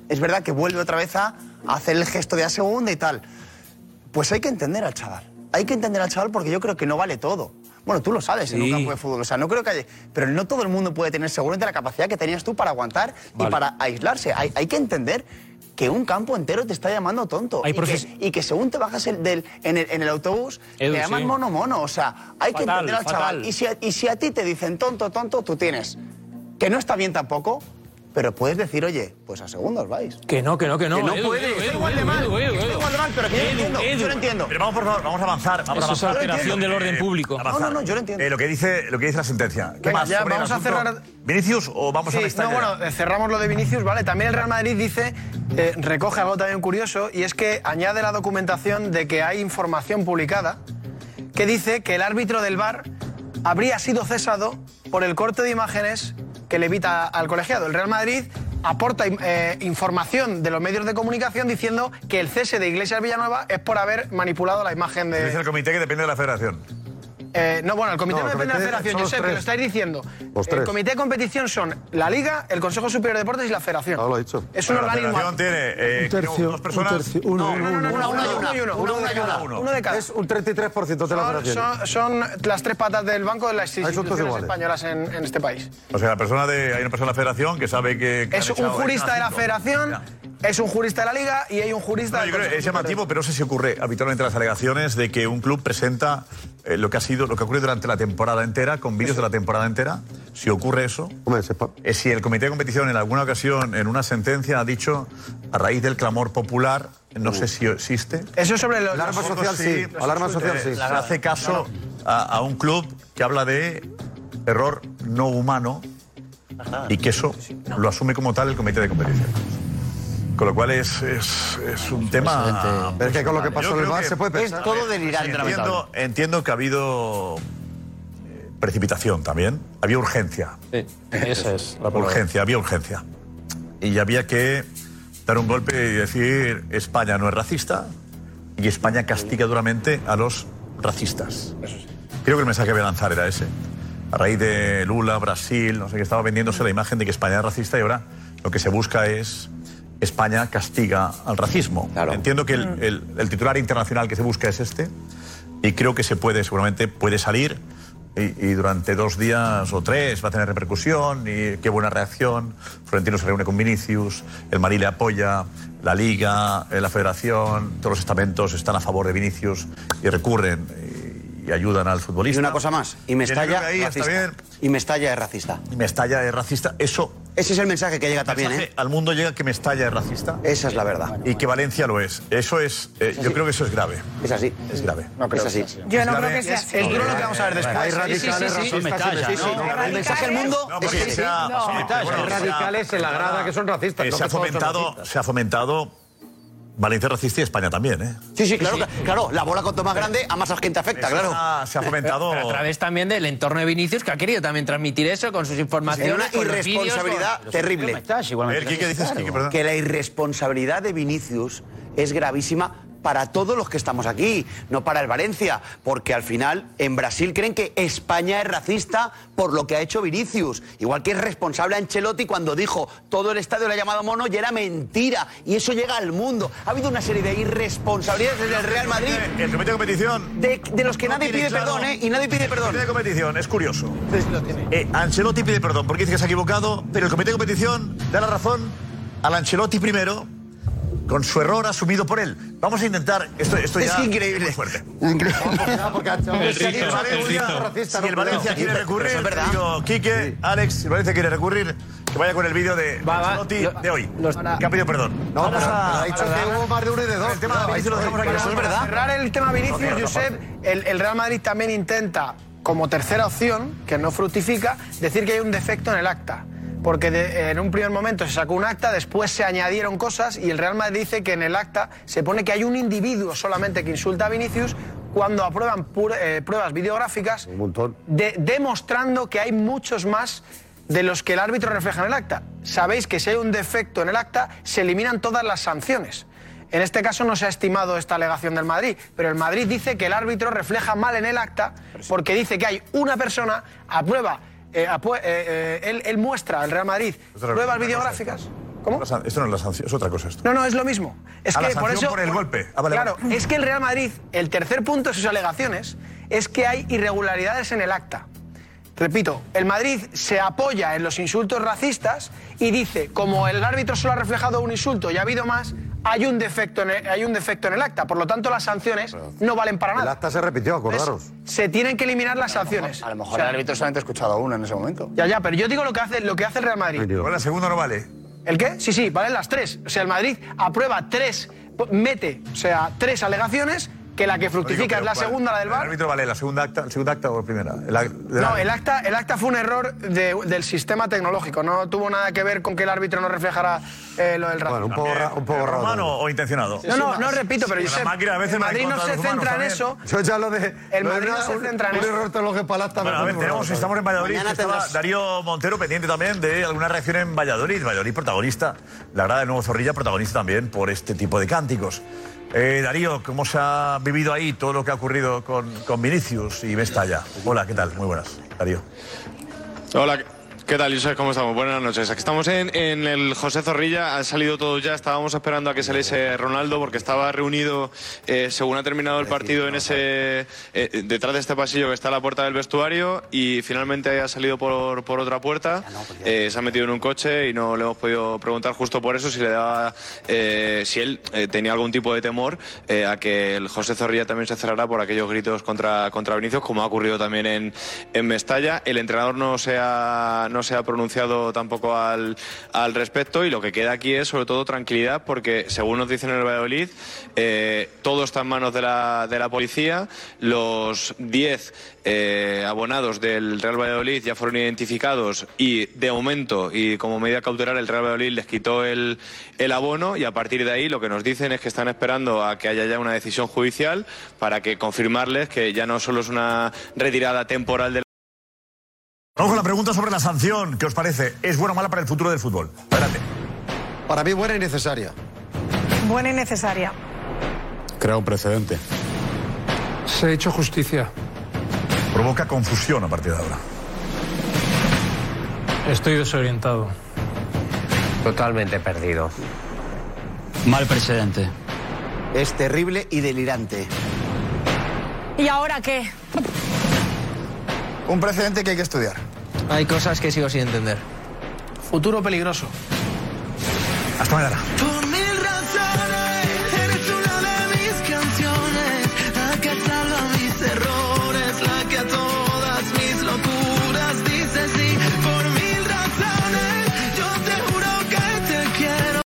es verdad que vuelve otra vez a hacer el gesto de a segunda y tal. Pues hay que entender al chaval, hay que entender al chaval porque yo creo que no vale todo. Bueno, tú lo sabes sí. en un campo de fútbol. O sea, no creo que haya. Pero no todo el mundo puede tener seguramente la capacidad que tenías tú para aguantar y para aislarse. Hay, que entender que un campo entero te está llamando tonto. Hay y, que, y, que, según te bajas del, en, el, autobús, Edu, te llaman mono mono. O sea, hay que entender al fatal. chaval. Y si a ti te dicen tonto, tonto, tú tienes. Que no está bien tampoco, pero puedes decir, oye, pues a segundos vais. Que no, que no, que no. Que no puedes. Igual de mal. Igual de mal, pero yo lo entiendo. Yo lo entiendo. Pero vamos, por favor, vamos a avanzar. Vamos Eso a avanzar. es alteración del eh, orden público. No, no, no, yo lo entiendo. Eh, lo, que dice, lo que dice la sentencia. ¿Qué Venga. Ya, vamos a cerrar... ¿Vinicius o vamos a la No, bueno, eh, cerramos lo de Vinicius, vale. También el Real Madrid dice, recoge algo también curioso, y es que añade la documentación de que hay información publicada que dice que el árbitro del VAR habría sido cesado por el corte de imágenes que le evita al colegiado. El Real Madrid aporta eh, información de los medios de comunicación diciendo que el cese de Iglesias Villanueva es por haber manipulado la imagen de... Dice el comité que depende de la federación. Eh, no, bueno, el comité de la federación, Josep, que lo estáis diciendo. El comité de competición son la Liga, el Consejo Superior de Deportes y la Federación. No, lo he dicho. Es un organismo. La Federación tiene eh, un tercio, dos personas. Un tercio, uno, no, uno, uno, uno, y uno. Uno, de cada. Uno de cada. Es un 33% de la Federación. Son, las tres patas del banco de las ah, instituciones españolas en, este país. O sea, la persona de, hay una persona de la Federación que sabe que. es un jurista de la Federación. Es un jurista de la Liga y hay un jurista... No, es llamativo, pero no sé si ocurre habitualmente las alegaciones de que un club presenta eh, lo que ha sido, lo que ha ocurrido durante la temporada entera, con vídeos de la temporada entera. Si ocurre eso, es eh, si el comité de competición en alguna ocasión, en una sentencia, ha dicho, a raíz del clamor popular, no sé si existe. Eso sobre los, alarma social, sí. sí. Alarma social, sí. Hace caso a un club que habla de error no humano y que eso lo asume como tal el comité de competición. Con lo cual es, es, es un tema. Pero es que con lo que pasó en el que- se puede pensar. Es todo delirante. Sí, entiendo, entiendo que ha habido eh, precipitación también. Había urgencia. Esa es la palabra. Urgencia, había urgencia. Y había que dar un golpe y decir España no es racista y España castiga duramente a los racistas. Creo que el mensaje que voy a lanzar era ese. A raíz de Lula, Brasil, no sé qué, estaba vendiéndose la imagen de que España es racista y ahora lo que se busca es España castiga al racismo. Entiendo que el, el- el titular internacional que se busca es este y creo que se puede, seguramente puede salir y, y durante dos días o tres va a tener repercusión y qué buena reacción. Florentino se reúne con Vinicius, el Marí le apoya, la Liga, eh, la Federación, todos los estamentos están a favor de Vinicius y recurren y, y ayudan al futbolista. Y una cosa más, y Mestalla que está racista. bien. Y Mestalla es racista. Y Mestalla es racista, eso... Ese es el mensaje que llega también, ¿eh? Al mundo llega que Mestalla es racista. Esa es la verdad. Y que Valencia lo es. Eso es... eh, yo creo que eso es grave. Es así. Es grave. No creo Es así. que. Yo Es no creo que sea así. Es duro lo que vamos a ver después. Hay radicales racistas el- mensaje al mundo es No. sí, Hay radicales en la grada que son racistas. Eh, se, ha que fomentado, Valencia racista y España también, ¿eh? Sí, sí, claro, claro. La bola cuanto más grande, a más gente afecta, Eso claro. ha- se ha fomentado. Pero a través también del entorno de Vinicius, que ha querido también transmitir eso con sus informaciones. Una irresponsabilidad con- terrible. A ver, Quique, dices, Quique. Que la irresponsabilidad de Vinicius es gravísima para todos los que estamos aquí, no para el Valencia, porque al final en Brasil creen que España es racista por lo que ha hecho Vinicius, igual que es responsable Ancelotti cuando dijo todo el estadio le ha llamado mono y era mentira, y eso llega al mundo. Ha habido una serie de irresponsabilidades desde el Real Madrid El comité de competición. de, de los que no nadie pide claro- perdón, ¿eh? Y nadie pide El perdón. comité de competición, es curioso. Eh, Ancelotti pide perdón porque dice que se ha equivocado, pero el comité de competición da la razón al Ancelotti primero con su error asumido por él. Vamos a intentar. Esto, esto Es ya increíble. fuerte. Racista, Si el Valencia quiere recurrir, es verdad. digo, Quique, Alex, si el Valencia quiere recurrir, que vaya con el vídeo de Va, de hoy. los- que ha pedido perdón. No, Vamos pero a. ha dicho que hubo más de uno y de dos. El tema de Vinicius lo dejamos aquí. Eso es verdad. cerrar el tema Vinicius, Josep, el Real Madrid también intenta, como tercera opción, que no fructifica, decir que hay un defecto en el acta. Porque de- en un primer momento se sacó un acta, después se añadieron cosas y el Real Madrid dice que en el acta se pone que hay un individuo solamente que insulta a Vinicius cuando aprueban pur- eh, pruebas videográficas Un montón. de- demostrando que hay muchos más de los que el árbitro refleja en el acta. Sabéis que si hay un defecto en el acta, se eliminan todas las sanciones. En este caso no se ha estimado esta alegación del Madrid, pero el Madrid dice que el árbitro refleja mal en el acta porque dice que hay una persona, aprueba, eh, apue- eh, eh, él, él muestra al Real Madrid Otra- pruebas videográficas. ¿Cómo? Esto no es la sanción, es otra cosa esto. No, no, es lo mismo. Es la que por eso. por el golpe. Ah, vale, claro, vale. es que el Real Madrid, el tercer punto de sus alegaciones es que hay irregularidades en el acta. Repito, el Madrid se apoya en los insultos racistas y dice, como el árbitro solo ha reflejado un insulto y ha habido más, hay un defecto en el, hay un defecto en el acta. Por lo tanto, las sanciones no valen para El nada. acta se repitió, Entonces, acordaros. se tienen que eliminar las sanciones. A lo mejor O sea, el árbitro solamente ha escuchado uno en ese momento. Ya, ya, pero yo digo lo que hace, lo que hace el Real Madrid. Igual la segunda no vale. ¿El qué? Sí, sí, valen las tres. O sea, el Madrid aprueba tres, mete, o sea, tres alegaciones, que la que fructifica Digo, es la segunda, la del ¿El VAR. árbitro vale la segunda acta, el segundo acta o la primera? El la- No, el acta, el acta fue un error de- del sistema tecnológico. No tuvo nada que ver con que el árbitro no reflejara eh, lo del racismo. Bueno, un poco, ra- un poco raro. ¿Humano o intencionado? No, no, no repito, pero La Josep, máquina a veces el va en Madrid no se centra en eso. Yo ya lo de. El lo de Madrid no se un- centra en un eso. error teológico para acta. Bueno, a ver, tenemos, estamos en Valladolid. Estaba Darío Montero pendiente también de alguna reacción en Valladolid. Valladolid protagonista. La grada del nuevo Zorrilla protagonista también por este tipo de cánticos. Eh, Darío, ¿cómo se ha vivido ahí todo lo que ha ocurrido con, con Vinicius y Mestalla? Hola, ¿qué tal? Muy buenas, Darío. Hola, ¿qué tal, Josep? ¿Cómo estamos? Buenas noches. Aquí estamos en, en el José Zorrilla. Han salido todos ya. Estábamos esperando a que saliese Ronaldo porque estaba reunido, eh, según ha terminado el partido, en ese eh, detrás de este pasillo que está la puerta del vestuario y finalmente ha salido por, por otra puerta. Eh, se ha metido en un coche y no le hemos podido preguntar justo por eso si le daba, eh, si él eh, tenía algún tipo de temor eh, a que el José Zorrilla también se cerrara por aquellos gritos contra, contra Vinicius, como ha ocurrido también en, en Mestalla. El entrenador no se ha, no no se ha pronunciado tampoco al, respecto y lo que queda aquí es sobre todo tranquilidad porque según nos dicen en el Valladolid eh, todo está en manos de la, de la policía, los 10 eh, abonados del Real Valladolid ya fueron identificados y de aumento y como medida cautelar el Real Valladolid les quitó el, el abono y a partir de ahí lo que nos dicen es que están esperando a que haya ya una decisión judicial para que confirmarles que ya no solo es una retirada temporal del Vamos con la pregunta sobre la sanción. ¿Qué os parece? ¿Es buena o mala para el futuro del fútbol? Adelante. Para mí buena y necesaria. Buena y necesaria. Crea un precedente. Se ha hecho justicia. Provoca confusión a partir de ahora. Estoy desorientado. Totalmente perdido. Mal precedente. Es terrible y delirante. ¿Y ahora qué? Un precedente que hay que estudiar. Hay cosas que sigo sin entender. Futuro peligroso. Hasta mañana.